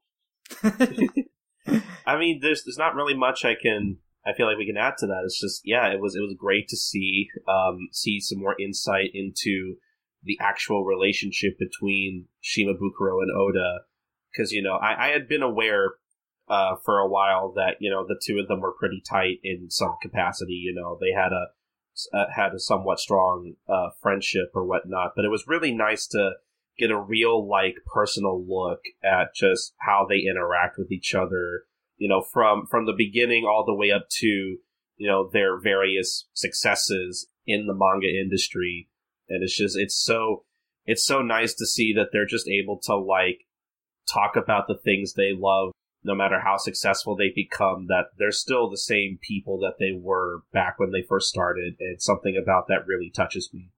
I mean, there's there's not really much I can. I feel like we can add to that. It's just yeah, it was it was great to see um, see some more insight into the actual relationship between Shimabukuro and Oda, because you know I, I had been aware uh, for a while that you know the two of them were pretty tight in some capacity. You know they had a uh, had a somewhat strong uh, friendship or whatnot, but it was really nice to get a real like personal look at just how they interact with each other you know from from the beginning all the way up to you know their various successes in the manga industry. And it's just it's so it's so nice to see that they're just able to like talk about the things they love no matter how successful they become that they're still the same people that they were back when they first started. And something about that really touches me.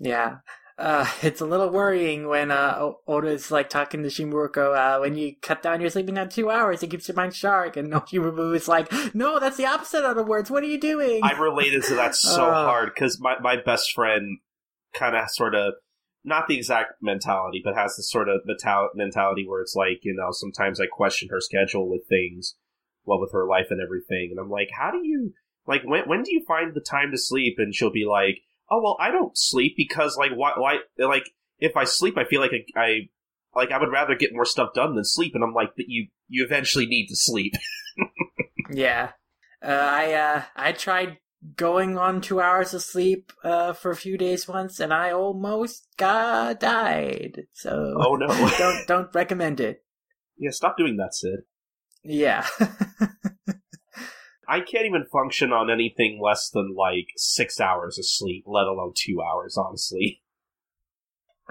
Yeah. Uh, it's a little worrying when uh, O- Oda's like talking to Shimabukuro, uh, when you cut down your sleeping down two hours, it keeps your mind sharp. And Shimabukuro is like, no, that's the opposite of the words. What are you doing? I related to that so Uh. hard because my, my best friend kind of sort of not the exact mentality, but has this sort of metal- mentality where it's like you know sometimes I question her schedule with things, well with her life and everything, and I'm like, how do you like when when do you find the time to sleep? And she'll be like, oh well, I don't sleep because like why why like if I sleep, I feel like I, I like I would rather get more stuff done than sleep, and I'm like, but you you eventually need to sleep. Yeah. Uh, I, uh, I tried going on two hours of sleep, uh, for a few days once, and I almost got died. So. Oh, no. don't, don't recommend it. yeah, stop doing that, Sid. Yeah. I can't even function on anything less than like six hours of sleep, let alone two hours, honestly.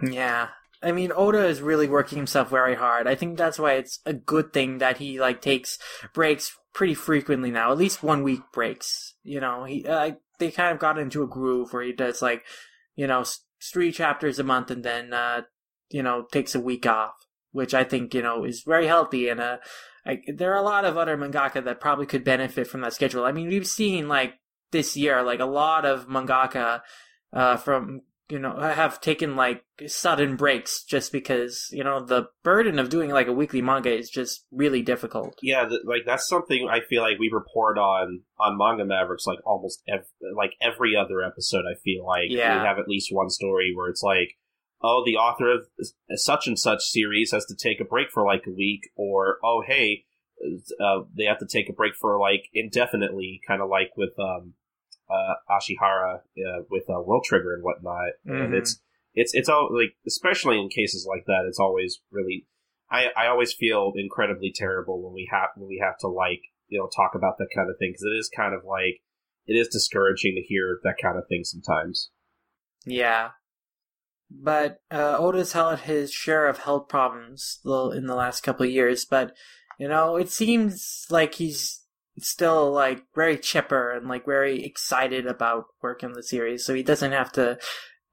Yeah. I mean, Oda is really working himself very hard. I think that's why it's a good thing that he like takes breaks pretty frequently now. At least one week breaks. You know, he uh, they kind of got into a groove where he does like, you know, three chapters a month and then uh, you know takes a week off, which I think you know is very healthy. And uh, I, there are a lot of other mangaka that probably could benefit from that schedule. I mean, we've seen like this year, like a lot of mangaka uh, from you know have taken like sudden breaks just because you know the burden of doing like a weekly manga is just really difficult. Yeah, th- like that's something I feel like we report on on Manga Mavericks like almost ev- like every other episode. I feel like Yeah. we have at least one story where it's like, oh, the author of such and such series has to take a break for like a week, or oh, hey, uh, they have to take a break for like indefinitely, kind of like with um, uh, Ashihara uh, with uh, World Trigger and whatnot. And Mhm. it's it's it's all like especially in cases like that, it's always really. I, I always feel incredibly terrible when we have when we have to like you know talk about that kind of thing because it is kind of like it is discouraging to hear that kind of thing sometimes. Yeah. But uh, Oda's had his share of health problems in the last couple of years, but you know, it seems like he's still like very chipper and like very excited about working the series, so he doesn't have to.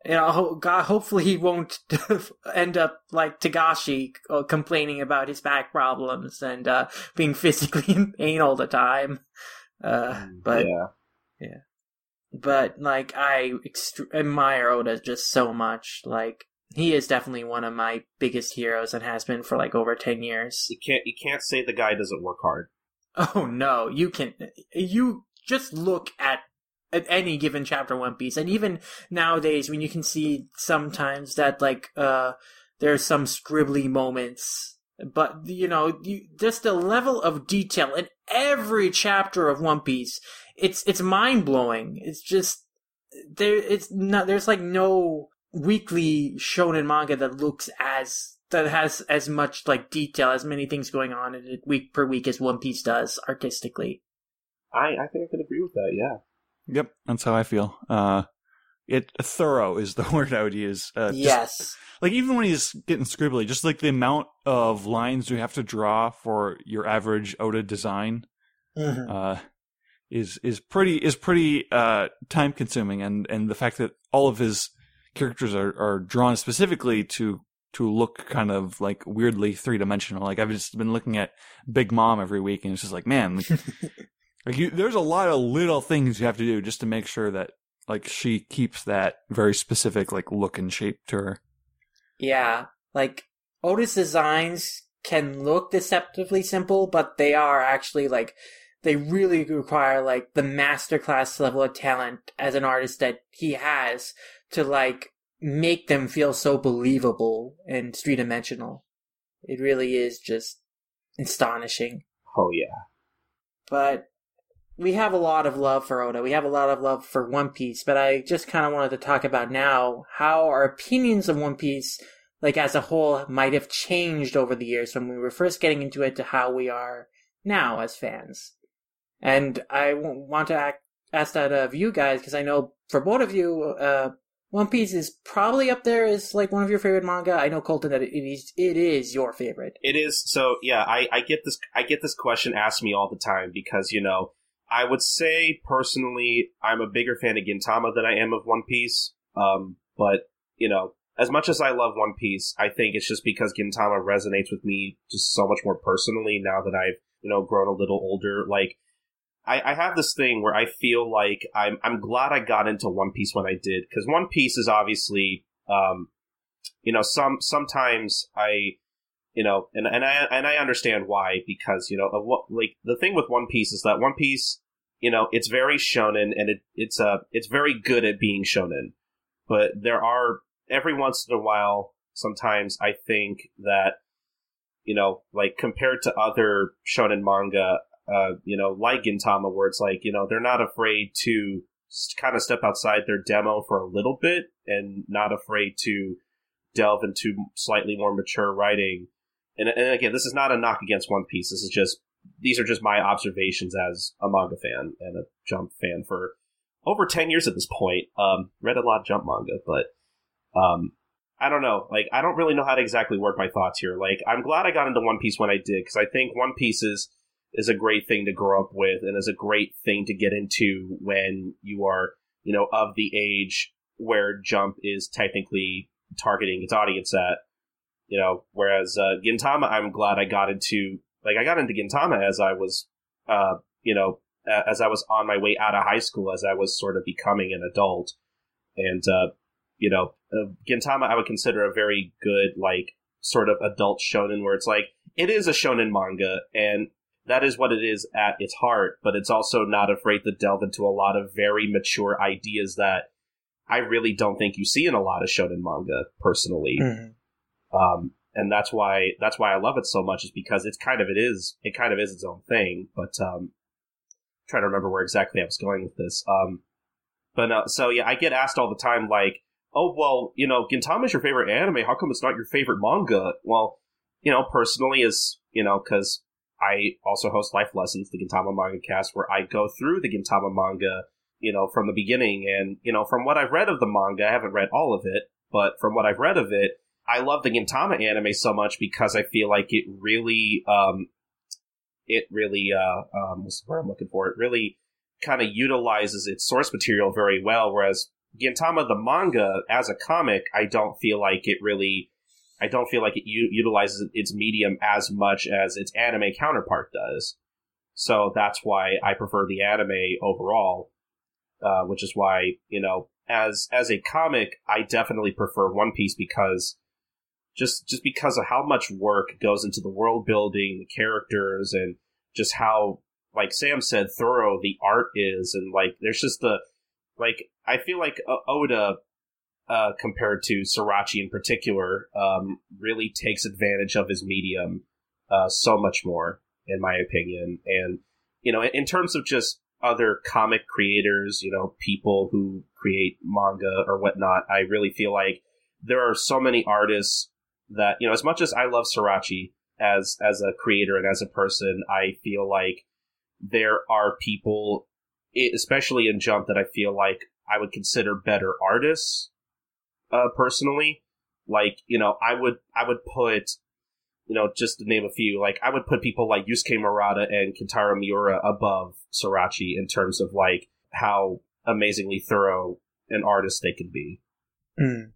You know, ho- God, hopefully he won't end up like Togashi uh, complaining about his back problems and uh, being physically in pain all the time. Uh, but yeah, but like I ext- admire Oda just so much. Like he is definitely one of my biggest heroes and has been for like over ten years. you can't you can't say the guy doesn't work hard. Oh no, you can you just look at at any given chapter One Piece, and even nowadays when you can see sometimes that like uh there's some scribbly moments. But you know, you, just the level of detail in every chapter of One Piece, it's it's mind blowing. It's just there. It's not. There's like no weekly shonen manga that looks as that has as much like detail, as many things going on in it week per week as One Piece does artistically. I I think I could agree with that. Yeah, Yep, that's how I feel. Uh, it thorough is the word I would use. Uh, just- yes. like even when he's getting scribbly, just like the amount of lines you have to draw for your average Oda design Mhm. uh, is is pretty is pretty uh, time consuming, and and the fact that all of his characters are, are drawn specifically to to look kind of like weirdly three dimensional. Like I've just been looking at Big Mom every week, and it's just like man, like, like you, there's a lot of little things you have to do just to make sure that like she keeps that very specific like look and shape to her. Yeah, like Oda's designs can look deceptively simple, but they are actually like they really require like the masterclass level of talent as an artist that he has to like make them feel so believable and three dimensional. It really is just astonishing. oh yeah. But we have a lot of love for Oda. We have a lot of love for One Piece, but I just kind of wanted to talk about now how our opinions of One Piece, like as a whole, might have changed over the years from when we were first getting into it to how we are now as fans. And I want to act, ask that of you guys because I know for both of you, uh, One Piece is probably up there as like one of your favorite manga. I know Colton that it is it is your favorite. It is so yeah, I, I get this I get this question asked me all the time because, you know, I would say personally I'm a bigger fan of Gintama than I am of One Piece. Um, but, you know, as much as I love One Piece, I think it's just because Gintama resonates with me just so much more personally now that I've, you know, grown a little older. Like I, I have this thing where I feel like I'm I'm glad I got into One Piece when I did, because One Piece is obviously um you know, some sometimes I you know, and and I and I understand why because you know, like the thing with One Piece is that One Piece, you know, it's very shonen and it it's uh it's very good at being shonen, but there are every once in a while, sometimes I think that you know, like compared to other shonen manga, uh, you know, like Gintama, where it's like you know they're not afraid to kind of step outside their demo for a little bit and not afraid to delve into slightly more mature writing and, and again, this is not a knock against One Piece. This is just these are just my observations as a manga fan and a Jump fan for over ten years at this point. Um, read a lot of Jump manga, but um, I don't know. Like, I don't really know how to exactly work my thoughts here. Like, I'm glad I got into One Piece when I did because I think One Piece is is a great thing to grow up with and is a great thing to get into when you are, you know, of the age where Jump is technically targeting its audience at. You know, whereas uh, Gintama, I'm glad I got into like I got into Gintama as I was, uh, you know, as I was on my way out of high school, as I was sort of becoming an adult, and uh, you know, uh, Gintama I would consider a very good like sort of adult shonen where it's like it is a shonen manga and that is what it is at its heart, but it's also not afraid to delve into a lot of very mature ideas that I really don't think you see in a lot of shonen manga personally. Um, and that's why that's why I love it so much is because it's kind of it is it kind of is its own thing. But um, trying to remember where exactly I was going with this. Um, but uh, so yeah, I get asked all the time like, oh well, you know, Gintama is your favorite anime. How come it's not your favorite manga? Well, you know, personally, is you know because I also host Life Lessons, the Gintama manga cast, where I go through the Gintama manga, you know, from the beginning. And, you know, from what I've read of the manga, I haven't read all of it, but from what I've read of it, I love the Gintama anime so much because I feel like it really, um, it really, uh, um, what's the word I'm looking for? It really kind of utilizes its source material very well, whereas Gintama, the manga, as a comic, I don't feel like it really I don't feel like it u- utilizes its medium as much as its anime counterpart does. So that's why I prefer the anime overall, uh, which is why you know, as as a comic, I definitely prefer One Piece because just just because of how much work goes into the world building, the characters, and just how, like Sam said, thorough the art is, and like there's just the like I feel like Oda uh, compared to Sorachi in particular, um, really takes advantage of his medium uh, so much more, in my opinion. And you know, in terms of just other comic creators, you know, people who create manga or whatnot, I really feel like there are so many artists that you know, as much as I love Sorachi as as a creator and as a person, I feel like there are people, especially in Jump, that I feel like I would consider better artists uh, personally. Like, you know, I would I would put, you know, just to name a few, like I would put people like Yusuke Murata and Kentaro Miura above Sorachi in terms of like how amazingly thorough an artist they can be. Mm.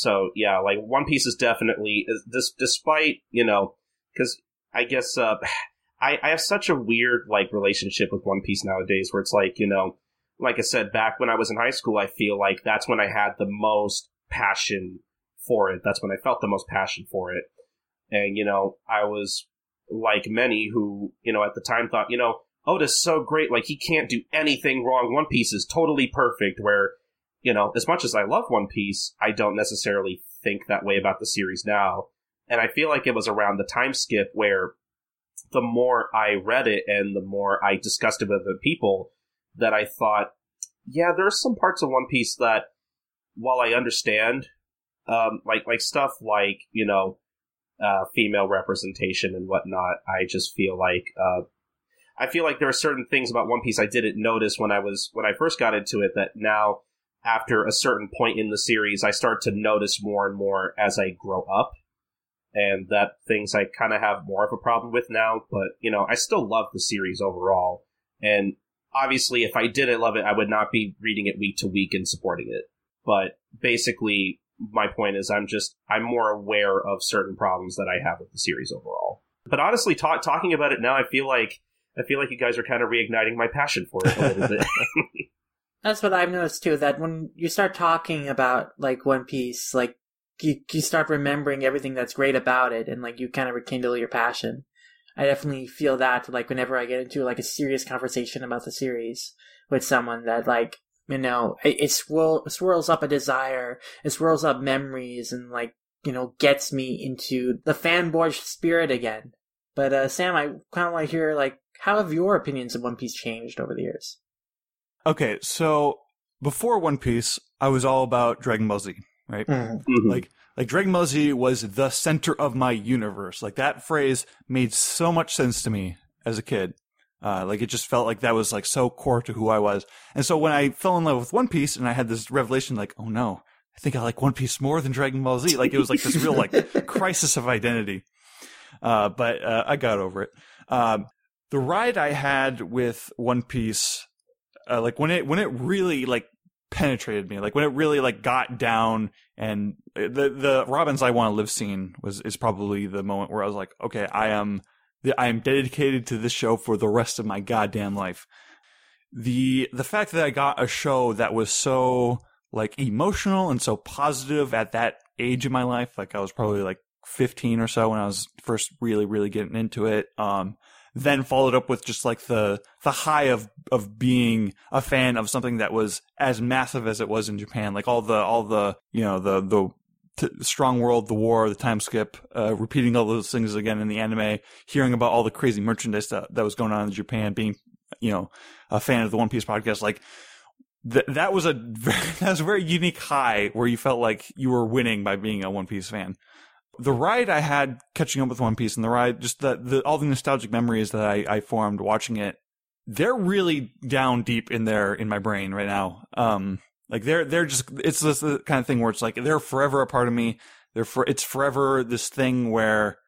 So yeah, like One Piece is definitely this despite you know because I guess uh, I I have such a weird like relationship with One Piece nowadays where it's like you know like I said back when I was in high school I feel like that's when I had the most passion for it. That's when I felt the most passion for it. And you know I was like many who you know at the time thought you know Oda's so great. Like he can't do anything wrong. One Piece is totally perfect. Where you know, as much as I love One Piece, I don't necessarily think that way about the series now. And I feel like it was around the time skip where the more I read it and the more I discussed it with other people, that I thought, yeah, there's some parts of One Piece that, while I understand, um, like like stuff like you know, uh, female representation and whatnot, I just feel like uh, I feel like there are certain things about One Piece I didn't notice when I was when I first got into it that now after a certain point in the series, I start to notice more and more as I grow up. And that things I kind of have more of a problem with now, but you know, I still love the series overall. And obviously, if I didn't love it, I would not be reading it week to week and supporting it. But basically, my point is, I'm just, I'm more aware of certain problems that I have with the series overall. But honestly, talk, talking about it now, I feel like, I feel like you guys are kind of reigniting my passion for it a little bit. That's what I've noticed too. That when you start talking about like One Piece, like you you start remembering everything that's great about it, and like you kind of rekindle your passion. I definitely feel that like whenever I get into like a serious conversation about the series with someone that like you know it, it swirl, swirls up a desire, it swirls up memories, and like you know gets me into the fanboy spirit again. But uh, Sam, I kind of want to hear like how have your opinions of One Piece changed over the years? Okay, so before One Piece, I was all about Dragon Ball Z, right? Mhm. Like, like Dragon Ball Z was the center of my universe. Like that phrase made so much sense to me as a kid. Uh, like it just felt like that was like so core to who I was. And so when I fell in love with One Piece and I had this revelation, like, oh no, I think I like One Piece more than Dragon Ball Z. Like it was like this real like crisis of identity. Uh, but uh, I got over it. Um, the ride I had with One Piece, uh, like when it when it really like penetrated me. Like when it really like got down and the the Robin's I Want to Live scene was is probably the moment where I was like, okay, I am I am dedicated to this show for the rest of my goddamn life. The the fact that I got a show that was so like emotional and so positive at that age of my life, like I was probably like 15 or so when I was first really really getting into it. Um then followed up with just like the the high of of being a fan of something that was as massive as it was in Japan, like all the all the you know the the t- strong world, the war, the time skip, uh, repeating all those things again in the anime, hearing about all the crazy merchandise that that was going on in Japan, being you know a fan of the One Piece podcast, like. Th- that was a very, that was a very unique high where you felt like you were winning by being a One Piece fan the ride I had catching up with One Piece and the ride, just the, the all the nostalgic memories that I, I formed watching it, they're really down deep in there in my brain right now. Um, like they're they're just it's the kind of thing where it's like they're forever a part of me. They're for it's forever this thing where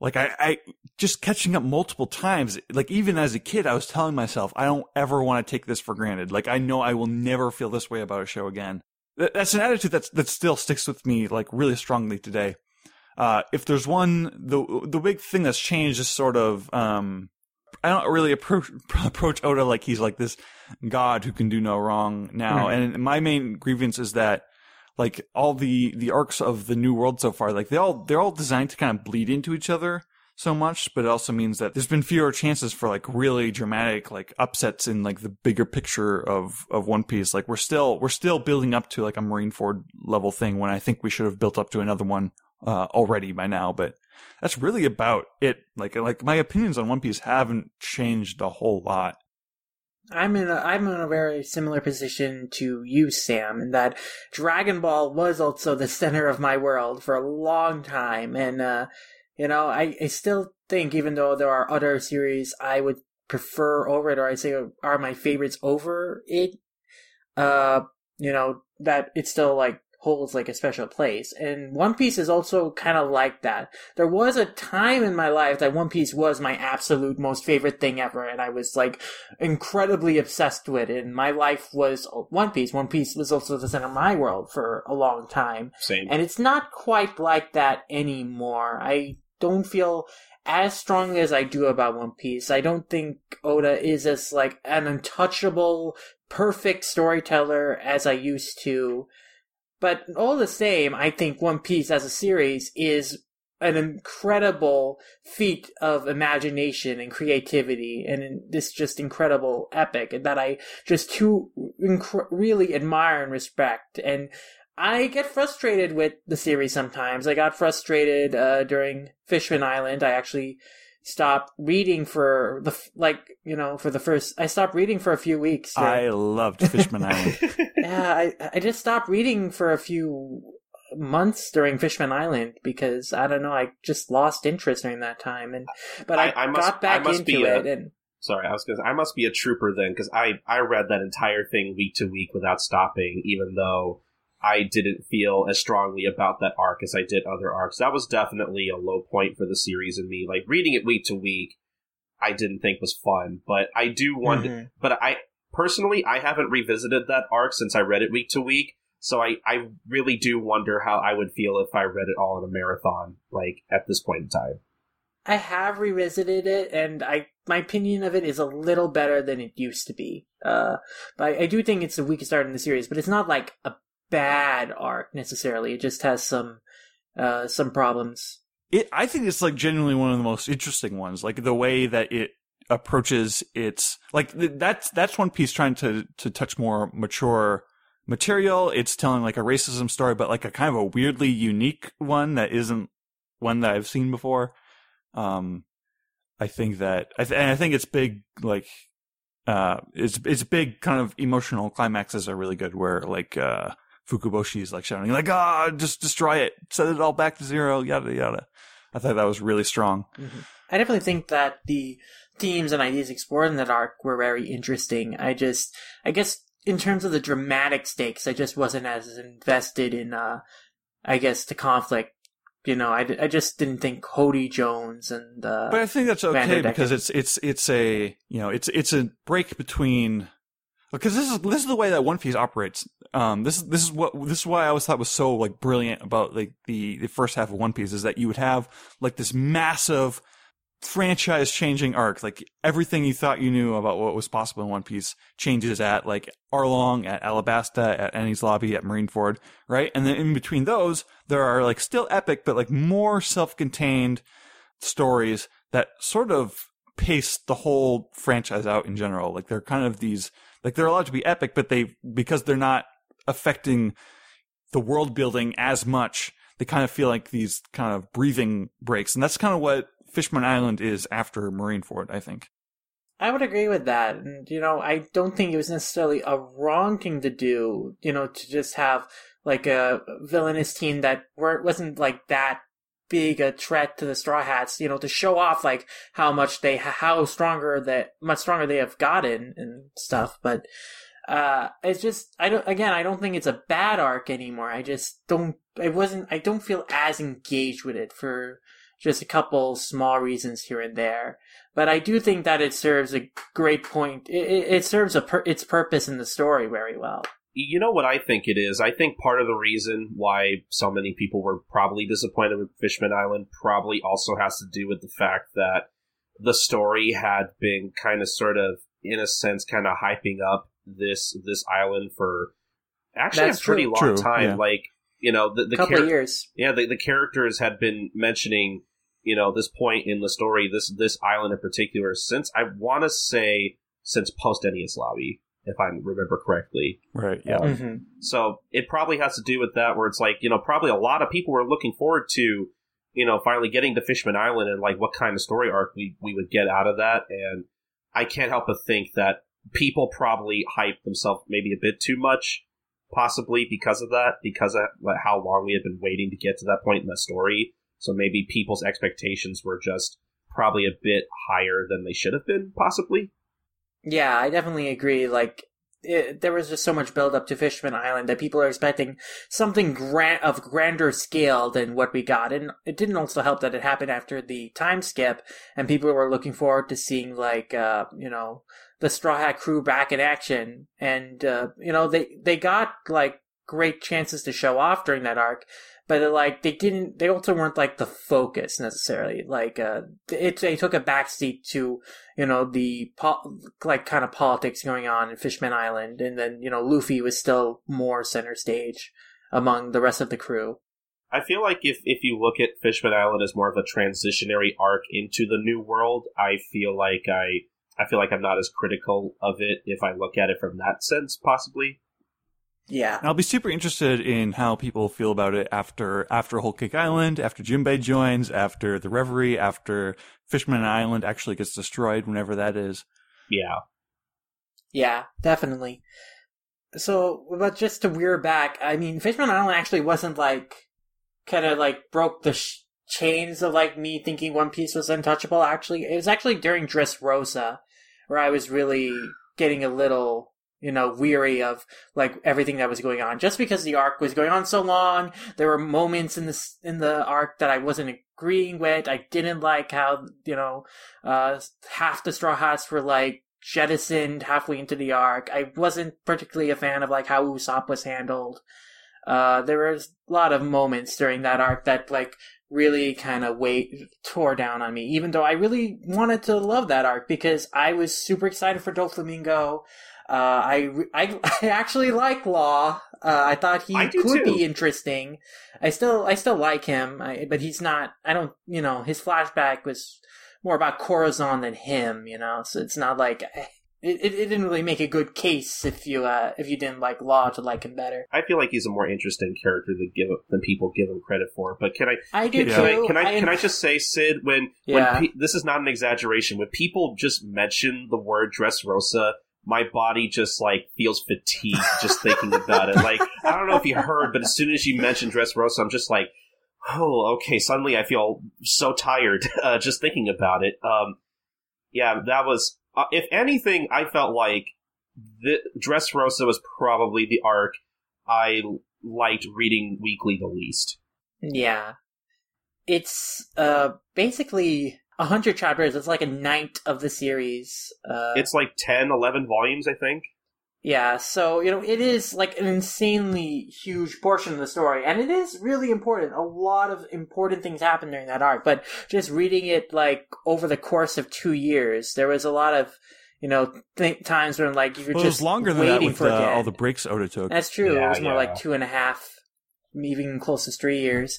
like I, I just catching up multiple times. Like even as a kid, I was telling myself I don't ever want to take this for granted. Like I know I will never feel this way about a show again. That's an attitude that's that still sticks with me like really strongly today uh, if there's one, the the big thing that's changed is sort of um, I don't really approach approach Oda like he's like this god who can do no wrong now. And my main grievance is that like all the the arcs of the new world so far, like they all they're all designed to kind of bleed into each other so much, but it also means that there's been fewer chances for like really dramatic like upsets in like the bigger picture of of One Piece. Like we're still we're still building up to like a Marineford level thing when I think we should have built up to another one uh, already by now, but that's really about it. Like, like my opinions on One Piece haven't changed a whole lot. I'm in a I'm in a very similar position to you, Sam, in that Dragon Ball was also the center of my world for a long time, and uh, you know, I, I still think even though there are other series I would prefer over it, or I say are my favorites over it, uh, you know, that it's still like holds like a special place. And One Piece is also kind of like that. There was a time in my life that One Piece was my absolute most favorite thing ever, and I was like incredibly obsessed with it. And my life was One Piece. One Piece was also the center of my world for a long time. Same. And it's not quite like that anymore. I don't feel as strongly as I do about One Piece. I don't think Oda is as like an untouchable, perfect storyteller as I used to. But all the same, I think One Piece as a series is an incredible feat of imagination and creativity and this just incredible epic that I just too inc- really admire and respect. And I get frustrated with the series sometimes. I got frustrated uh, during Fishman Island. I actually stopped reading for the like you know for the first. I stopped reading for a few weeks. I loved Fishman Island. yeah, I I just stopped reading for a few months during Fishman Island because I don't know. I just lost interest during that time, and but I, I- I must- got back I must into be a- it and. Sorry, I was gonna. I must be a trooper then, because I I read that entire thing week to week without stopping, even though I didn't feel as strongly about that arc as I did other arcs. That was definitely a low point for the series and me. Like reading it week to week, I didn't think was fun, but I do wonder. Mhm. But I personally, I haven't revisited that arc since I read it week to week. So I, I really do wonder how I would feel if I read it all in a marathon, like at this point in time. I have revisited it, and I my opinion of it is a little better than it used to be. Uh, but I, I do think it's the weakest art in the series, but it's not like a bad arc necessarily. It just has some uh, some problems. it, I think it's like genuinely one of the most interesting ones. Like the way that it approaches its like th- that's that's One Piece trying to to touch more mature material. It's telling like a racism story, but like a kind of a weirdly unique one that isn't one that I've seen before. Um, I think that I th- and I think it's big like uh it's it's big kind of emotional climaxes are really good where like uh Fukaboshi is like shouting like ah just destroy it set it all back to zero yada yada I thought that was really strong I definitely think that the themes and ideas explored in that arc were very interesting. I just, I guess, in terms of the dramatic stakes, I just wasn't as invested in, uh, I guess, the conflict. You know, I, I just didn't think Hody Jones and, uh, but I think that's okay because it's it's it's a you know it's it's a break between because this is this is the way that One Piece operates. Um, this is this is what this is why I always thought was so like brilliant about like the the first half of One Piece is that you would have like this massive franchise changing arc. Like everything you thought you knew about what was possible in One Piece changes at like Arlong, at Alabasta, at Enies Lobby, at Marineford, right? And then in between those, there are like still epic, but like more self-contained stories that sort of pace the whole franchise out in general. Like they're kind of these, like they're allowed to be epic, but they, because they're not affecting the world building as much, they kind of feel like these kind of breathing breaks. And that's kind of what Fishman Island is after Marineford, I think. I would agree with that. And, you know, I don't think it was necessarily a wrong thing to do, you know, to just have like a villainous team that weren't, wasn't like that big a threat to the Straw Hats, you know, to show off like how much they, how stronger that, much stronger they have gotten and stuff. But, uh, it's just, I don't, again, I don't think it's a bad arc anymore. I just don't, I wasn't, I don't feel as engaged with it for just a couple small reasons here and there. But I do think that it serves a great point. It, it, it serves a pur- its purpose in the story very well. You know what I think it is? I think part of the reason why so many people were probably disappointed with Fishman Island probably also has to do with the fact that the story had been kind of sort of in a sense kind of hyping up this this island for actually That's a pretty true. long True, time yeah. like you know the, the couple char- of years. yeah the, the characters had been mentioning you know this point in the story this this island in particular since i want to say since post Enies Lobby if i remember correctly Right. Yeah. Um, hmm so it probably has to do with that, where it's like, you know, probably a lot of people were looking forward to, you know, finally getting to Fishman Island and like what kind of story arc we, we would get out of that. And I can't help but think that people probably hyped themselves maybe a bit too much, possibly because of that, because of like, how long we had been waiting to get to that point in the story. So maybe people's expectations were just probably a bit higher than they should have been, possibly. Yeah, I definitely agree. Like, it, there was just so much build up to Fishman Island that people are expecting something grand of grander scale than what we got, and it didn't also help that it happened after the time skip, and people were looking forward to seeing like, uh, you know, the Straw Hat crew back in action, and uh, you know, they they got like great chances to show off during that arc. But uh, like they didn't, they also weren't like the focus necessarily. Like uh, it, they took a backseat to you know the po- like kind of politics going on in Fishman Island, and then you know Luffy was still more center stage among the rest of the crew. I feel like if, if you look at Fishman Island as more of a transitionary arc into the new world, I feel like I I feel like I'm not as critical of it if I look at it from that sense, possibly. Yeah, And I'll be super interested in how people feel about it after after Whole Cake Island, after Jinbei joins, after the Reverie, after Fishman Island actually gets destroyed, whenever that is. Yeah. yeah, definitely. So, but just to weir back, I mean, Fishman Island actually wasn't like kind of like broke the sh- chains of like me thinking One Piece was untouchable. Actually, it was actually during Dressrosa where I was really getting a little you know weary of like everything that was going on. Just because the arc was going on so long there were moments in this in the arc that i wasn't agreeing with. I didn't like how you know uh half the straw hats were like jettisoned halfway into the arc. I wasn't particularly a fan of like how usopp was handled. Uh there was a lot of moments during that arc that like really kind of weight tore down on me even though i really wanted to love that arc because i was super excited for doflamingo uh, I, I I actually like Law. Uh, I thought he I could too. be interesting. I still I still like him, I, but he's not. I don't. You know, his flashback was more about Corazon than him. You know, so it's not like it, it, it didn't really make a good case if you uh if you didn't like Law to like him better. I feel like he's a more interesting character than give than people give him credit for. But can I I do can, Yeah. can I too. can I can I just say, Sid, when Yeah. when pe- this is not an exaggeration, when people just mention the word Dressrosa, my body just like feels fatigued just thinking about it. Like I don't know if you heard, but as soon as you mentioned Dressrosa, I'm just like, oh, okay. Suddenly, I feel so tired uh, just thinking about it. Um, yeah, that was. Uh, if anything, I felt like the Dressrosa was probably the arc I liked reading weekly the least. Yeah. It's uh basically a hundred chapters. It's like a ninth of the series. Uh, It's like 10, 11 volumes, I think. Yeah, so, you know, it is like an insanely huge portion of the story, and it is really important. A lot of important things happen during that arc, but just reading it, like, over the course of two years, there was a lot of, you know, th- times when, like, you're Well, it was just longer than that waiting with for uh, all the breaks Oda took. That's true. Yeah, it was more yeah. like two and a half, even close to three years,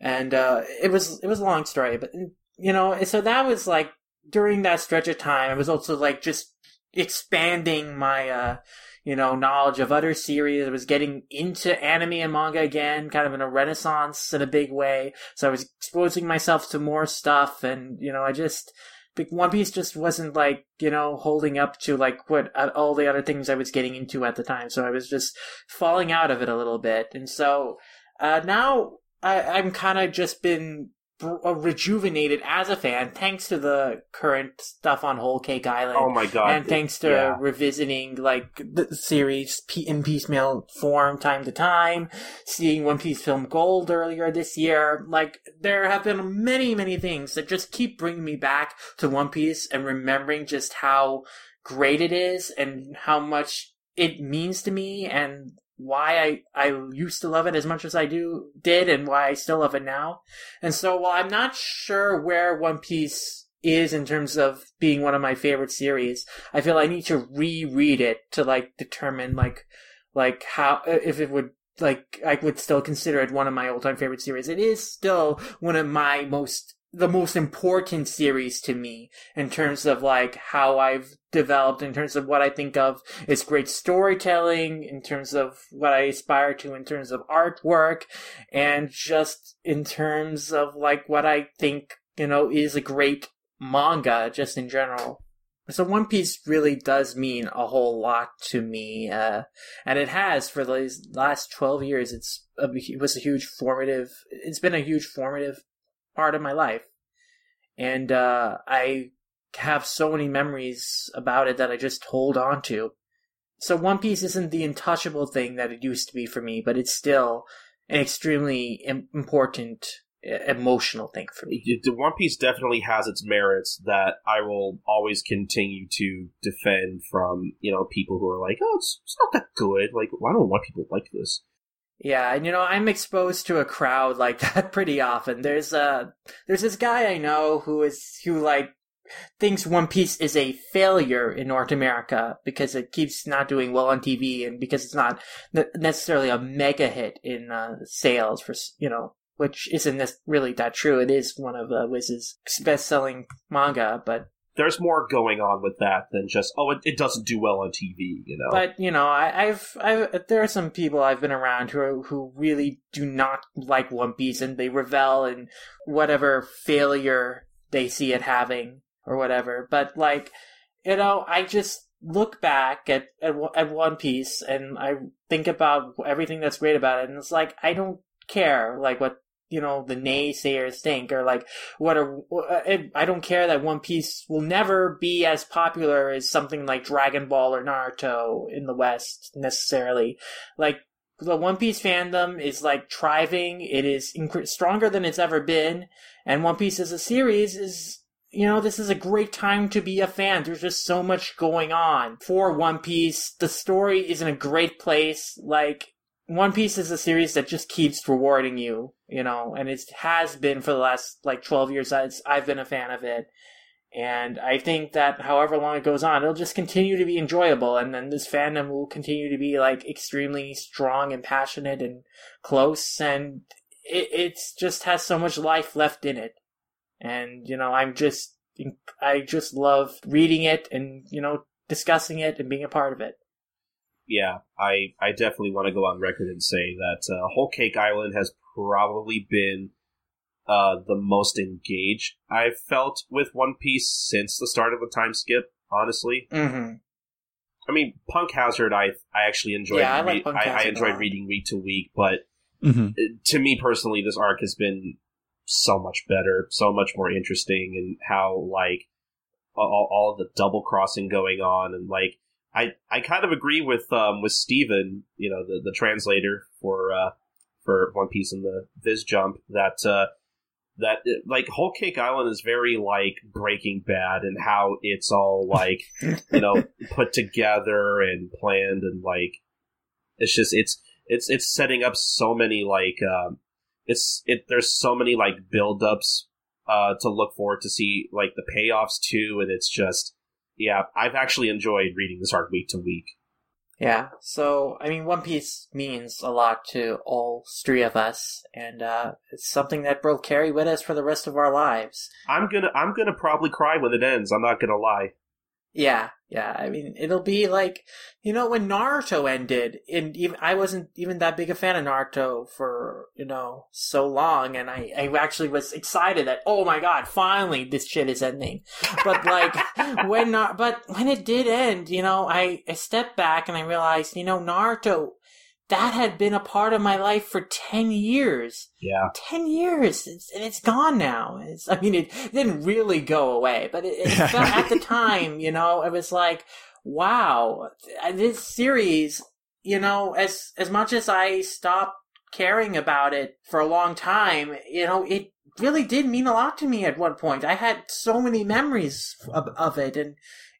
and uh, it was it was a long story. But you know, so that was like during that stretch of time. It was also like just expanding my uh, you know knowledge of other series. I was getting into anime and manga again, kind of in a renaissance in a big way. So I was exposing myself to more stuff, and you know, I just. One Piece just wasn't like you know holding up to like what uh, all the other things I was getting into at the time. So I was just falling out of it a little bit, and so uh, now I, I'm kind of just been rejuvenated as a fan thanks to the current stuff on Whole Cake Island. Oh my god! and thanks to yeah. revisiting like the series in piecemeal form time to time, seeing One Piece film Gold earlier this year, like there have been many many things that just keep bringing me back to One Piece and remembering just how great it is and how much it means to me and why I, I used to love it as much as I do did and why I still love it now. And so while I'm not sure where One Piece is in terms of being one of my favorite series, I feel I need to reread it to like determine like like how if it would like I would still consider it one of my all time favorite series. It is still one of my most the most important series to me in terms of like how I've developed in terms of what I think of as great storytelling, in terms of what I aspire to in terms of artwork, and just in terms of like what I think, you know, is a great manga just in general. So One Piece really does mean a whole lot to me, uh, and it has for the last twelve years. It's a, it was a huge formative. It's been a huge formative part of my life, and uh, I have so many memories about it that I just hold on to. So One Piece isn't the untouchable thing that it used to be for me, but it's still an extremely important emotional thing for me. The One Piece definitely has its merits that I will always continue to defend from you know people who are like, oh, it's, it's not that good. Like, why don't One people like this? Yeah, and you know, I'm exposed to a crowd like that pretty often. There's uh there's this guy I know who is who like thinks One Piece is a failure in North America because it keeps not doing well on TV and because it's not necessarily a mega hit in uh, sales for you know which isn't really that true. It is one of uh, Viz's best-selling manga, but There's more going on with that than just oh, it, it doesn't do well on TV. You know, But you know, I, I've, I've, there are some people I've been around who are, who really do not like One Piece, and they revel in whatever failure they see it having or whatever. But like, you know, I just look back at at, at One Piece and I think about everything that's great about it, and it's like I don't care like what you know the naysayers think or like what are uh, I don't care that One Piece will never be as popular as something like Dragon Ball or Naruto in the West necessarily. Like the One Piece fandom is like thriving. It is inc- stronger than it's ever been, and One Piece as a series is. You know, this is a great time to be a fan. There's just so much going on for One Piece. The story is in a great place. Like, one Piece is a series that just keeps rewarding you, you know, and it has been for the last like 12 years I've, I've been a fan of it. And I think that however long it goes on, it'll just continue to be enjoyable. And then this fandom will continue to be like extremely strong and passionate and close. And it it's just has so much life left in it. And, you know, I'm just, I just love reading it and, you know, discussing it and being a part of it. Yeah, I I definitely want to go on record and say that uh, Whole Cake Island has probably been uh, the most engaged I've felt with One Piece since the start of the time skip. Honestly, Mm-hmm. I mean, Punk Hazard, I I actually enjoyed. Yeah, I like re- I, I enjoyed reading week to week, but hmm uh, to me personally, this arc has been so much better, so much more interesting, and how like all, all of the double crossing going on, and like I I kind of agree with um with Steven, you know, the the translator for uh for One Piece and the Viz Jump that uh that like Whole Cake Island is very like Breaking Bad and how it's all like you know put together and planned and like it's just it's it's it's setting up so many like um it's it there's so many like build-ups uh to look forward to see like the payoffs too and it's just yeah I've actually enjoyed reading this arc week to week Yeah. So, I mean, One Piece means a lot to all three of us, and uh, it's something that we'll carry with us for the rest of our lives. I'm gonna I'm gonna probably cry when it ends I'm not gonna lie Yeah, yeah. I mean, it'll be like, you know, when Naruto ended, and even I wasn't even that big a fan of Naruto for you know so long, and I I actually was excited that oh my god, finally this shit is ending. But like when but when it did end, you know, I I stepped back and I realized, you know, Naruto. That had been a part of my life for 10 years. yeah. 10 years. It's, and it's gone now. It's, i mean it didn't really go away but it, it felt, at the time you know it was like wow uh, this series you know as as much as i stopped caring about it for a long time you know it really did mean a lot to me at one point. I had so many memories of, of it and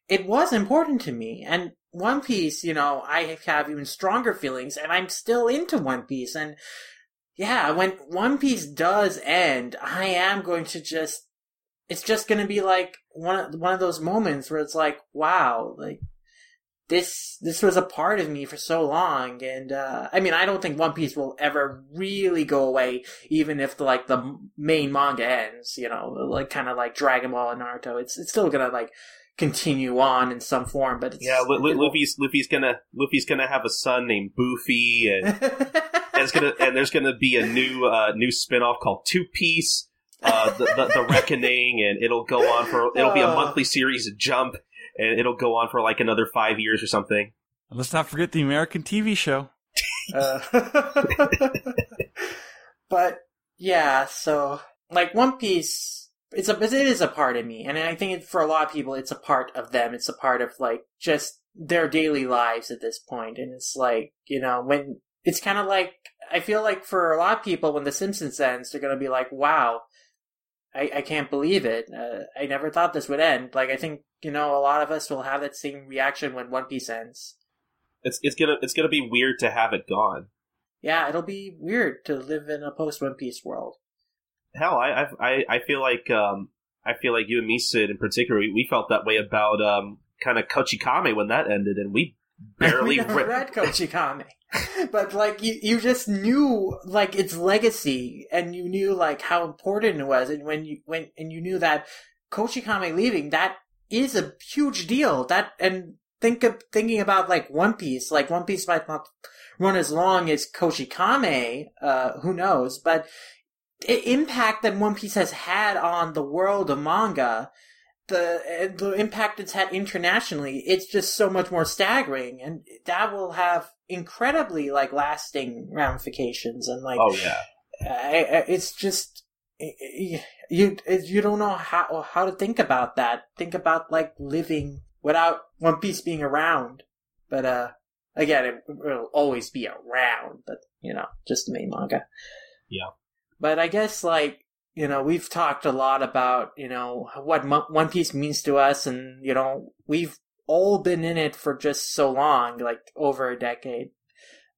it was important to me. And one piece you know i have even stronger feelings and i'm still into one piece and yeah, when One Piece does end, I am going to just it's just going to be like one of, one of those moments where it's like, wow, like this this was a part of me for so long and uh I mean, I don't think One Piece will ever really go away even if the like the main manga ends, you know, like kind of like Dragon Ball and Naruto. It's it's still going to like continue on in some form, but it's yeah Lu- Lu- Luffy's Luffy's gonna Luffy's gonna have a son named Boofy and and it's gonna and there's gonna be a new uh, new spin-off called Two Piece, uh, the, the the Reckoning, and it'll go on for it'll be a Oh. monthly series of Jump, and it'll go on for like another five years or something. And let's not forget the American TV show. Uh, but yeah, so like One Piece, it's a it is a part of me, and I think it, for a lot of people, it's a part of them. It's a part of like just their daily lives at this point, and it's like you know when it's kind of like I feel like for a lot of people, when The Simpsons ends, they're gonna be like, "Wow." I, I can't believe it. Uh, I never thought this would end. Like, I think, you know, a lot of us will have that same reaction when One Piece ends. It's it's gonna it's gonna be weird to have it gone. Yeah, it'll be weird to live in a post One Piece world. Hell, I I I feel like um I feel like you and me, Sid, in particular, we, we felt that way about um kind of Kochikame when that ended, and we barely we never re- read Kochikame, but like you, you just knew like its legacy, and you knew like how important it was, and when you when and you knew that Kochikame leaving that is a huge deal. That and think of thinking about like One Piece, like One Piece might not run as long as Kochikame, uh, who knows, but impact that One Piece has had on the world of manga the the impact it's had internationally, it's just so much more staggering, and that will have incredibly like lasting ramifications. And like, oh yeah, I, I, it's just you you don't know how how to think about that. Think about like living without One Piece being around, but uh, again, it will always be around. But you know, just the main manga. Yeah. But I guess like you know, we've talked a lot about, you know, what Mo- One Piece means to us, and, you know, we've all been in it for just so long, like over a decade.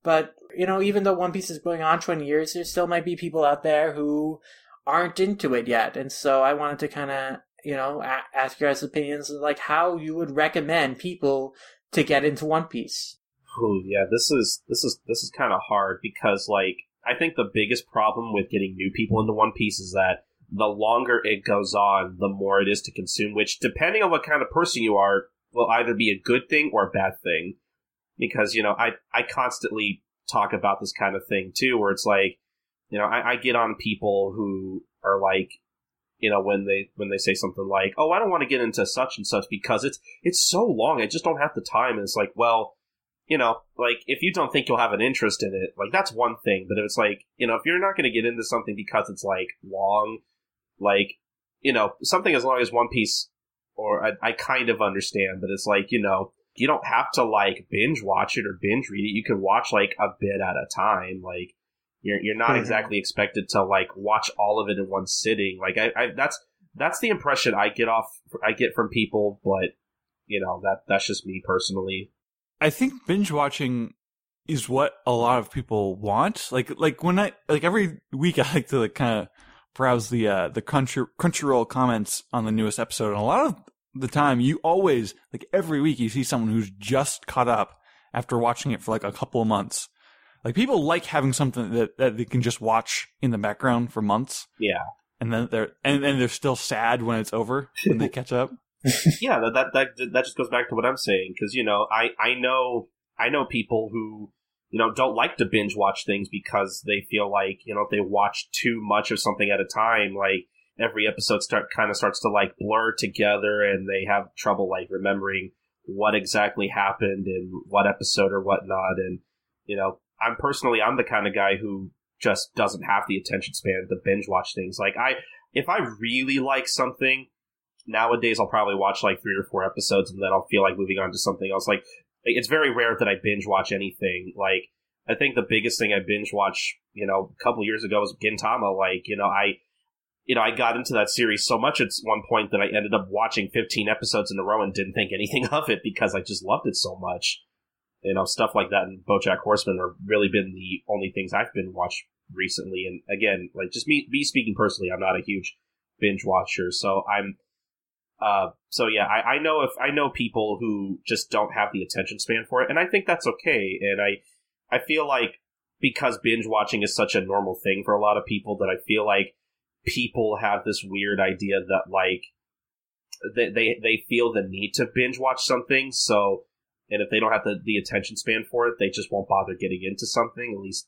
But, you know, even though One Piece is going on 20 years, there still might be people out there who aren't into it yet. And so I wanted to kind of, you know, a- ask your guys' opinions, like how you would recommend people to get into One Piece. Ooh, yeah, this is this is this is kind of hard because like I think the biggest problem with getting new people into One Piece is that the longer it goes on, the more it is to consume. Which, depending on what kind of person you are, will either be a good thing or a bad thing. Because you know, I I constantly talk about this kind of thing too, where it's like, you know, I, I get on people who are like, you know, when they when they say something like, "Oh, I don't want to get into such and such because it's it's so long, I just don't have the time." And it's like, well you know, like if you don't think you'll have an interest in it, like that's one thing. But if it's like, you know, if you're not going to get into something because it's like long, like, you know, something as long as One Piece, or I, I kind of understand, but it's like, you know, you don't have to like binge watch it or binge read it. You can watch like a bit at a time. Like, You're you're not Mhm. exactly expected to like watch all of it in one sitting. Like I, I that's that's the impression I get off I get from people, but you know that that's just me personally. I think binge watching is what a lot of people want. Like like when I like every week I like to like kind of browse the uh the Crunchy Crunchyroll comments on the newest episode, and a lot of the time you always like every week you see someone who's just caught up after watching it for like a couple of months. Like people like having something that that they can just watch in the background for months, Yeah, and then they're and then they're still sad when it's over when they catch up. yeah. That that that, that just goes back to what I'm saying because you know I I know I know people who you know don't like to binge watch things because they feel like you know if they watch too much of something at a time like every episode start kind of starts to like blur together and they have trouble like remembering what exactly happened in what episode or whatnot and you know i'm personally i'm the kind of guy who just doesn't have the attention span to binge watch things like i if i really like something nowadays i'll probably watch like three or four episodes and then i'll feel like moving on to something else like it's very rare that i binge watch anything like i think the biggest thing i binge watch you know a couple years ago was gintama like you know i you know, I got into that series so much at one point that I ended up watching 15 episodes in a row and didn't think anything of it because I just loved it so much. You know, stuff like that and BoJack Horseman have really been the only things I've been watched recently. And again, like just me, me speaking personally, I'm not a huge binge watcher, so I'm. Uh, so yeah, I, I know if I know people who just don't have the attention span for it, and I think that's okay. And I, I feel like because binge watching is such a normal thing for a lot of people that I feel like people have this weird idea that like they they, they feel the need to binge watch something so and if they don't have the, the attention span for it they just won't bother getting into something at least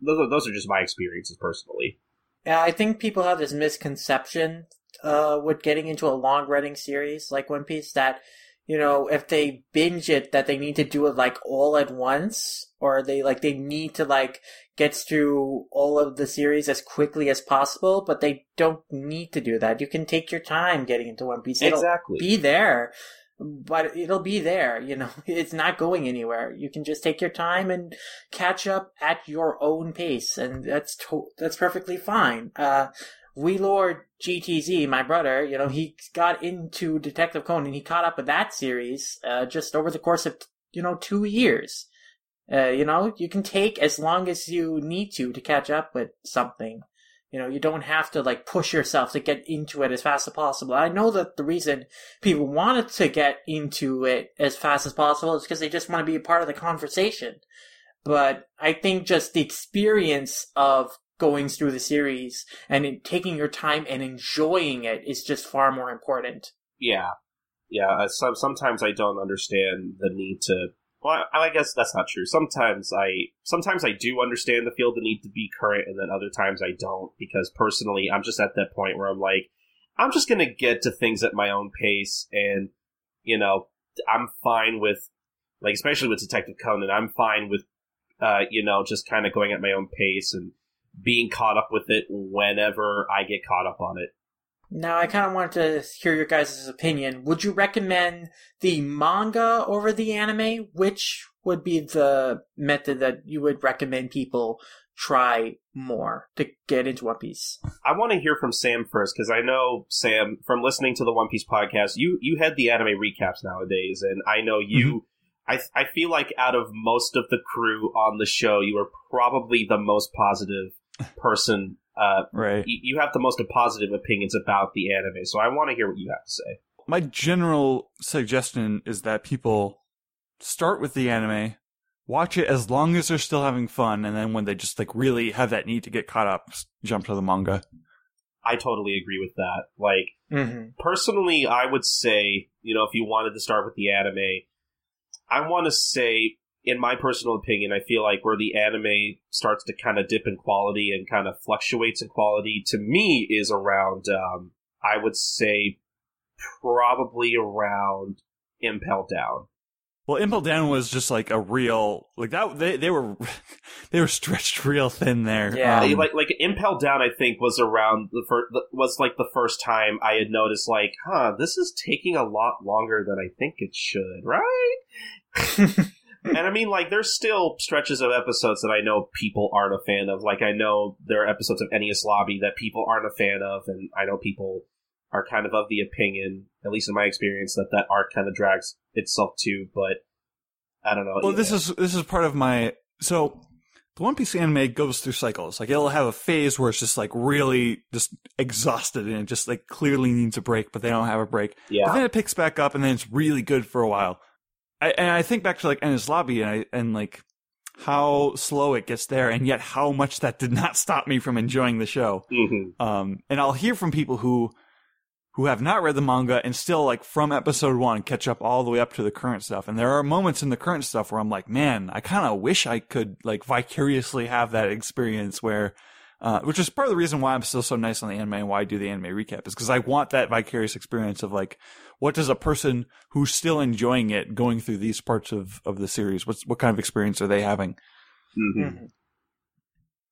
those are, those are just my experiences personally Yeah, I think people have this misconception uh, with getting into a long running series like One Piece that, you know, if they binge it, that they need to do it like all at once, or they like they need to like get through all of the series as quickly as possible, but they don't need to do that. You can take your time getting into One Piece. It'll exactly be there, but it'll be there. You know, it's not going anywhere. You can just take your time and catch up at your own pace, and that's to- that's perfectly fine. Uh, we Lord GTZ, my brother, you know, he got into Detective Conan. He caught up with that series uh, just over the course of you know two years. Uh, you know, you can take as long as you need to to catch up with something. You know, you don't have to like push yourself to get into it as fast as possible. I know that the reason people wanted to get into it as fast as possible is because they just want to be a part of the conversation. But I think just the experience of going through the series and in taking your time and enjoying it is just far more important. yeah yeah uh, some, sometimes i don't understand the need to well I, I guess that's not true sometimes i sometimes i do understand the feel the need to be current and then other times i don't because personally i'm just at that point where i'm like i'm just gonna get to things at my own pace and you know i'm fine with like especially with detective conan i'm fine with uh you know just kind of going at my own pace and being caught up with it whenever i get caught up on it Now, I kind of wanted to hear your guys' opinion. Would you recommend the manga over the anime? Which would be the method that you would recommend people try more to get into One Piece? I want to hear from Sam first because I know Sam from listening to the One Piece podcast. You you head the anime recaps nowadays, and I know you. Mm-hmm. I I feel like out of most of the crew on the show, you are probably the most positive person. Uh, Right. you, you have the most positive opinions about the anime, so I want to hear what you have to say. my general suggestion is that people start with the anime, watch it as long as they're still having fun, and then when they just like really have that need to get caught up, jump to the manga. I totally agree with that. Like Mm-hmm. personally, I would say, you know, if you wanted to start with the anime, I want to say, in my personal opinion, I feel like where the anime starts to kind of dip in quality and kind of fluctuates in quality, to me, is around, um, I would say, probably around Impel Down. Well, Impel Down was just like a real like that. They they were they were stretched real thin there. Yeah. Um, like like Impel Down, I think was around the first was like the first time I had noticed like, huh, this is taking a lot longer than I think it should, right? and I mean, like, there's still stretches of episodes that I know people aren't a fan of. Like, I know there are episodes of Enies Lobby that people aren't a fan of, and I know people are kind of of the opinion, at least in my experience, that that arc kind of drags itself too. But I don't know. Well, this is this is part of my so the One Piece anime goes through cycles. Like it'll have a phase where it's just like really just exhausted and it just like clearly needs a break, but they don't have a break. But yeah, then it picks back up and then it's really good for a while. I, and I think back to like Enies Lobby and I, and like how slow it gets there and yet how much that did not stop me from enjoying the show. hmm Um, and I'll hear from people who who have not read the manga and still like from episode one catch up all the way up to the current stuff. And there are moments in the current stuff where I'm like, man, I kind of wish I could like vicariously have that experience where, uh, which is part of the reason why I'm still so nice on the anime and why I do the anime recap is because I want that vicarious experience of like, what does a person who's still enjoying it going through these parts of, of the series, what's, what kind of experience are they having? hmm Mhm.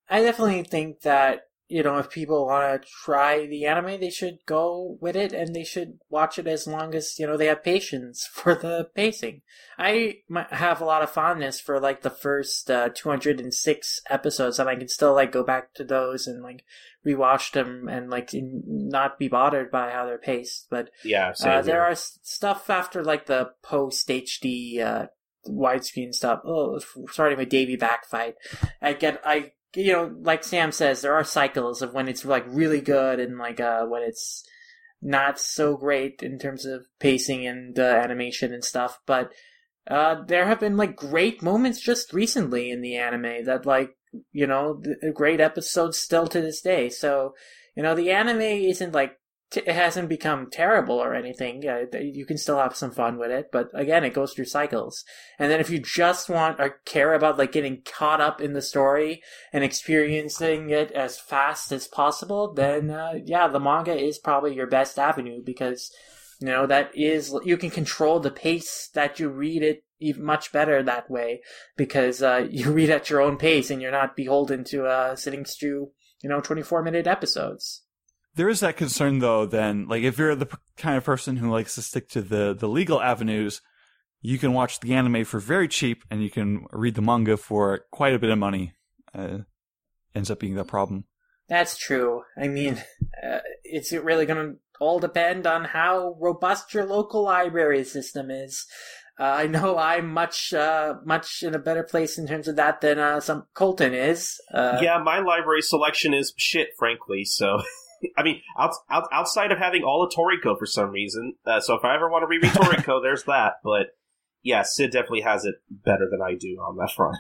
I definitely think that you know if people want to try the anime, they should go with it, and they should watch it as long as you know they have patience for the pacing. I have a lot of fondness for like the first uh, 206 episodes, and I can still like go back to those and like rewatch them and like not be bothered by how they're paced. But Yeah, uh, there are stuff after like the post HD uh, widescreen stuff. Oh, starting with Davy back fight. I get I you know like Sam says there are cycles of when it's like really good and like uh when it's not so great in terms of pacing and uh, animation and stuff, but. Uh, there have been like great moments just recently in the anime that like you know great episodes still to this day. So you know the anime isn't like it hasn't become terrible or anything. Uh, you can still have some fun with it, but again, it goes through cycles. And then if you just want or care about like getting caught up in the story and experiencing it as fast as possible, then uh, yeah, the manga is probably your best avenue because you know that is you can control the pace that you read it much better that way because uh, you read at your own pace and you're not beholden to uh, sitting through you know 24 minute episodes. There is that concern though, then, like if you're the kind of person who likes to stick to the, the legal avenues, you can watch the anime for very cheap and you can read the manga for quite a bit of money. Uh, ends up being the problem. That's true. I mean, uh, it's really going to all depend on how robust your local library system is. Uh, I know I'm much, uh, much in a better place in terms of that than uh, some Colton is. Uh, yeah, my library selection is shit, frankly. So, I mean, out, out, outside of having all of Toriko for some reason. Uh, so if I ever want to reread Toriko, there's that. But yeah, Sid definitely has it better than I do on that front.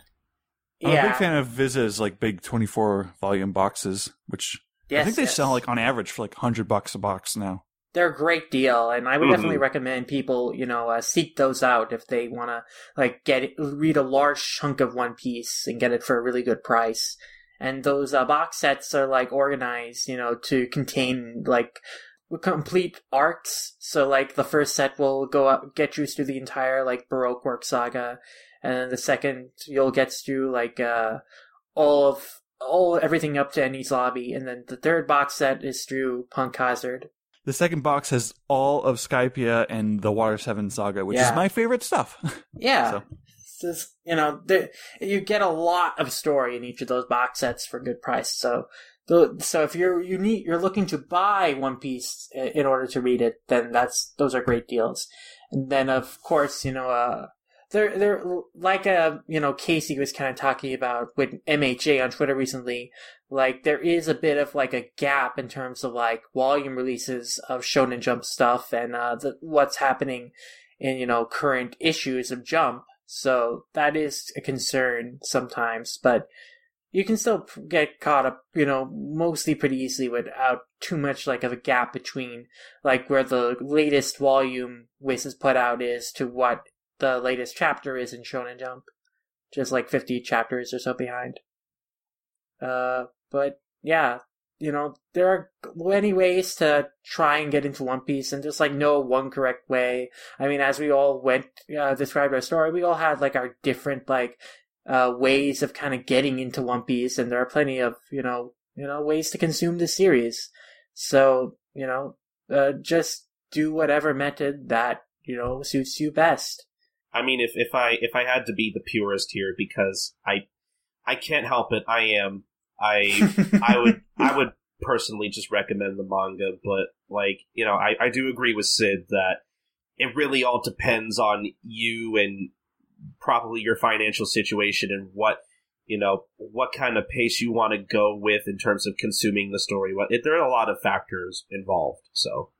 I'm a yeah. big fan of Viz's like big 24 volume boxes, which I think they yes. sell like on average for like 100 bucks a box now. they're a great deal, and I would Mhm. definitely recommend people, you know, uh, seek those out if they want to like get it, read a large chunk of One Piece and get it for a really good price. And those uh, box sets are like organized, you know, to contain like complete arcs. So like the first set will go up, get you through the entire like Baroque work saga, and then the second you'll get through like uh all of all everything up to Enies Lobby, and then the third box set is through Punk Hazard. The second box has all of Skypiea and the Water 7 saga, which Yeah. is my favorite stuff. Yeah. So- Just, you know, the, you get a lot of story in each of those box sets for good price. So, so if you're you need you're looking to buy One Piece in order to read it, then that's those are great deals. And then of course, you know, uh, they're they're like a you know Casey was kind of talking about with MHA on Twitter recently. Like there is a bit of like a gap in terms of like volume releases of Shonen Jump stuff and uh, the, what's happening in you know current issues of Jump. So that is a concern sometimes, but you can still get caught up, you know, mostly pretty easily without too much like of a gap between like where the latest volume Viz has put out is to what the latest chapter is in Shonen Jump. Just like 50 chapters or so behind. Uh, but yeah, you know, there are many ways to try and get into One Piece and just like know one correct way. I mean, as we all went, uh, described our story, we all had like our different like, uh, ways of kind of getting into One Piece and there are plenty of, you know, you know, ways to consume the series. So, you know, uh, just do whatever method that, you know, suits you best. I mean, if if I if I had to be the purist here, because I I can't help it, I am. I I would I would personally just recommend the manga, but like you know, I I do agree with Sid that it really all depends on you and probably your financial situation and what you know what kind of pace you want to go with in terms of consuming the story. What it, there are a lot of factors involved, so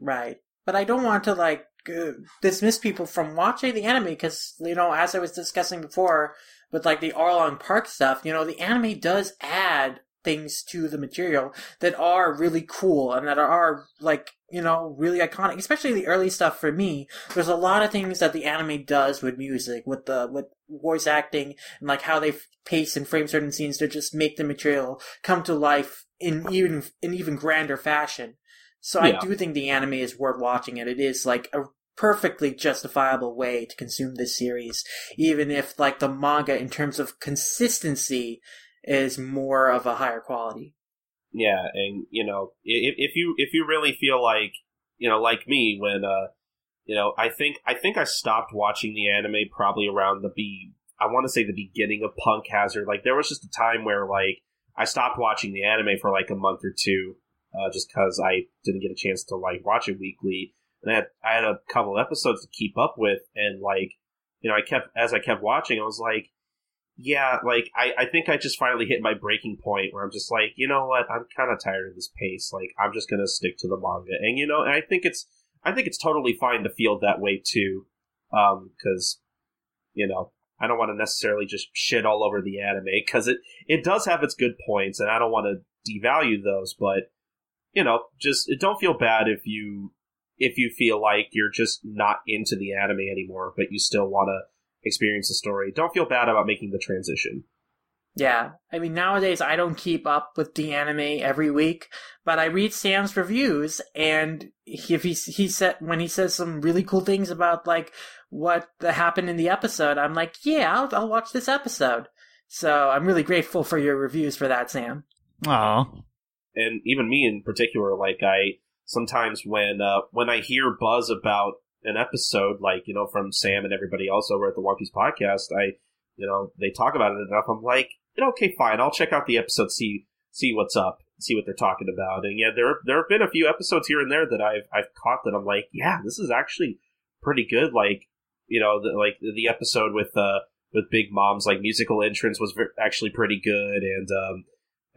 Right. But I don't want to like uh, dismiss people from watching the anime because you know, as I was discussing before with like the Arlong Park stuff, you know, the anime does add things to the material that are really cool and that are like you know really iconic especially the early stuff for me there's a lot of things that the anime does with music with the with voice acting and like how they pace and frame certain scenes to just make the material come to life in even in even grander fashion so Yeah. I do think the anime is worth watching, and it is like a perfectly justifiable way to consume this series, even if like the manga in terms of consistency is more of a higher quality. yeah, and you know, if, if you if you really feel like you know, like me, when uh, you know, I think I think I stopped watching the anime probably around the be I want to say the beginning of Punk Hazard. Like there was just a time where like I stopped watching the anime for like a month or two, uh, just because I didn't get a chance to like watch it weekly, and I had I had a couple episodes to keep up with, and like you know, I kept as I kept watching, I was like. Yeah, like I, I think I just finally hit my breaking point where I'm just like, you know what, I'm kind of tired of this pace. Like I'm just gonna stick to the manga, and you know, and I think it's I think it's totally fine to feel that way too, um, because you know I don't want to necessarily just shit all over the anime because it it does have its good points, and I don't want to devalue those, but you know, just don't feel bad if you if you feel like you're just not into the anime anymore, but you still want to experience the story. Don't feel bad about making the transition. Yeah, I mean nowadays I don't keep up with the anime every week, but I read Sam's reviews, and he, if he he said when he says some really cool things about like what happened in the episode, I'm like, yeah, I'll, I'll watch this episode. So I'm really grateful for your reviews for that, Sam. Aw. and even me in particular, like I sometimes when uh, when I hear buzz about an episode, like you know from Sam and everybody else over at the One Piece podcast, I you know they talk about it enough. I'm like, okay, fine, I'll check out the episode, see see what's up, see what they're talking about. And yeah, there there have been a few episodes here and there that I've I've caught that I'm like, yeah, this is actually pretty good. Like you know, the, like the episode with uh with Big Mom's like musical entrance was actually pretty good, and um,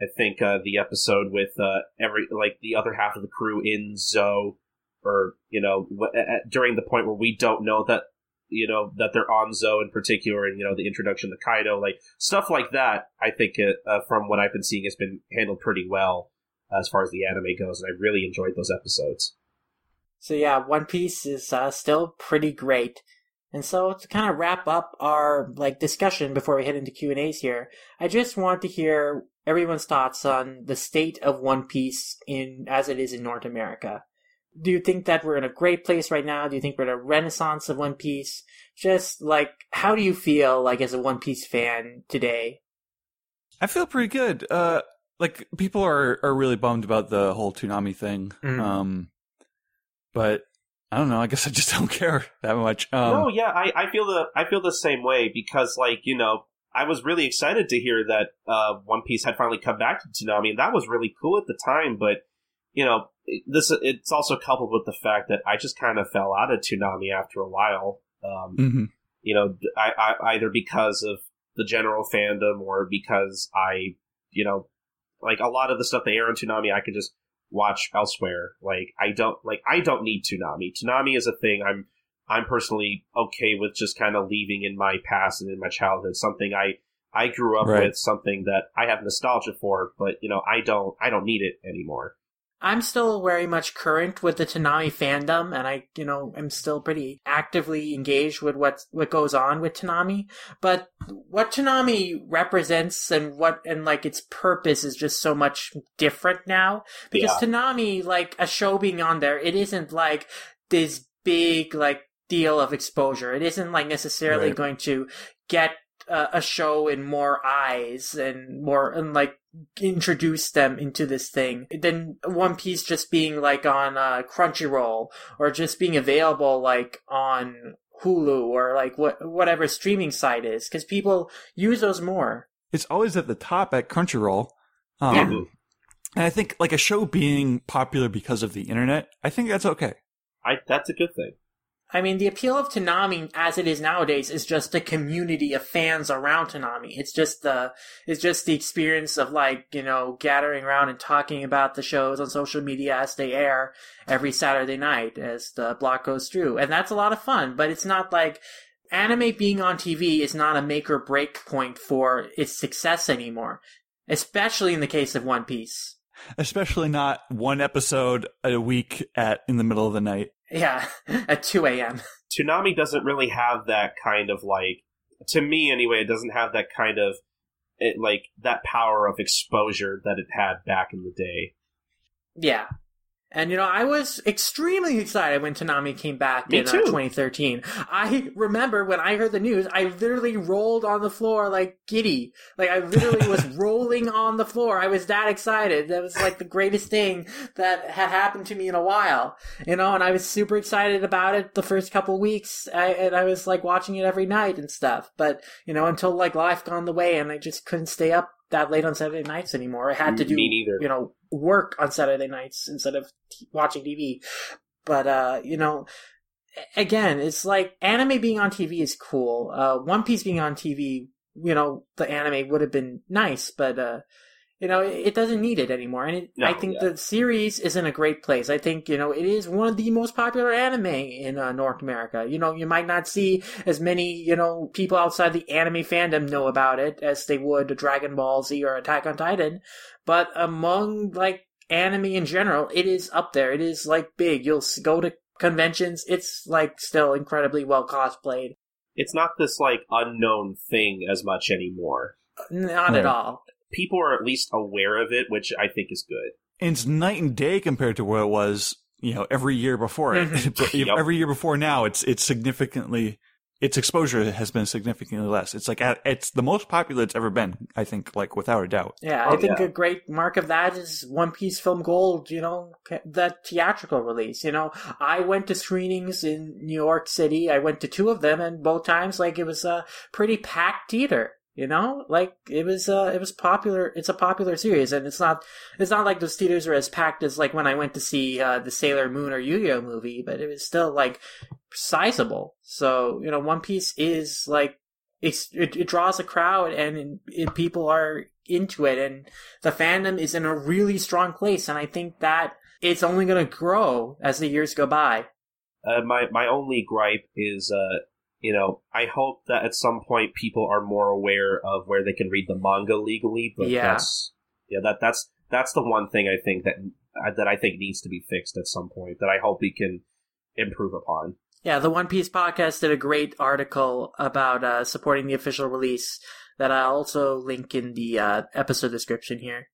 I think uh, the episode with uh, every like the other half of the crew in Zou, or you know, w- at, during the point where we don't know that you know that they're on Zou in particular, and you know the introduction to Kaido, like stuff like that. I think it, uh, from what I've been seeing has been handled pretty well as far as the anime goes, and I really enjoyed those episodes. So yeah, One Piece is uh, still pretty great. And so to kind of wrap up our like discussion before we head into Q and A's here, I just want to hear everyone's thoughts on the state of One Piece in as it is in North America. Do you think that we're in a great place right now? Do you think we're in a renaissance of One Piece? Just like how do you feel like as a One Piece fan today? I feel pretty good. Uh, like people are are really bummed about the whole Toonami thing. Mm. Um, but I don't know. I guess I just don't care that much. Um, no, yeah, I, I feel the I feel the same way because like you know I was really excited to hear that uh, One Piece had finally come back to Toonami, and that was really cool at the time. But you know, this it's also coupled with the fact that I just kind of fell out of Toonami after a while. Um, mhm. you know, I, I either because of the general fandom or because I, you know, like a lot of the stuff they air on Toonami, I could just watch elsewhere. Like I don't like I don't need Toonami. Toonami is a thing I'm I'm personally okay with just kind of leaving in my past and in my childhood. Something I I grew up Right. with, something that I have nostalgia for, but you know I don't I don't need it anymore. I'm still very much current with the Toonami fandom, and I, you know, am still pretty actively engaged with what what goes on with Toonami. But what Toonami represents and what and like its purpose is just so much different now. Because Yeah. Toonami, like a show being on there, it isn't like this big like deal of exposure. It isn't like necessarily Right. going to get uh, a show in more eyes and more and like introduce them into this thing. than One Piece just being like on uh, Crunchyroll or just being available like on Hulu or like what whatever streaming site is because people use those more. It's always at the top at Crunchyroll. Um, Yeah. And I think like a show being popular because of the internet, I think that's okay. I that's a good thing. I mean, the appeal of Toonami as it is nowadays is just the community of fans around Toonami. It's just the, it's just the experience of like, you know, gathering around and talking about the shows on social media as they air every Saturday night as the block goes through. And that's a lot of fun, but it's not like, anime being on TV is not a make or break point for its success anymore. Especially in the case of One Piece. Especially not one episode a week at in the middle of the night. Yeah, at 2 a.m. Toonami doesn't really have that kind of like to me anyway, it doesn't have that kind of it, like that power of exposure that it had back in the day. Yeah. And you know, I was extremely excited when Toonami came back Me in uh, 2013. I remember when I heard the news, I literally rolled on the floor like giddy. Like I literally was rolling on the floor. I was that excited. That was like the greatest thing that had happened to me in a while. You know, and I was super excited about it the first couple weeks. I, and I was like watching it every night and stuff. But you know, until like life gone the way, and I just couldn't stay up that late on Saturday nights anymore. I had to do Me neither. you know work on Saturday nights instead of t- watching TV. But uh, you know, again, it's like anime being on TV is cool. Uh, One Piece being on TV, you know, the anime would have been nice, but uh, you know, it it doesn't need it anymore. And it, No, I think yeah. the series is in a great place. I think you know it is one of the most popular anime in uh, North America. You know, you might not see as many you know people outside the anime fandom know about it as they would Dragon Ball Z or Attack on Titan, but among like anime in general, it is up there. It is like big. You'll go to conventions. It's like still incredibly well cosplayed. It's not this like unknown thing as much anymore. Not Right. at all. People are at least aware of it, which I think is good. And it's night and day compared to what it was, you know, every year before it. Mhm. Yep. Every year before now, it's it's significantly its exposure has been significantly less. It's like it's the most popular it's ever been. I think, like without a doubt. Yeah, Oh, I think yeah. a great mark of that is One Piece Film Gold, you know, ca- the theatrical release. You know, I went to screenings in New York City. I went to two of them, and both times, like, it was a pretty packed theater. You know, like it was, uh, it was popular. It's a popular series, and it's not, it's not like those theaters are as packed as like when I went to see uh, the Sailor Moon or Yu-Gi-Oh movie, but it was still like sizable. So you know, One Piece is like it's, it, it draws a crowd and it, people are into it and the fandom is in a really strong place and i think that it's only going to grow as the years go by Uh, my my only gripe is, uh, you know, I hope that at some point people are more aware of where they can read the manga legally. But Yeah. that's yeah, that that's that's the one thing I think that uh, that I think needs to be fixed at some point. That I hope we can improve upon. yeah the one piece podcast did a great article about uh, supporting the official release that i'll also link in the uh, episode description here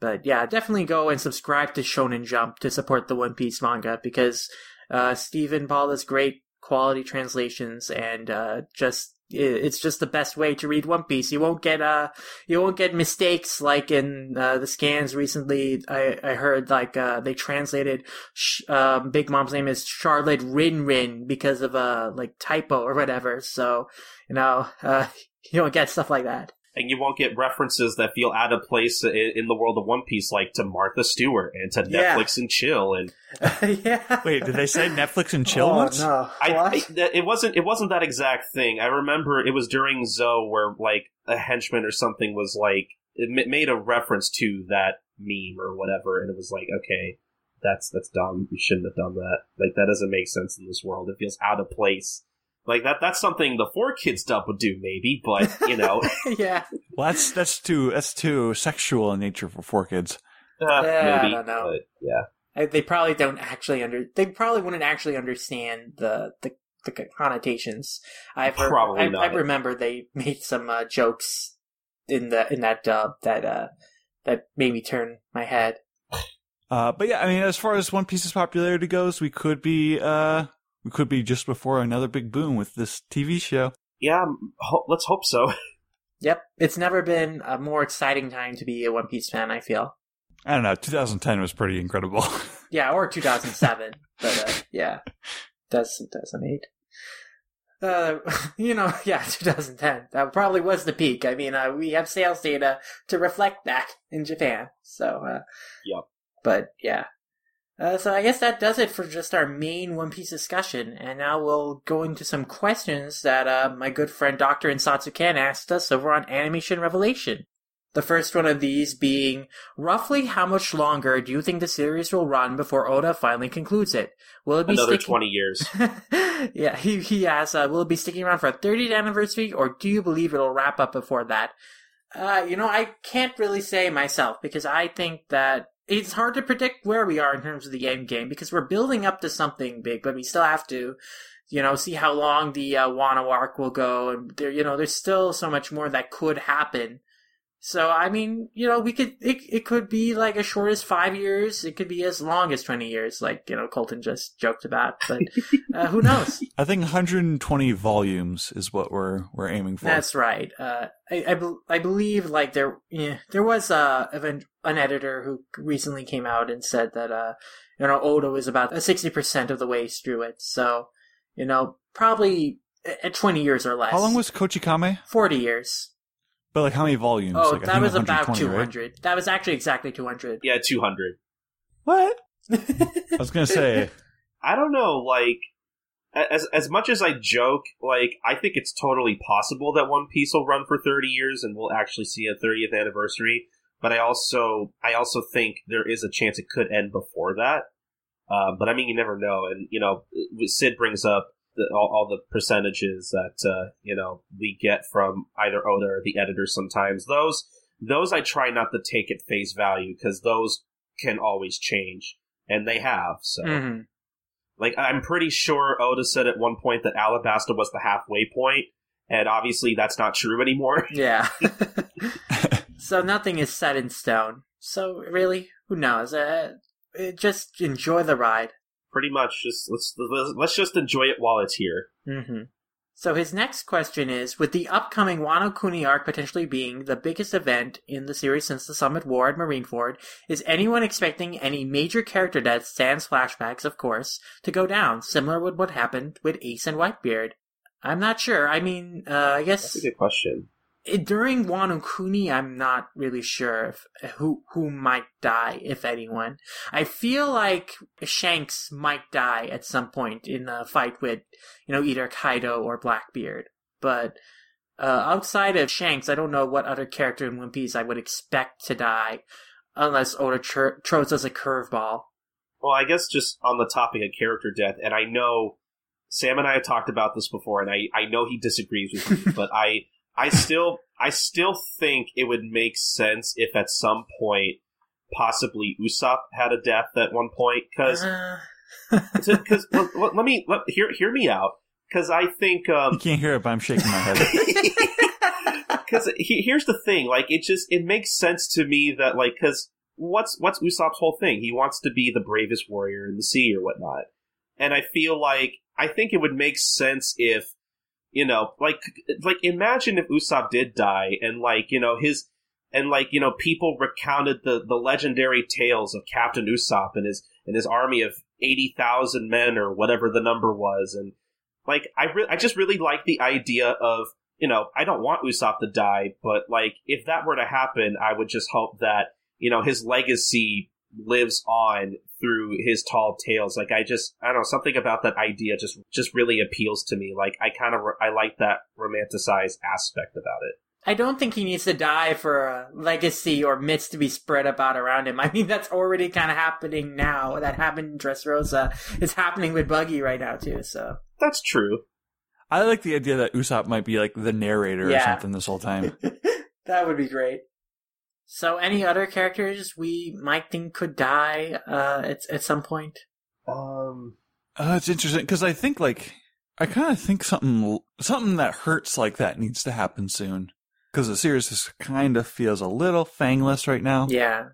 but yeah definitely go and subscribe to shonen jump to support the one piece manga because uh, stephen paul is great quality translations and uh, just it's just the best way to read One Piece. You won't get uh you won't get mistakes like in uh, the scans recently. I I heard like uh they translated sh- um, Big Mom's name is Charlotte Rin Rin because of a like typo or whatever. So you know uh you don't get stuff like that. And you won't get references that feel out of place in, in the world of One Piece, like to Martha Stewart and to Yeah. Netflix and Chill. And yeah. Wait, did they say Netflix and chill oh, once? No. I, What? I that- it wasn't it wasn't that exact thing. I remember it was during Zou where like a henchman or something was like it made a reference to that meme or whatever, and it was like, okay, that's that's dumb. You shouldn't have done that. Like that doesn't make sense in this world. It feels out of place. Like that that's something the 4Kids dub would do maybe, but you know, yeah. Well, that's that's too that's too sexual in nature for 4Kids. uh, Yeah, I don't know. But yeah, I- they probably don't actually under. They probably wouldn't actually understand the the, the connotations. I've heard, Probably I, not. I remember they made some uh, jokes in the in that dub that uh that made me turn my head. Uh, but yeah, I mean, as far as One Piece's popularity goes, we could be uh, we could be just before another big boom with this TV show. yeah. Ho- let's hope so. Yep, it's never been a more exciting time to be a One Piece fan. I feel. I don't know. 2010 was pretty incredible. Yeah, or 2007, but uh, yeah, that's 2008. Uh, you know, yeah, 2010. That probably was the peak. I mean, uh, we have sales data to reflect that in Japan. So, uh, Yep. But yeah. Uh, so I guess that does it for just our main One Piece discussion, and now we'll go into some questions that uh, my good friend Doctor Insatsuken asked us over on Animation Revelation. The first one of these being, roughly how much longer do you think the series will run before Oda finally concludes it? Will it be Another sticking- 20 years. yeah, he, he asks, uh, will it be sticking around for a 30th anniversary, or do you believe it'll wrap up before that? Uh, you know, I can't really say myself, because I think that it's hard to predict where we are in terms of the end game, because we're building up to something big, but we still have to, you know, see how long the uh, Wano arc will go, and there, you know, there's still so much more that could happen. So I mean, you know, we could it it could be like as short as five years. It could be as long as twenty years, like you know Colton just joked about. But uh, who knows? I think 120 volumes is what we're we're aiming for. That's right. Uh, I I, bel I believe like there yeah, there was a uh, an an editor who recently came out and said that uh you know Oda was about uh, sixty percent of the way through it. So you know probably at twenty years or less. How long was Kochikame? forty years? But like how many volumes? Oh, like, that was about two hundred. right? That was actually exactly two hundred. Yeah, 200. What? I was gonna say I don't know, like as as much as I joke, like I think it's totally possible that One Piece will run for 30 years and we'll actually see a 30th anniversary, but I also I also think there is a chance it could end before that. Uh, but I mean, you never know, and you know, Sid brings up the, all, all the percentages that uh, you know we get from either Oda or the editor. Sometimes those those I try not to take at face value because those can always change, and they have. So. Mhm. Like I'm pretty sure Oda said at one point that Alabasta was the halfway point, and obviously that's not true anymore. Yeah. so nothing is set in stone. So really, who knows? Uh, uh, just enjoy the ride. Pretty much, just let's let's, just enjoy it while it's here. hmm So his next question is: With the upcoming Wano Kuni arc potentially being the biggest event in the series since the Summit War at Marineford, is anyone expecting any major character deaths, sans flashbacks, of course, to go down, similar with what happened with Ace and Whitebeard? I'm not sure. I mean, uh, I guess That's a good question. It- during Wano Kuni, I'm not really sure if, who who might die, if anyone. I feel like Shanks might die at some point in a fight with, you know, either Kaido or Blackbeard. But uh, outside of Shanks, I don't know what other character in One Piece I would expect to die, unless Oda tr- throws us a curveball. Well, I guess just on the topic of character death, and I know Sam and I have talked about this before, and I, I know he disagrees with me, but I I still I still think it would make sense if at some point possibly Usopp had a death at one point because Uh, because let, let me let, hear hear me out because I think um, you can't hear it, but I'm shaking my head. because he, here's the thing like it just it makes sense to me that like because what's what's usopp's whole thing? He wants to be the bravest warrior in the sea or whatnot. And i feel like i think it would make sense if you know like like imagine if usopp did die and like you know his and like you know people recounted the the legendary tales of captain usopp and his and his army of 80,000 men or whatever the number was. And like i re- i just really like the idea of you know, I don't want Usopp to die, but like if that were to happen, I would just hope that you know his legacy lives on through his tall tales. Like I just, I don't know, something about that idea just just really appeals to me. Like I kind of, I like that romanticized aspect about it. I don't think he needs to die for a legacy or myths to be spread about around him. I mean, that's already kind of happening now. That happened in Dressrosa. It's happening with Buggy right now too. So That's true. I like the idea that Usopp might be like the narrator or something this whole time. that would be great. So, any other characters we might think could die uh, at at some point? Um, Uh, it's interesting because I think like I kind of think something something that hurts like that needs to happen soon because the series just kind of feels a little fangless right now. Yeah,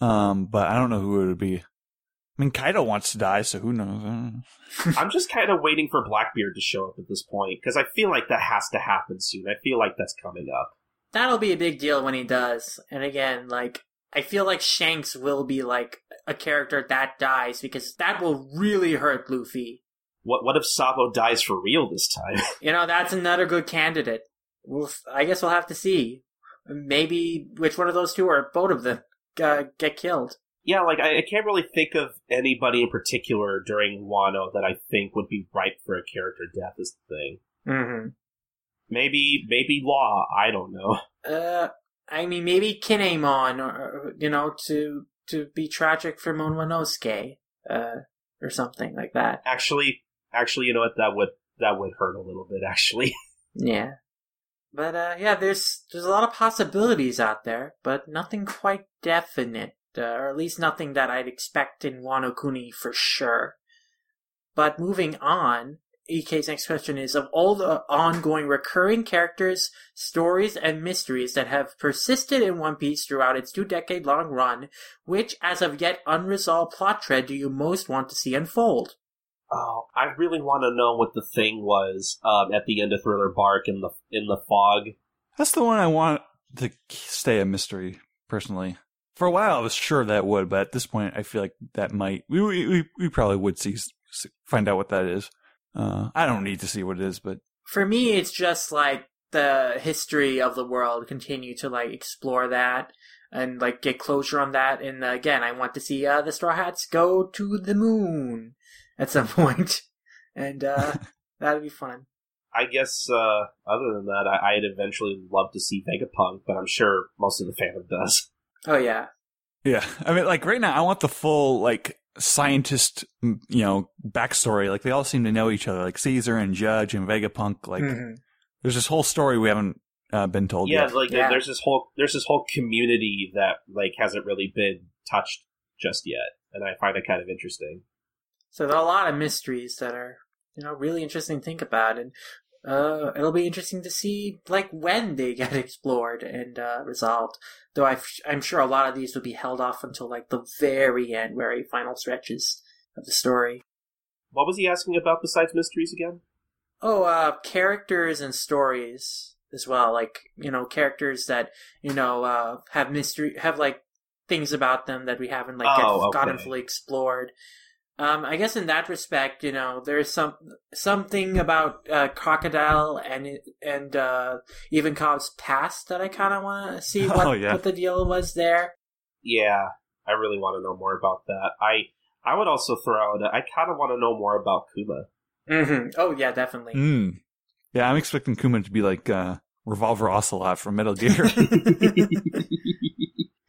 Um, but I don't know who it would be. I mean, Kaido wants to die, so who knows? I'm just kind of waiting for Blackbeard to show up at this point because I feel like that has to happen soon. I feel like that's coming up. That'll be a big deal when he does. And again, like I feel like Shanks will be like a character that dies because that will really hurt Luffy. what what if Sabo dies for real this time? You know, that's another good candidate. We'll, I guess we'll have to see. Maybe which one of those two or both of them uh, get killed. yeah, like I, I can't really think of anybody in particular during Wano that I think would be ripe for a character death. Is the thing. Mm-hmm. Maybe maybe Law. I don't know. Uh, I mean, maybe Kinemon, or, you know, to to be tragic for Momonosuke, uh, or something like that. Actually, actually, you know what? That would that would hurt a little bit. Actually, Yeah. But uh, yeah, there's there's a lot of possibilities out there, but nothing quite definite, uh, or at least nothing that I'd expect in Wano Kuni for sure. But moving on, EK's next question is of all the ongoing recurring characters, stories, and mysteries that have persisted in One Piece throughout its two decade long run, which as of yet unresolved plot thread do you most want to see unfold? oh, I really want to know what the thing was um, at the end of Thriller Bark in the in the fog. That's the one I want to stay a mystery, personally. For a while, I was sure that would, but at this point, I feel like that might. We we we, we probably would see find out what that is. Uh, I don't need to see what it is, but for me it's just like the history of the world continue to like explore that and like get closure on that and uh, again i want to see uh, the straw hats go to the moon at some point and uh that'd be fun I guess uh, other than that, I, I'd eventually love to see Vegapunk, but I'm sure most of the fandom does. oh yeah yeah. I mean, like right now, I want the full like scientist, you know, backstory. Like they all seem to know each other, like Caesar and Judge and Vegapunk. Like Mhm. there's this whole story we haven't uh, been told yeah, yet. like Yeah. there's this whole there's this whole community that like hasn't really been touched just yet, and I find it kind of interesting. so there are a lot of mysteries that are you know really interesting to think about and uh it'll be interesting to see like when they get explored and uh resolved though i i'm sure a lot of these would be held off until like the very end very final stretches of the story What was he asking about besides mysteries again? Oh, uh, characters and stories as well. Like, you know, characters that, you know, uh, have mystery, have like things about them that we haven't like Oh, okay. gotten fully explored. Um, I guess in that respect, you know, there's some, something about, uh, Crocodile and, and, uh, even Cobb's past that I kind of want to see what, Oh, yeah. what the deal was there. Yeah, I really want to know more about that. I I would also throw out. I kind of want to know more about Kuma. hmm Oh, yeah, definitely. Mm. Yeah, I'm expecting Kuma to be like uh, Revolver Ocelot from Metal Gear.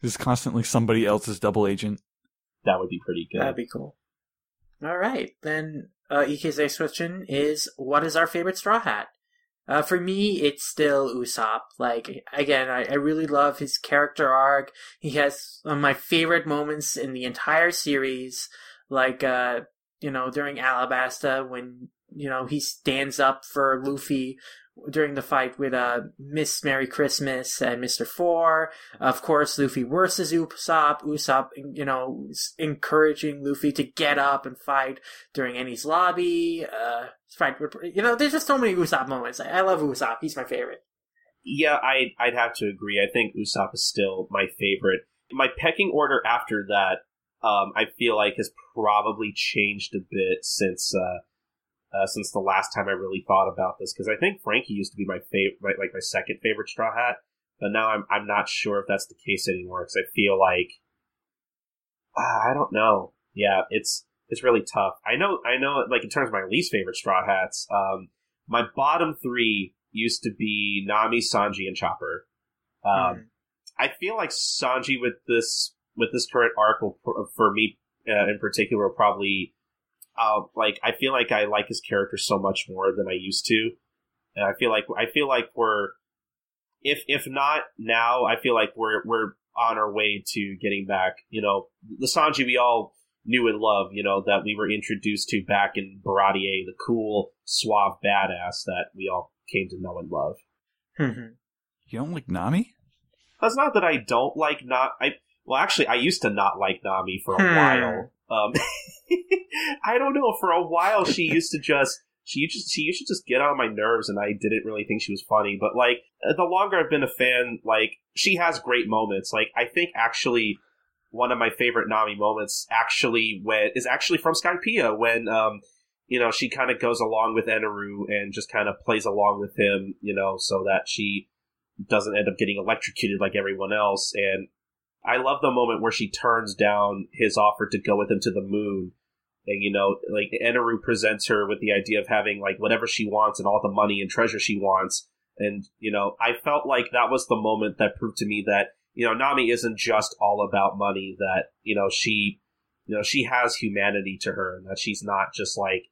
He's constantly somebody else's double agent. That would be pretty good. That'd be cool. All right, then uh, EK's next question is: What is our favorite Straw Hat? Uh, for me, it's still Usopp. Like again, I, I really love his character arc. He has my favorite moments in the entire series, like uh, you know during Alabasta when you know he stands up for Luffy during the fight with uh, Miss Merry Christmas and Mister Four. Of course, Luffy versus Usopp. Usopp, you know, encouraging Luffy to get up and fight during Enies Lobby. Uh, fight, you know, there's just so many Usopp moments. I, I love Usopp. He's my favorite. Yeah, I I'd have to agree. I think Usopp is still my favorite. My pecking order after that, um, I feel like has probably changed a bit since uh, uh, since the last time I really thought about this. Because I think Frankie used to be my favorite, like my second favorite Straw Hat, but now I'm I'm not sure if that's the case anymore. Because I feel like uh, I don't know. Yeah, it's it's really tough. I know I know. Like in terms of my least favorite Straw Hats, um, my bottom three used to be Nami, Sanji, and Chopper. Um, I feel like Sanji with this with this current arc will, for me uh, in particular, will probably uh, like I feel like I like his character so much more than I used to, and I feel like I feel like we're if if not now, I feel like we're we're on our way to getting back. You know, the Sanji we all knew and loved. You know that we were introduced to back in Baratie, the cool, suave badass that we all came to know and love. Mhm. You don't like Nami? It's not that I don't like not I well actually I used to not like Nami for a Hmm. while. Um I don't know, for a while she used to just she to, she used to just get on my nerves and I didn't really think she was funny, but like the longer I've been a fan, like she has great moments. Like I think actually one of my favorite Nami moments actually when is actually from Skypiea when um you know, she kind of goes along with Eneru and just kind of plays along with him, you know, so that she doesn't end up getting electrocuted like everyone else. And I love the moment where she turns down his offer to go with him to the moon. And, you know, like Eneru presents her with the idea of having like whatever she wants and all the money and treasure she wants. And, you know, I felt like that was the moment that proved to me that, you know, Nami isn't just all about money, that, you know, she, you know, she has humanity to her and that she's not just like,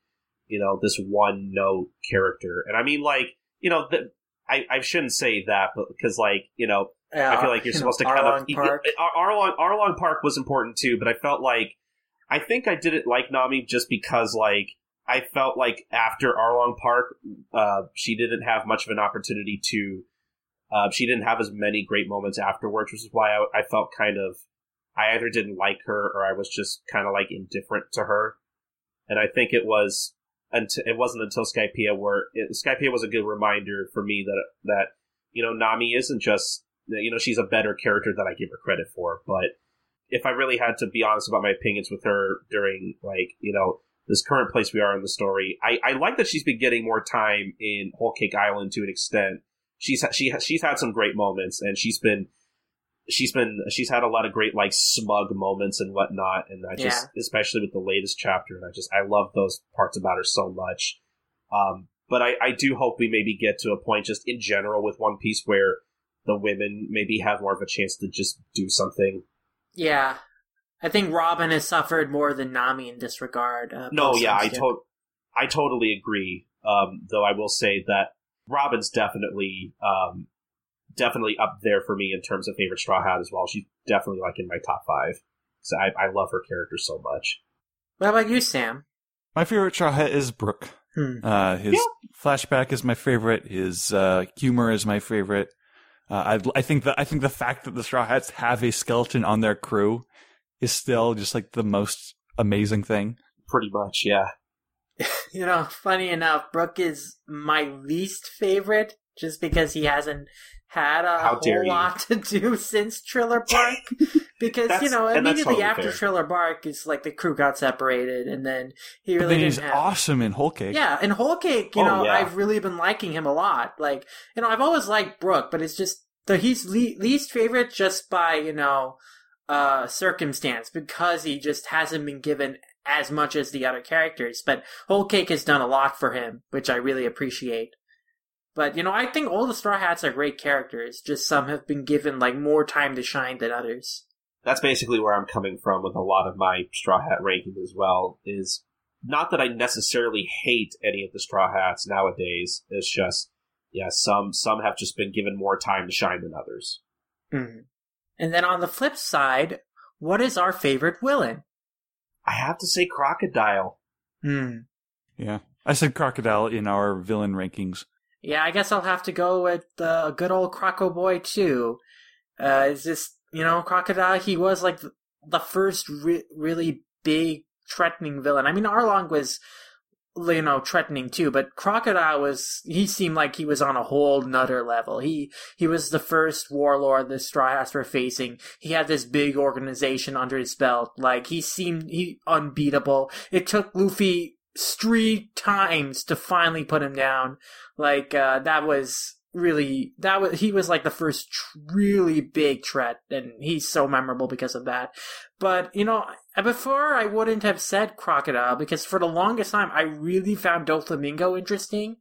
you know, this one note character. And I mean, like, you know, the, I, I shouldn't say that, but because, like, you know, I feel like you're supposed to kind of. Arlong Park. Ar- Arlong, Arlong Park was important too, but I felt like. I think I didn't like Nami just because, like, I felt like after Arlong Park, uh, she didn't have much of an opportunity to. Uh, she didn't have as many great moments afterwards, which is why I, I felt kind of. I either didn't like her or I was just kind of like indifferent to her. And I think it was until it wasn't until Skypiea where it, Skypiea was a good reminder for me that that you know Nami isn't just you know she's a better character than I give her credit for. But if I really had to be honest about my opinions with her during like you know this current place we are in the story, I, I like that she's been getting more time in Whole Cake Island to an extent. She's she she's had some great moments and she's been she's been she's had a lot of great like smug moments and whatnot and i just especially with the latest chapter and i just i love those parts about her so much um but i i do hope we maybe get to a point just in general with one piece where the women maybe have more of a chance to just do something Yeah. I think Robin has suffered more than Nami in this regard. Uh, no yeah i to- i totally agree um though i will say that robin's definitely um definitely up there for me in terms of favorite straw hat as well she's definitely like in my top five So I, I love her character so much What about you, Sam? My favorite Straw Hat is Brooke. Hmm. Uh, his flashback is my favorite. His uh, humor is my favorite. Uh, I, I think that I think the fact that the Straw Hats have a skeleton on their crew is still just like the most amazing thing. pretty much yeah You know, funny enough, Brooke is my least favorite just because he hasn't had a How whole lot to do since Thriller Bark. because, you know, and that's immediately totally after fair. Thriller Bark, it's like the crew got separated and then he But really then didn't he's have... awesome in Whole Cake. Yeah, and Whole Cake, you Oh, know, yeah. I've really been liking him a lot. Like, you know, I've always liked Brooke, but it's just the he's le- least favorite just by you know uh circumstance because he just hasn't been given as much as the other characters. But Whole Cake has done a lot for him, which I really appreciate. But you know, I think all the Straw Hats are great characters. Just some have been given like more time to shine than others. that's basically where I'm coming from with a lot of my Straw Hat ranking as well. Is not that I necessarily hate any of the Straw Hats nowadays. It's just, yeah, some some have just been given more time to shine than others. Mhm. And then on the flip side, what is our favorite villain? I have to say, Crocodile. Hmm. Yeah. I said Crocodile in our villain rankings. Yeah, I guess I'll have to go with uh, good old Croco Boy too. Uh, it's just you know, Crocodile. He was like the, the first re- really big threatening villain. I mean, Arlong was you know threatening too, but Crocodile was. He seemed like he was on a whole nother level. He he was the first warlord the Straw Hats were facing. He had this big organization under his belt. Like he seemed he unbeatable. It took Luffy three times to finally put him down. Like uh, that was really that was he was like the first really big threat, and he's so memorable because of that. But you know, before I wouldn't have said crocodile because for the longest time I really found Doflamingo interesting.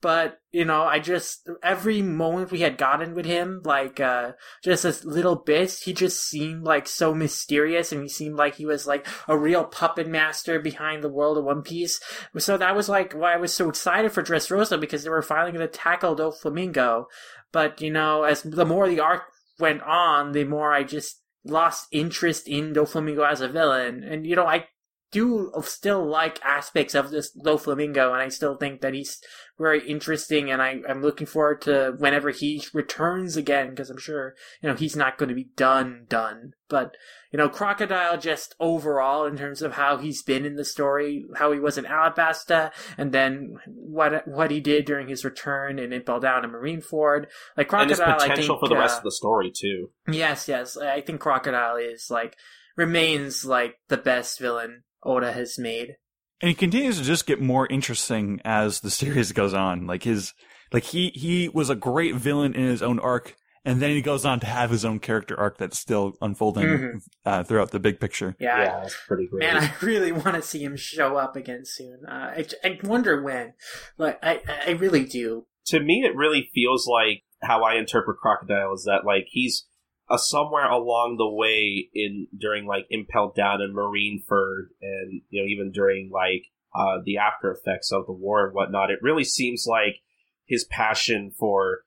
But you know, I just every moment we had gotten with him, like uh just this little bits, he just seemed like so mysterious, and he seemed like he was like a real puppet master behind the world of One Piece. So that was like why I was so excited for Dressrosa because they were finally going to tackle Doflamingo. But you know, as the more the arc went on, the more I just lost interest in Doflamingo as a villain. And you know, I do still like aspects of this Doflamingo, and I still think that he's very interesting. And I, I'm looking forward to whenever he returns again, because I'm sure you know he's not going to be done done. But you know, Crocodile just overall in terms of how he's been in the story, how he was in Alabasta, and then what what he did during his return in Impel Down and Marineford. Like and his Crocodile, I potential think, for the rest uh, of the story too. Yes, yes. I think Crocodile is like remains like the best villain Oda has made. and he continues to just get more interesting as the series goes on. Like his, like he he was a great villain in his own arc, and then he goes on to have his own character arc that's still unfolding Mhm. uh, throughout the big picture. Yeah. yeah, it's pretty great. Man, I really want to see him show up again soon. Uh, I, I wonder when. Like, I, I really do. to me, it really feels like how I interpret Crocodile is that like he's uh, somewhere along the way in during like Impel Down and Marineford, and you know even during like uh, the after effects of the war and whatnot. It really seems like his passion for,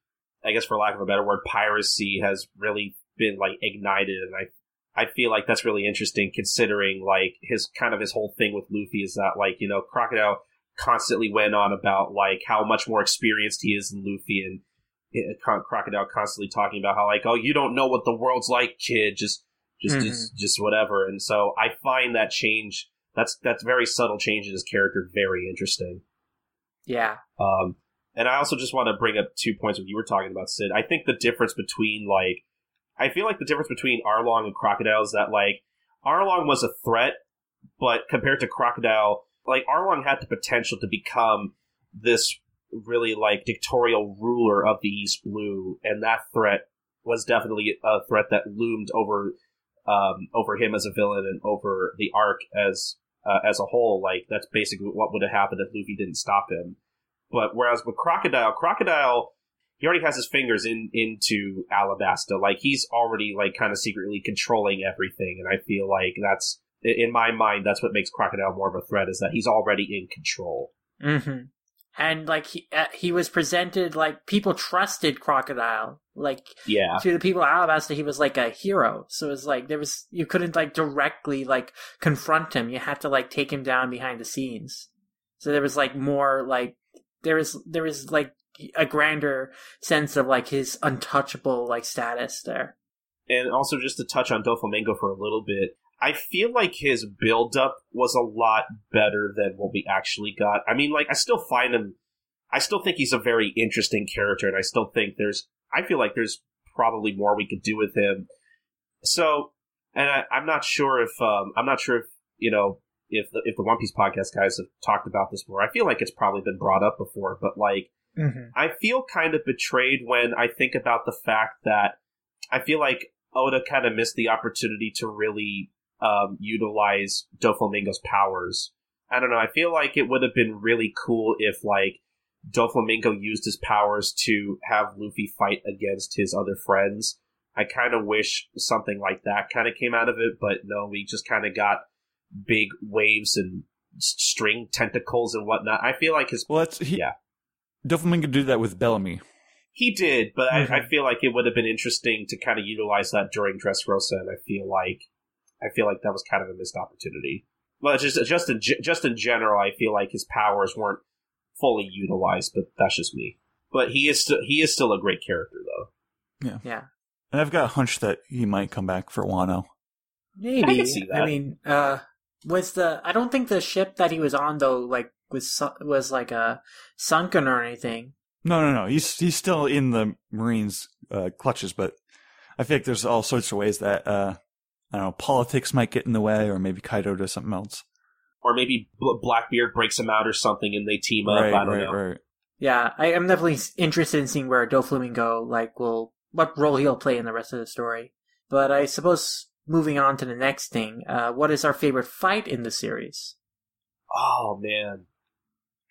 I guess for lack of a better word, piracy has really been like ignited, and I I feel like that's really interesting considering like his kind of his whole thing with Luffy is that like you know Crocodile constantly went on about like how much more experienced he is than Luffy and Crocodile constantly talking about how like oh you don't know what the world's like kid just just Mhm. just just whatever and so I find that change that's that's very subtle change in his character very interesting Yeah. um and I also just want to bring up two points what you were talking about Sid I think the difference between like I feel like the difference between Arlong and Crocodile is that like Arlong was a threat but compared to Crocodile like Arlong had the potential to become this really like dictatorial ruler of the East Blue, and that threat was definitely a threat that loomed over um, over him as a villain and over the arc as uh, as a whole. Like that's basically what would have happened if Luffy didn't stop him. But whereas with Crocodile, Crocodile he already has his fingers in into Alabasta. Like he's already like kind of secretly controlling everything, and I feel like that's in my mind that's what makes Crocodile more of a threat is that he's already in control. hmm And like he uh, he was presented like people trusted Crocodile. Like Yeah. to the people of Alabasta, he was like a hero. So it was like there was you couldn't like directly like confront him. You had to like take him down behind the scenes. So there was like more like there was there was like a grander sense of like his untouchable like status there. and also just to touch on Doflamingo for a little bit, I feel like his build-up was a lot better than what we actually got. I mean, like, I still find him, I still think he's a very interesting character, and I still think there's, I feel like there's probably more we could do with him. So, and I, I'm not sure if, um, I'm not sure if, you know, if the, if the One Piece podcast guys have talked about this more. I feel like it's probably been brought up before, but like, Mm-hmm. I feel kind of betrayed when I think about the fact that I feel like Oda kind of missed the opportunity to really um, utilize Doflamingo's powers. I don't know. I feel like it would have been really cool if like Doflamingo used his powers to have Luffy fight against his other friends. I kind of wish something like that kind of came out of it, but no, we just kind of got big waves and string tentacles and whatnot. I feel like his Well, that's he. Yeah. Doflamingo did that with Bellamy. He did, but Mhm. I, I feel like it would have been interesting to kind of utilize that during Dressrosa, and I feel like I feel like that was kind of a missed opportunity. Well, just just in just in general, I feel like his powers weren't fully utilized, but that's just me. But he is still he is still a great character, though. Yeah. Yeah. And I've got a hunch that he might come back for Wano. Maybe. I can see that. mean, uh, was the I don't think the ship that he was on though like was su- was like uh, sunken or anything. No, no, no. He's he's still in the Marines' uh, clutches, but I feel like there's all sorts of ways that uh, I don't know politics might get in the way, or maybe Kaido does something else. Or maybe Blackbeard breaks him out or something, and they team up. right, I don't right, know. right. Yeah, I am definitely interested in seeing where Doflamingo like will what role he'll play in the rest of the story. But I suppose moving on to the next thing, uh, what is our favorite fight in the series? Oh man,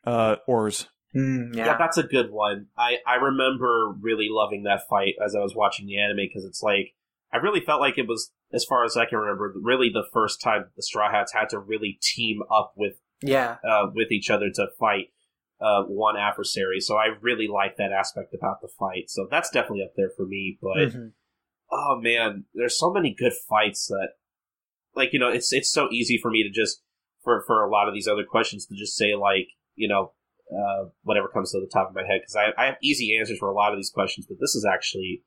Uh, oars. Mm, Yeah. yeah. that's a good one. I, I remember really loving that fight as I was watching the anime because it's like I really felt like it was, as far as I can remember, really the first time the Straw Hats had to really team up with yeah. uh, with each other to fight uh, one adversary. So I really like that aspect about the fight. So that's definitely up there for me. But Mhm. oh man, there's so many good fights that, like you know, it's it's so easy for me to just for for a lot of these other questions to just say like you know uh, whatever comes to the top of my head because I I have easy answers for a lot of these questions, but this is actually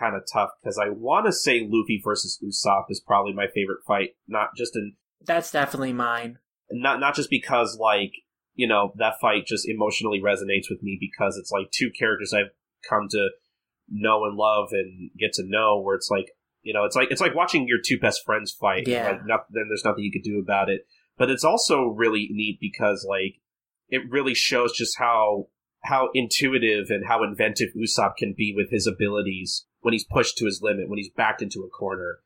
kind of tough because I want to say Luffy versus Usopp is probably my favorite fight, not just in That's definitely mine. not not just because like you know that fight just emotionally resonates with me because it's like two characters I've come to know and love and get to know where it's like you know it's like it's like watching your two best friends fight Yeah. like not, then there's nothing you could do about it but it's also really neat because like it really shows just how how intuitive and how inventive Usopp can be with his abilities when he's pushed to his limit, when he's backed into a corner.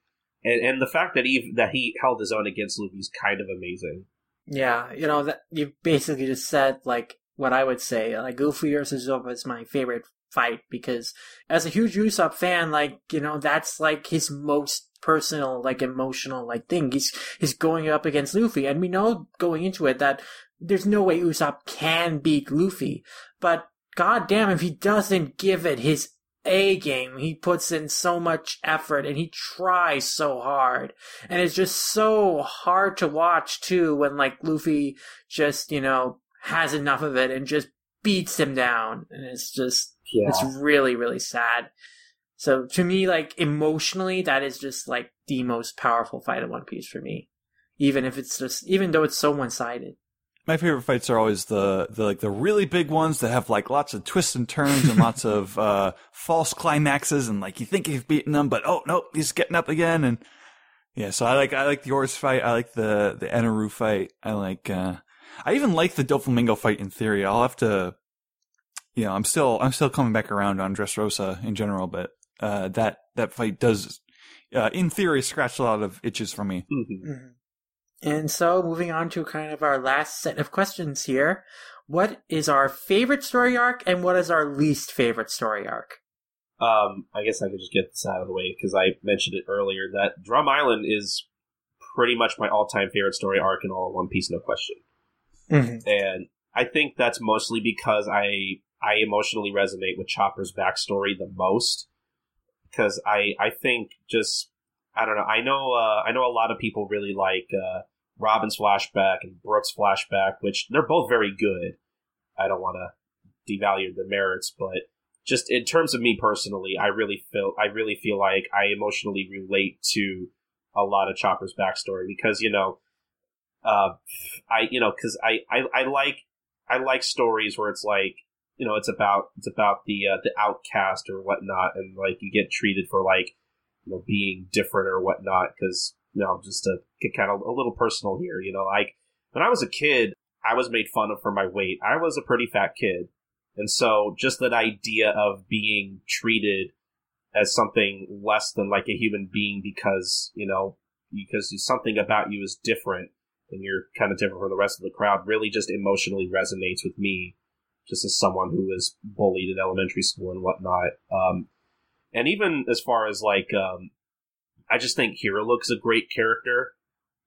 And and the fact that he that he held his own against Luffy is kind of amazing. Yeah, you know that you basically just said like what I would say. Like Luffy versus Usopp is my favorite fight because as a huge Usopp fan, like you know that's like his most personal, like emotional, like thing. He's he's going up against Luffy, and we know going into it that there's no way Usopp can beat Luffy. But goddamn, if he doesn't give it his a game. He puts in so much effort and he tries so hard. And it's just so hard to watch too when like Luffy just, you know, has enough of it and just beats him down. And it's just, Yeah. it's really, really sad. So to me, like emotionally, that is just like the most powerful fight in One Piece for me. Even if it's just, even though it's so one sided. My favorite fights are always the, the like the really big ones that have like lots of twists and turns and lots of uh, false climaxes and like you think you've beaten them, but oh no, he's getting up again and yeah. So I like I like the Oars fight. I like the the Eneru fight. I like uh, I even like the Doflamingo fight in theory. I'll have to, you know, I'm still I'm still coming back around on Dressrosa in general, but uh, that that fight does uh, in theory scratch a lot of itches for me. Mhm. And so, moving on to kind of our last set of questions here. What is our favorite story arc and what is our least favorite story arc? Um, I guess I could just get this out of the way because I mentioned it earlier that Drum Island is pretty much my all-time favorite story arc in all of One Piece, no question. Mm-hmm. And I think that's mostly because I I emotionally resonate with Chopper's backstory the most because I I think just I don't know I know uh, I know a lot of people really like uh, Robin's flashback and Brooks flashback, which they're both very good. I don't want to devalue their merits, but just in terms of me personally, I really feel I really feel like I emotionally relate to a lot of Chopper's backstory because you know, uh, I you know because I, I I like I like stories where it's like you know it's about it's about the uh, the outcast or whatnot, and like you get treated for like you know being different or whatnot because know just to get kind of a little personal here, you know like when I was a kid, I was made fun of for my weight. I was a pretty fat kid. And so just that idea of being treated as something less than like a human being because, you know, because something about you is different and you're kind of different from the rest of the crowd really just emotionally resonates with me just as someone who was bullied in elementary school and whatnot. Um, and even as far as like, um, I just think Hiriluk's a great character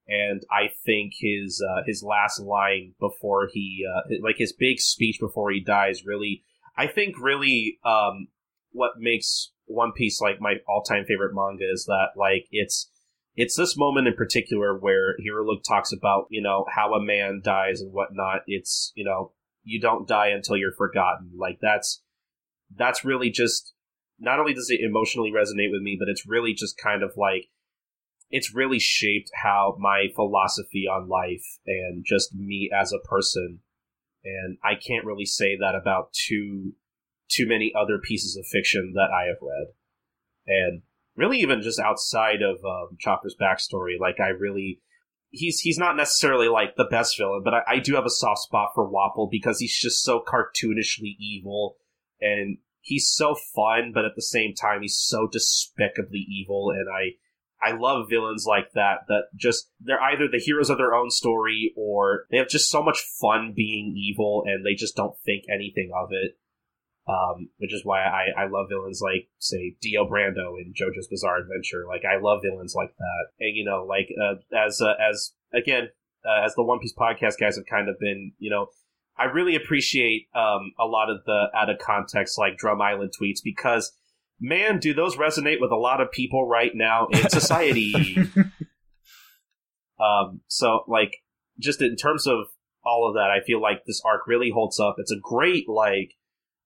and I think his uh, his last line before he uh, like his big speech before he dies really I think really um, what makes One Piece like my all time favorite manga is that like it's it's this moment in particular where Hiriluk talks about you know how a man dies and whatnot. It's you know you don't die until you're forgotten. Like that's that's really just not only does it emotionally resonate with me, but it's really just kind of like it's really shaped how my philosophy on life and just me as a person. And I can't really say that about too too many other pieces of fiction that I have read. And really even just outside of um, Chopper's backstory, like I really he's he's not necessarily like the best villain, but I, I do have a soft spot for Wapol because he's just so cartoonishly evil and he's so fun, but at the same time he's so despicably evil and I I love villains like that that just they're either the heroes of their own story or they have just so much fun being evil and they just don't think anything of it. Um, which is why I, I love villains like say Dio Brando in JoJo's Bizarre Adventure. Like I love villains like that, and you know, like uh, as uh, as again uh, as the One Piece podcast guys have kind of been, you know, I really appreciate um, a lot of the out of context like Drum Island tweets because man, do those resonate with a lot of people right now in society. um, so, like, just in terms of all of that, I feel like this arc really holds up. It's a great, like,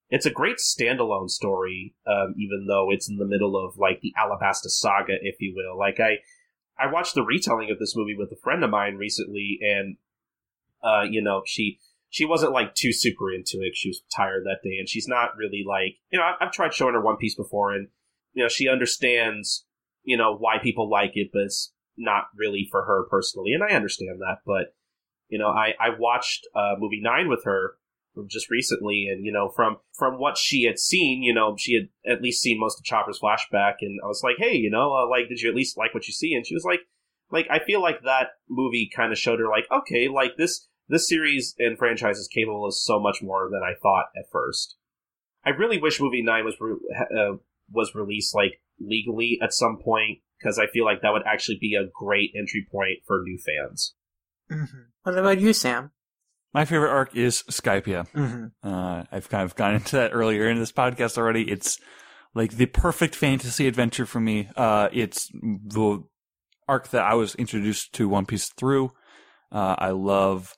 it's a great standalone story, um, even though it's in the middle of, like, the Alabasta saga, if you will. Like, I, I watched the retelling of this movie with a friend of mine recently, and, uh, you know, she, she wasn't like too super into it. She was tired that day, and she's not really like you know. I've, tried showing her One Piece before, and you know she understands you know why people like it, but it's not really for her personally, and I understand that. But You know, I I watched uh, movie nine with her just recently, and you know, from from what she had seen, you know, she had at least seen most of Chopper's flashback, and I was like, hey, you know, uh, like, did you at least like what you see? And she was like, like, I feel like that movie kind of showed her, like, okay, like this this series and franchise is capable of so much more than I thought at first. I really wish movie nine was re- uh, was released like legally at some point because I feel like that would actually be a great entry point for new fans. Mm-hmm. What about you, Sam? My favorite arc is Skypiea. Mm-hmm. Uh, I've kind of gone into that earlier in this podcast already. It's like the perfect fantasy adventure for me. Uh, it's the arc that I was introduced to One Piece through. Uh, I love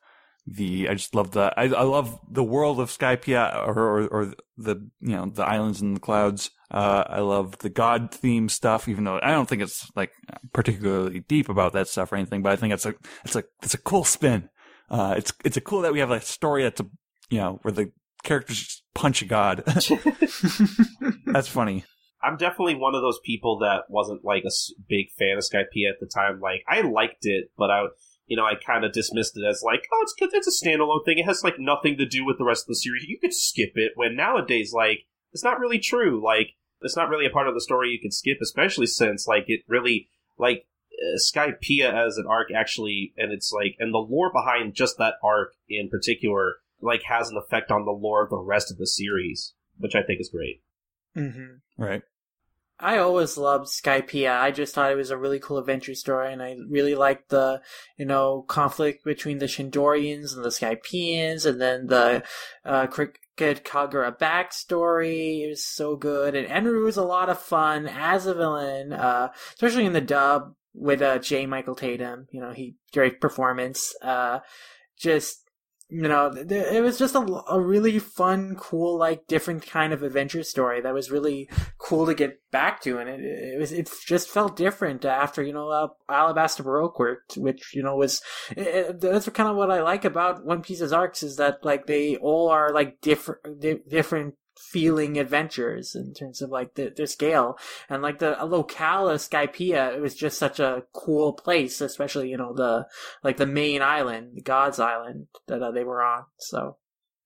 the, I just love the, I, I love the world of Skypiea or, or, or the, you know, the islands and the clouds. Uh, I love the god theme stuff, even though I don't think it's like particularly deep about that stuff or anything, but I think it's a, it's a, it's a cool spin. Uh, it's, it's a cool that we have a story that's a, you know, where the characters just punch a god. that's funny. I'm definitely one of those people that wasn't like a big fan of Skypiea at the time. Like I liked it, but I, you know, I kind of dismissed it as like, oh, it's. It's a standalone thing. It has like nothing to do with the rest of the series. You could skip it. When nowadays, like, it's not really true. Like, it's not really a part of the story you can skip, especially since like it really like uh, Skypiea as an arc actually, and it's like, and the lore behind just that arc in particular, like, has an effect on the lore of the rest of the series, which I think is great. Mm-hmm. Right. I always loved Skypiea. I just thought it was a really cool adventure story, and I really liked the, you know, conflict between the Shandorians and the Skypieans, and then the uh, Cricket Kagura backstory. It was so good, and Eneru was a lot of fun as a villain, uh, especially in the dub with uh, J. Michael Tatum. You know, he great performance. Uh, just you know, it was just a, a really fun, cool, like different kind of adventure story that was really cool to get back to, and it, it was it just felt different after you know uh, Alabasta Baroque Works, which you know was it, that's kind of what I like about One Piece's arcs is that like they all are like different di- different feeling adventures in terms of like the, their scale and like the locale of Skypiea it was just such a cool place especially you know the like the main island, the God's Island that uh, they were on. So,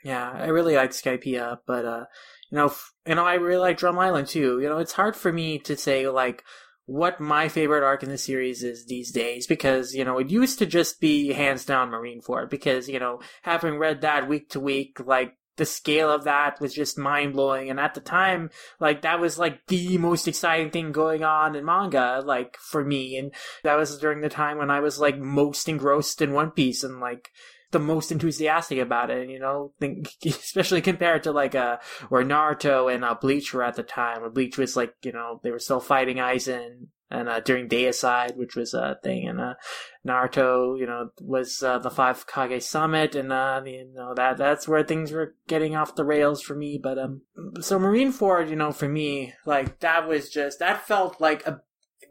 yeah, I really liked Skypiea, but uh, you know, f- you know, I really like Drum Island too. You know, it's hard for me to say like what my favorite arc in the series is these days because you know it used to just be hands down Marineford because you know having read that week to week like the scale of that was just mind blowing and at the time like that was like the most exciting thing going on in manga like for me. And that was during the time when I was like most engrossed in One Piece and like the most enthusiastic about it, you know, think, especially compared to like uh where Naruto and uh, Bleach were at the time. Where Bleach was like, you know, they were still fighting Aizen and uh, during Deicide, which was a thing, and uh, Naruto, you know, was uh, the Five Kage Summit, and uh, you know that that's where things were getting off the rails for me. But um, so Marineford, you know, for me, like that was just that felt like a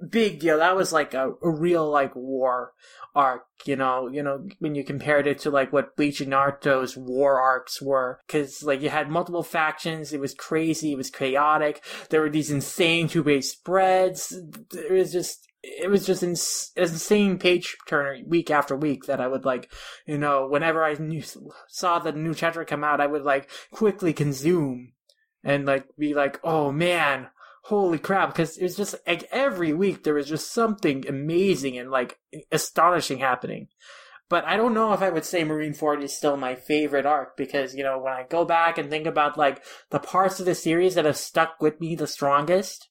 big deal. That was like a, a real like war arc, you know, you know, when you compared it to like what Bleach and Naruto's war arcs were, cause like you had multiple factions, it was crazy, it was chaotic, there were these insane two-way spreads, it was just, it was just ins- insane page turner week after week that I would like, you know, whenever I knew, saw the new chapter come out, I would like quickly consume and like be like, oh man, holy crap because it was just like every week there was just something amazing and like astonishing happening. But i don't know if i would say marine marineford is still my favorite arc because you know when i go back and think about like the parts of the series that have stuck with me the strongest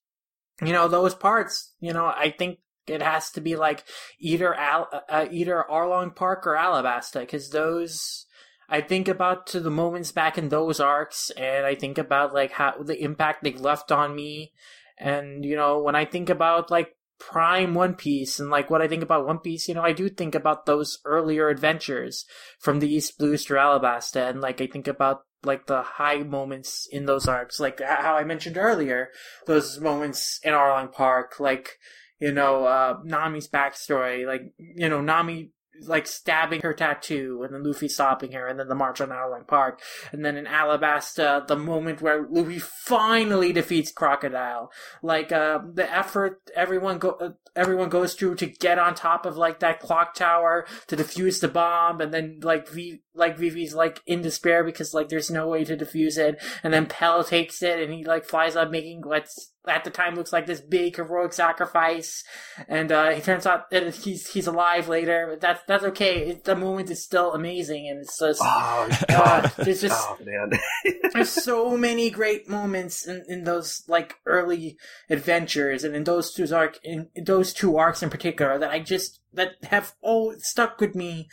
you know those parts you know i think it has to be like either Al- uh, either arlong park or alabasta because those I think about to the moments back in those arcs, and I think about like how the impact they left on me, and you know when I think about like Prime One Piece and like what I think about One Piece, you know I do think about those earlier adventures from the East Blues to Alabasta, and like I think about like the high moments in those arcs, like how I mentioned earlier, those moments in Arlong Park, like you know uh, Nami's backstory, like you know Nami like stabbing her tattoo, and then Luffy stopping her, and then the march on Arlong Park, and then in Alabasta, the moment where Luffy finally defeats Crocodile, like uh, the effort everyone go uh, everyone goes through to get on top of like that clock tower to defuse the bomb, and then like V like Vivi's like in despair because like there's no way to defuse it, and then Pell takes it, and he like flies up making what's at the time looks like this big heroic sacrifice, and uh, he turns out that he's he's alive later. But that's that's okay. It, the moment is still amazing, and it's just Oh uh, god. there's just oh man. there's so many great moments in, in those like early adventures and in those two arc in those two arcs in particular that I just that have all stuck with me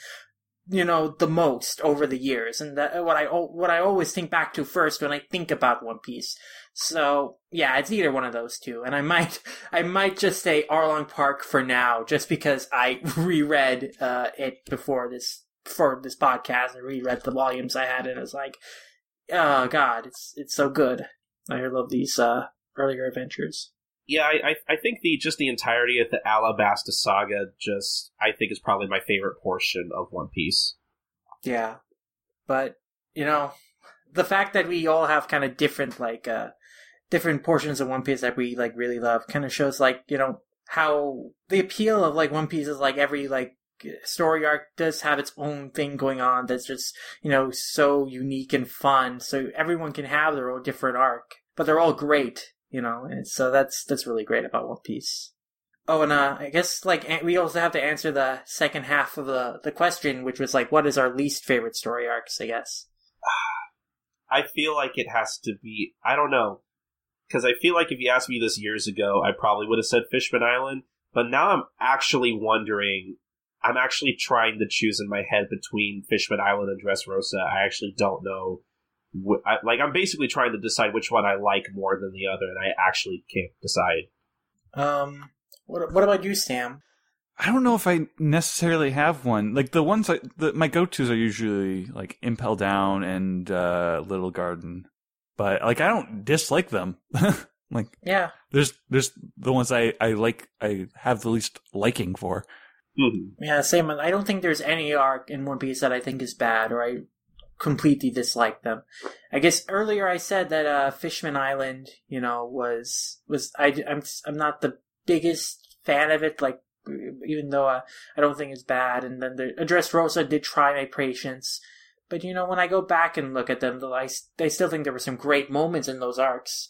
you know the most over the years and that what I what I always think back to first when I think about One Piece so yeah it's either one of those two and I might I might just say Arlong Park for now just because I reread uh, it before this for this podcast I reread the volumes I had and it's like oh god, it's it's so good. I love these uh, earlier adventures. Yeah, I, I I think the just the entirety of the Alabasta saga just I think is probably my favorite portion of One Piece. Yeah, but you know, the fact that we all have kind of different like uh different portions of One Piece that we like really love kind of shows like you know how the appeal of like One Piece is like every like story arc does have its own thing going on that's just you know so unique and fun. So everyone can have their own different arc but they're all great you know and so that's that's really great about one piece. Oh and uh i guess like we also have to answer the second half of the the question which was like what is our least favorite story arcs i guess? I feel like it has to be I don't know. Because I feel like if you asked me this years ago, I probably would have said Fishman Island. But now I'm actually wondering I'm actually trying to choose in my head between Fishman Island and Dressrosa. I actually don't know. Wh- I, like I'm basically trying to decide which one I like more than the other, and I actually can't decide. um what, what about you sam I don't know if I necessarily have one. Like the ones I, the, my go-tos are usually like Impel Down and uh, Little Garden, but like I don't dislike them. like yeah there's there's the ones I I like I have the least liking for. Mhm. Yeah, same. I don't think there's any arc in One Piece that I think is bad or I completely dislike them. I guess earlier I said that uh, Fishman Island, you know, was was I I'm I'm not the biggest fan of it. Like even though uh, I don't think it's bad, and then the Dressrosa did try my patience. But you know, when I go back and look at them, though, I still think there were some great moments in those arcs.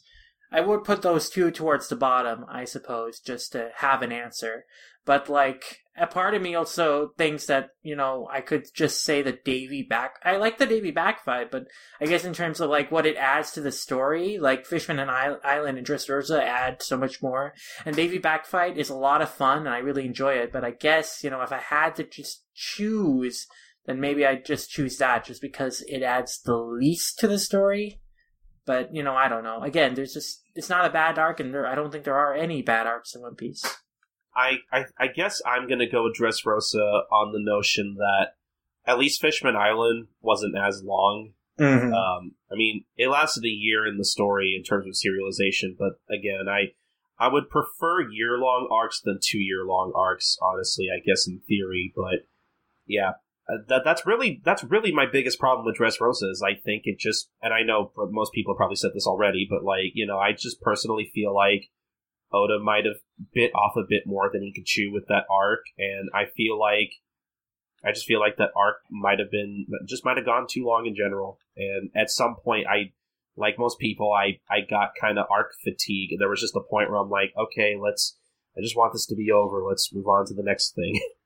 I would put those two towards the bottom, I suppose, just to have an answer. But like, a part of me also thinks that you know I could just say the Davy back. I like the Davy back fight, but I guess in terms of like what it adds to the story, like Fishman and I- Island and Dressrosa add so much more. And Davy back fight is a lot of fun, and I really enjoy it. But I guess you know if I had to just choose, then maybe I'd just choose that, just because it adds the least to the story. But you know, I don't know. Again, there's just it's not a bad arc, and there I don't think there are any bad arcs in One Piece. I, I I guess I'm gonna go with Dressrosa on the notion that at least Fishman Island wasn't as long. Mm-hmm. Um, I mean, it lasted a year in the story in terms of serialization, but again, I I would prefer year long arcs than two year long arcs. Honestly, I guess in theory, but yeah, uh, that that's really that's really my biggest problem with Dressrosa is I think it just and I know most people have probably said this already, but like you know, I just personally feel like Oda might have bit off a bit more than he could chew with that arc, and I feel like I just feel like that arc might have been just might have gone too long in general. And at some point, I like most people, I I got kind of arc fatigue. and There was just a point where I'm like, okay, let's. I just want this to be over. Let's move on to the next thing.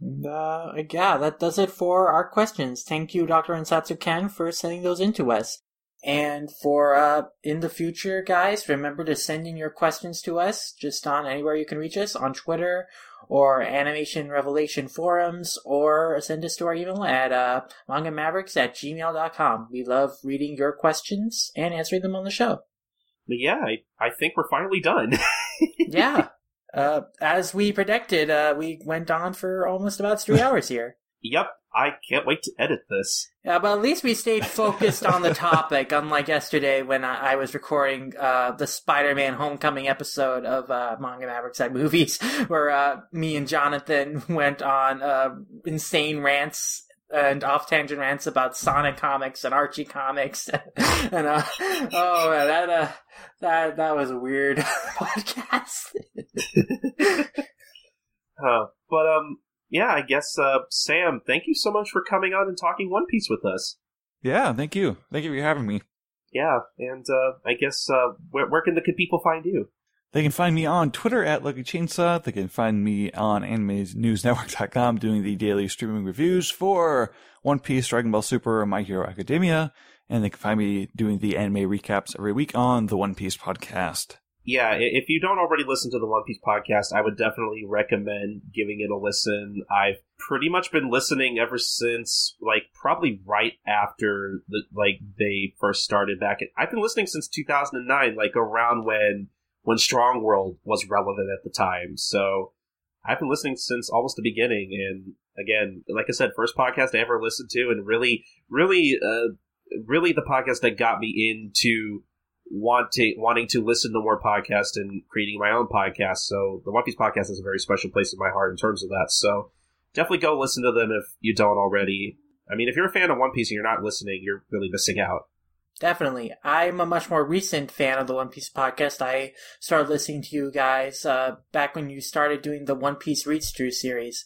And, uh, yeah, that does it for our questions. Thank you, Dr. Ansatsu Ken, for sending those in to us. And for uh, in the future, guys, remember to send in your questions to us just on anywhere you can reach us on Twitter or Animation Revelation forums or send us to our email at uh, mangamavericks at gmail.com. We love reading your questions and answering them on the show. But yeah, I, I think we're finally done. yeah. Uh, as we predicted, uh, we went on for almost about three hours here. Yep, I can't wait to edit this. Yeah, but at least we stayed focused on the topic, unlike yesterday when I, I was recording uh, the Spider-Man Homecoming episode of uh, Manga Maverick Side Movies, where uh, me and Jonathan went on uh, insane rants and off-tangent rants about Sonic comics and Archie comics, and uh, oh man, that uh, that that was a weird podcast. Uh, but um, yeah, I guess uh, Sam, thank you so much for coming on and talking One Piece with us. Yeah, thank you. Thank you for having me. Yeah, and uh, I guess uh, where, where can the good people find you? They can find me on Twitter at Lucky Chainsaw. They can find me on AnimeNewsNetwork.com doing the daily streaming reviews for One Piece, Dragon Ball Super, and My Hero Academia. And they can find me doing the anime recaps every week on the One Piece podcast. Yeah, if you don't already listen to the One Piece podcast, I would definitely recommend giving it a listen. I've pretty much been listening ever since, like, probably right after the like they first started back. I've been listening since 2009, like around when when Strong World was relevant at the time. So I've been listening since almost the beginning. And again, like I said, first podcast I ever listened to, and really, really, uh, really the podcast that got me into wanting wanting to listen to more podcasts and creating my own podcast. So the One Piece podcast is a very special place in my heart in terms of that. So definitely go listen to them if you don't already. I mean, if you're a fan of One Piece and you're not listening, you're really missing out. Definitely. I'm a much more recent fan of the One Piece podcast. I started listening to you guys uh, back when you started doing the One Piece Reads Through series.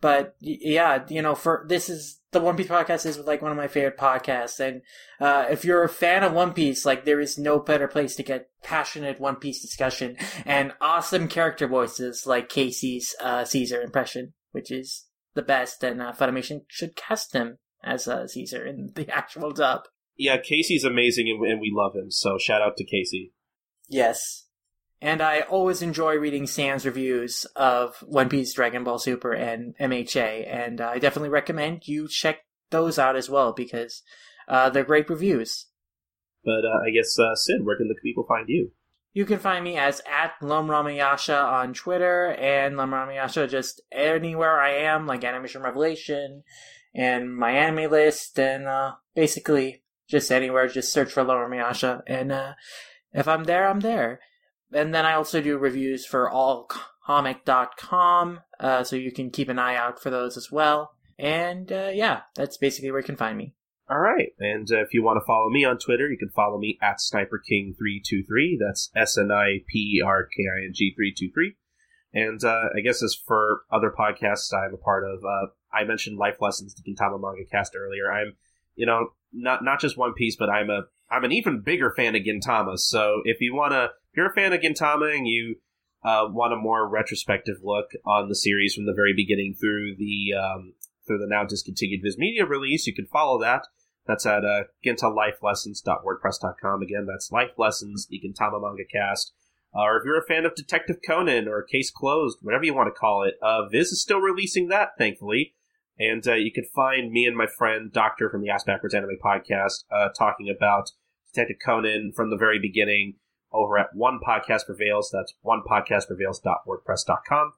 But yeah, you know, for this is the One Piece podcast is like one of my favorite podcasts. And uh, if you're a fan of One Piece, like there is no better place to get passionate One Piece discussion and awesome character voices like Casey's uh, Caesar impression, which is the best. And uh, Funimation should cast him as uh, Caesar in the actual dub. Yeah, Casey's amazing and, and we love him. So shout out to Casey. Yes. And I always enjoy reading Sam's reviews of One Piece, Dragon Ball Super, and MHA, and I definitely recommend you check those out as well because uh, they're great reviews. But uh, I guess uh, Sid, where can the people find you? You can find me as at Lomramayasha on Twitter and Lomramayasha just anywhere I am, like Animation Revelation and my anime list, and uh, basically just anywhere. Just search for Lomramayasha, and uh, if I'm there, I'm there. And then I also do reviews for allcomic.com, uh, so you can keep an eye out for those as well. And uh, yeah, that's basically where you can find me. All right. And uh, if you want to follow me on Twitter, you can follow me at SniperKing323. That's S N I P R K I N G 323. And uh, I guess as for other podcasts I'm a part of, uh, I mentioned Life Lessons, the Gintama Manga Cast earlier. I'm, you know, not not just One Piece, but I'm a I'm an even bigger fan of Gintama. So if you wanna, if you're a fan of Gintama and you uh, want a more retrospective look on the series from the very beginning through the um, through the now discontinued Viz Media release, you can follow that. That's at uh, gintalifelessons.wordpress.com. Again, that's Life Lessons, the Gintama Manga Cast. Uh, or if you're a fan of Detective Conan or Case Closed, whatever you want to call it, uh, Viz is still releasing that, thankfully. And uh, you can find me and my friend Doctor from the Ass Backwards Anime Podcast uh, talking about Detective Conan from the very beginning over at One Podcast Prevails. That's onepodcastprevails.wordpress.com.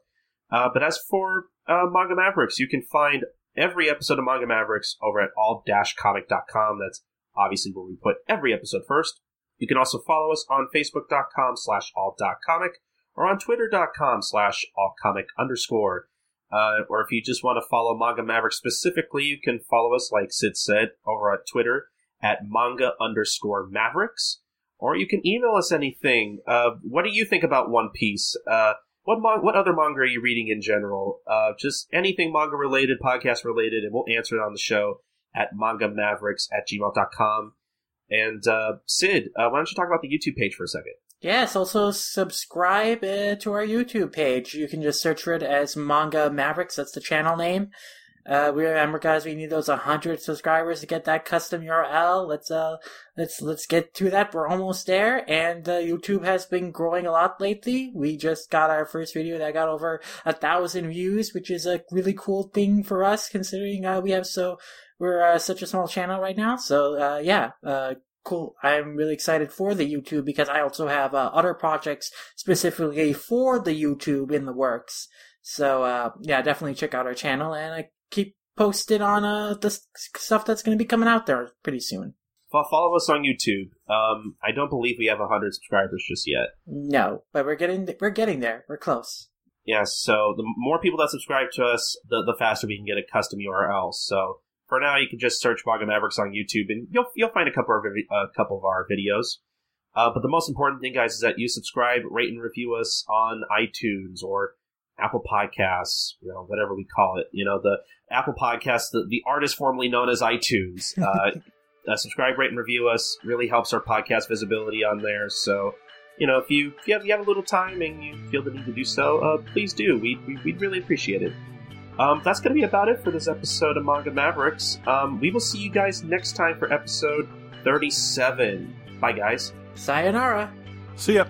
Uh, but as for uh, Manga Mavericks, you can find every episode of Manga Mavericks over at all-comic.com. That's obviously where we put every episode first. You can also follow us on facebook.com slash all.comic or on twitter.com slash allcomic underscore. Uh, or if you just want to follow Manga Maverick specifically, you can follow us, like Sid said, over at Twitter at manga underscore mavericks. Or you can email us anything. Uh, what do you think about One Piece? Uh, what mon- what other manga are you reading in general? Uh, just anything manga related, podcast related, and we'll answer it on the show at manga mavericks at gmail.com. And uh, Sid, uh, why don't you talk about the YouTube page for a second? Yes, also subscribe uh, to our YouTube page. You can just search for it as Manga Mavericks. That's the channel name. Uh, we remember, guys, we need those 100 subscribers to get that custom URL. Let's uh, let's let's get to that. We're almost there, and uh, YouTube has been growing a lot lately. We just got our first video that got over a thousand views, which is a really cool thing for us, considering uh, we have so we're uh, such a small channel right now. So uh, yeah, uh, cool. I'm really excited for the YouTube because I also have uh, other projects specifically for the YouTube in the works. So uh, yeah, definitely check out our channel and uh, keep posted on uh the stuff that's going to be coming out there pretty soon. Fo- Follow us on YouTube. Um, I don't believe we have hundred subscribers just yet. No, but we're getting we're getting there. We're close. Yeah, so the more people that subscribe to us, the, the faster we can get a custom URL. So for now, you can just search Manga Mavericks on YouTube, and you'll you'll find a couple of a couple of our videos. Uh, but the most important thing, guys, is that you subscribe, rate, and review us on iTunes or Apple Podcasts, you know, whatever we call it. You know, the Apple Podcasts, the, the artist formerly known as iTunes. Uh, uh, subscribe, rate, and review us. Really helps our podcast visibility on there. So, you know, if you if you have, you have a little time and you feel the need to do so, uh, please do. We, we we'd really appreciate it. Um, that's going to be about it for this episode of Manga Mavericks. Um, we will see you guys next time for episode thirty-seven. Bye, guys. Sayonara. See ya.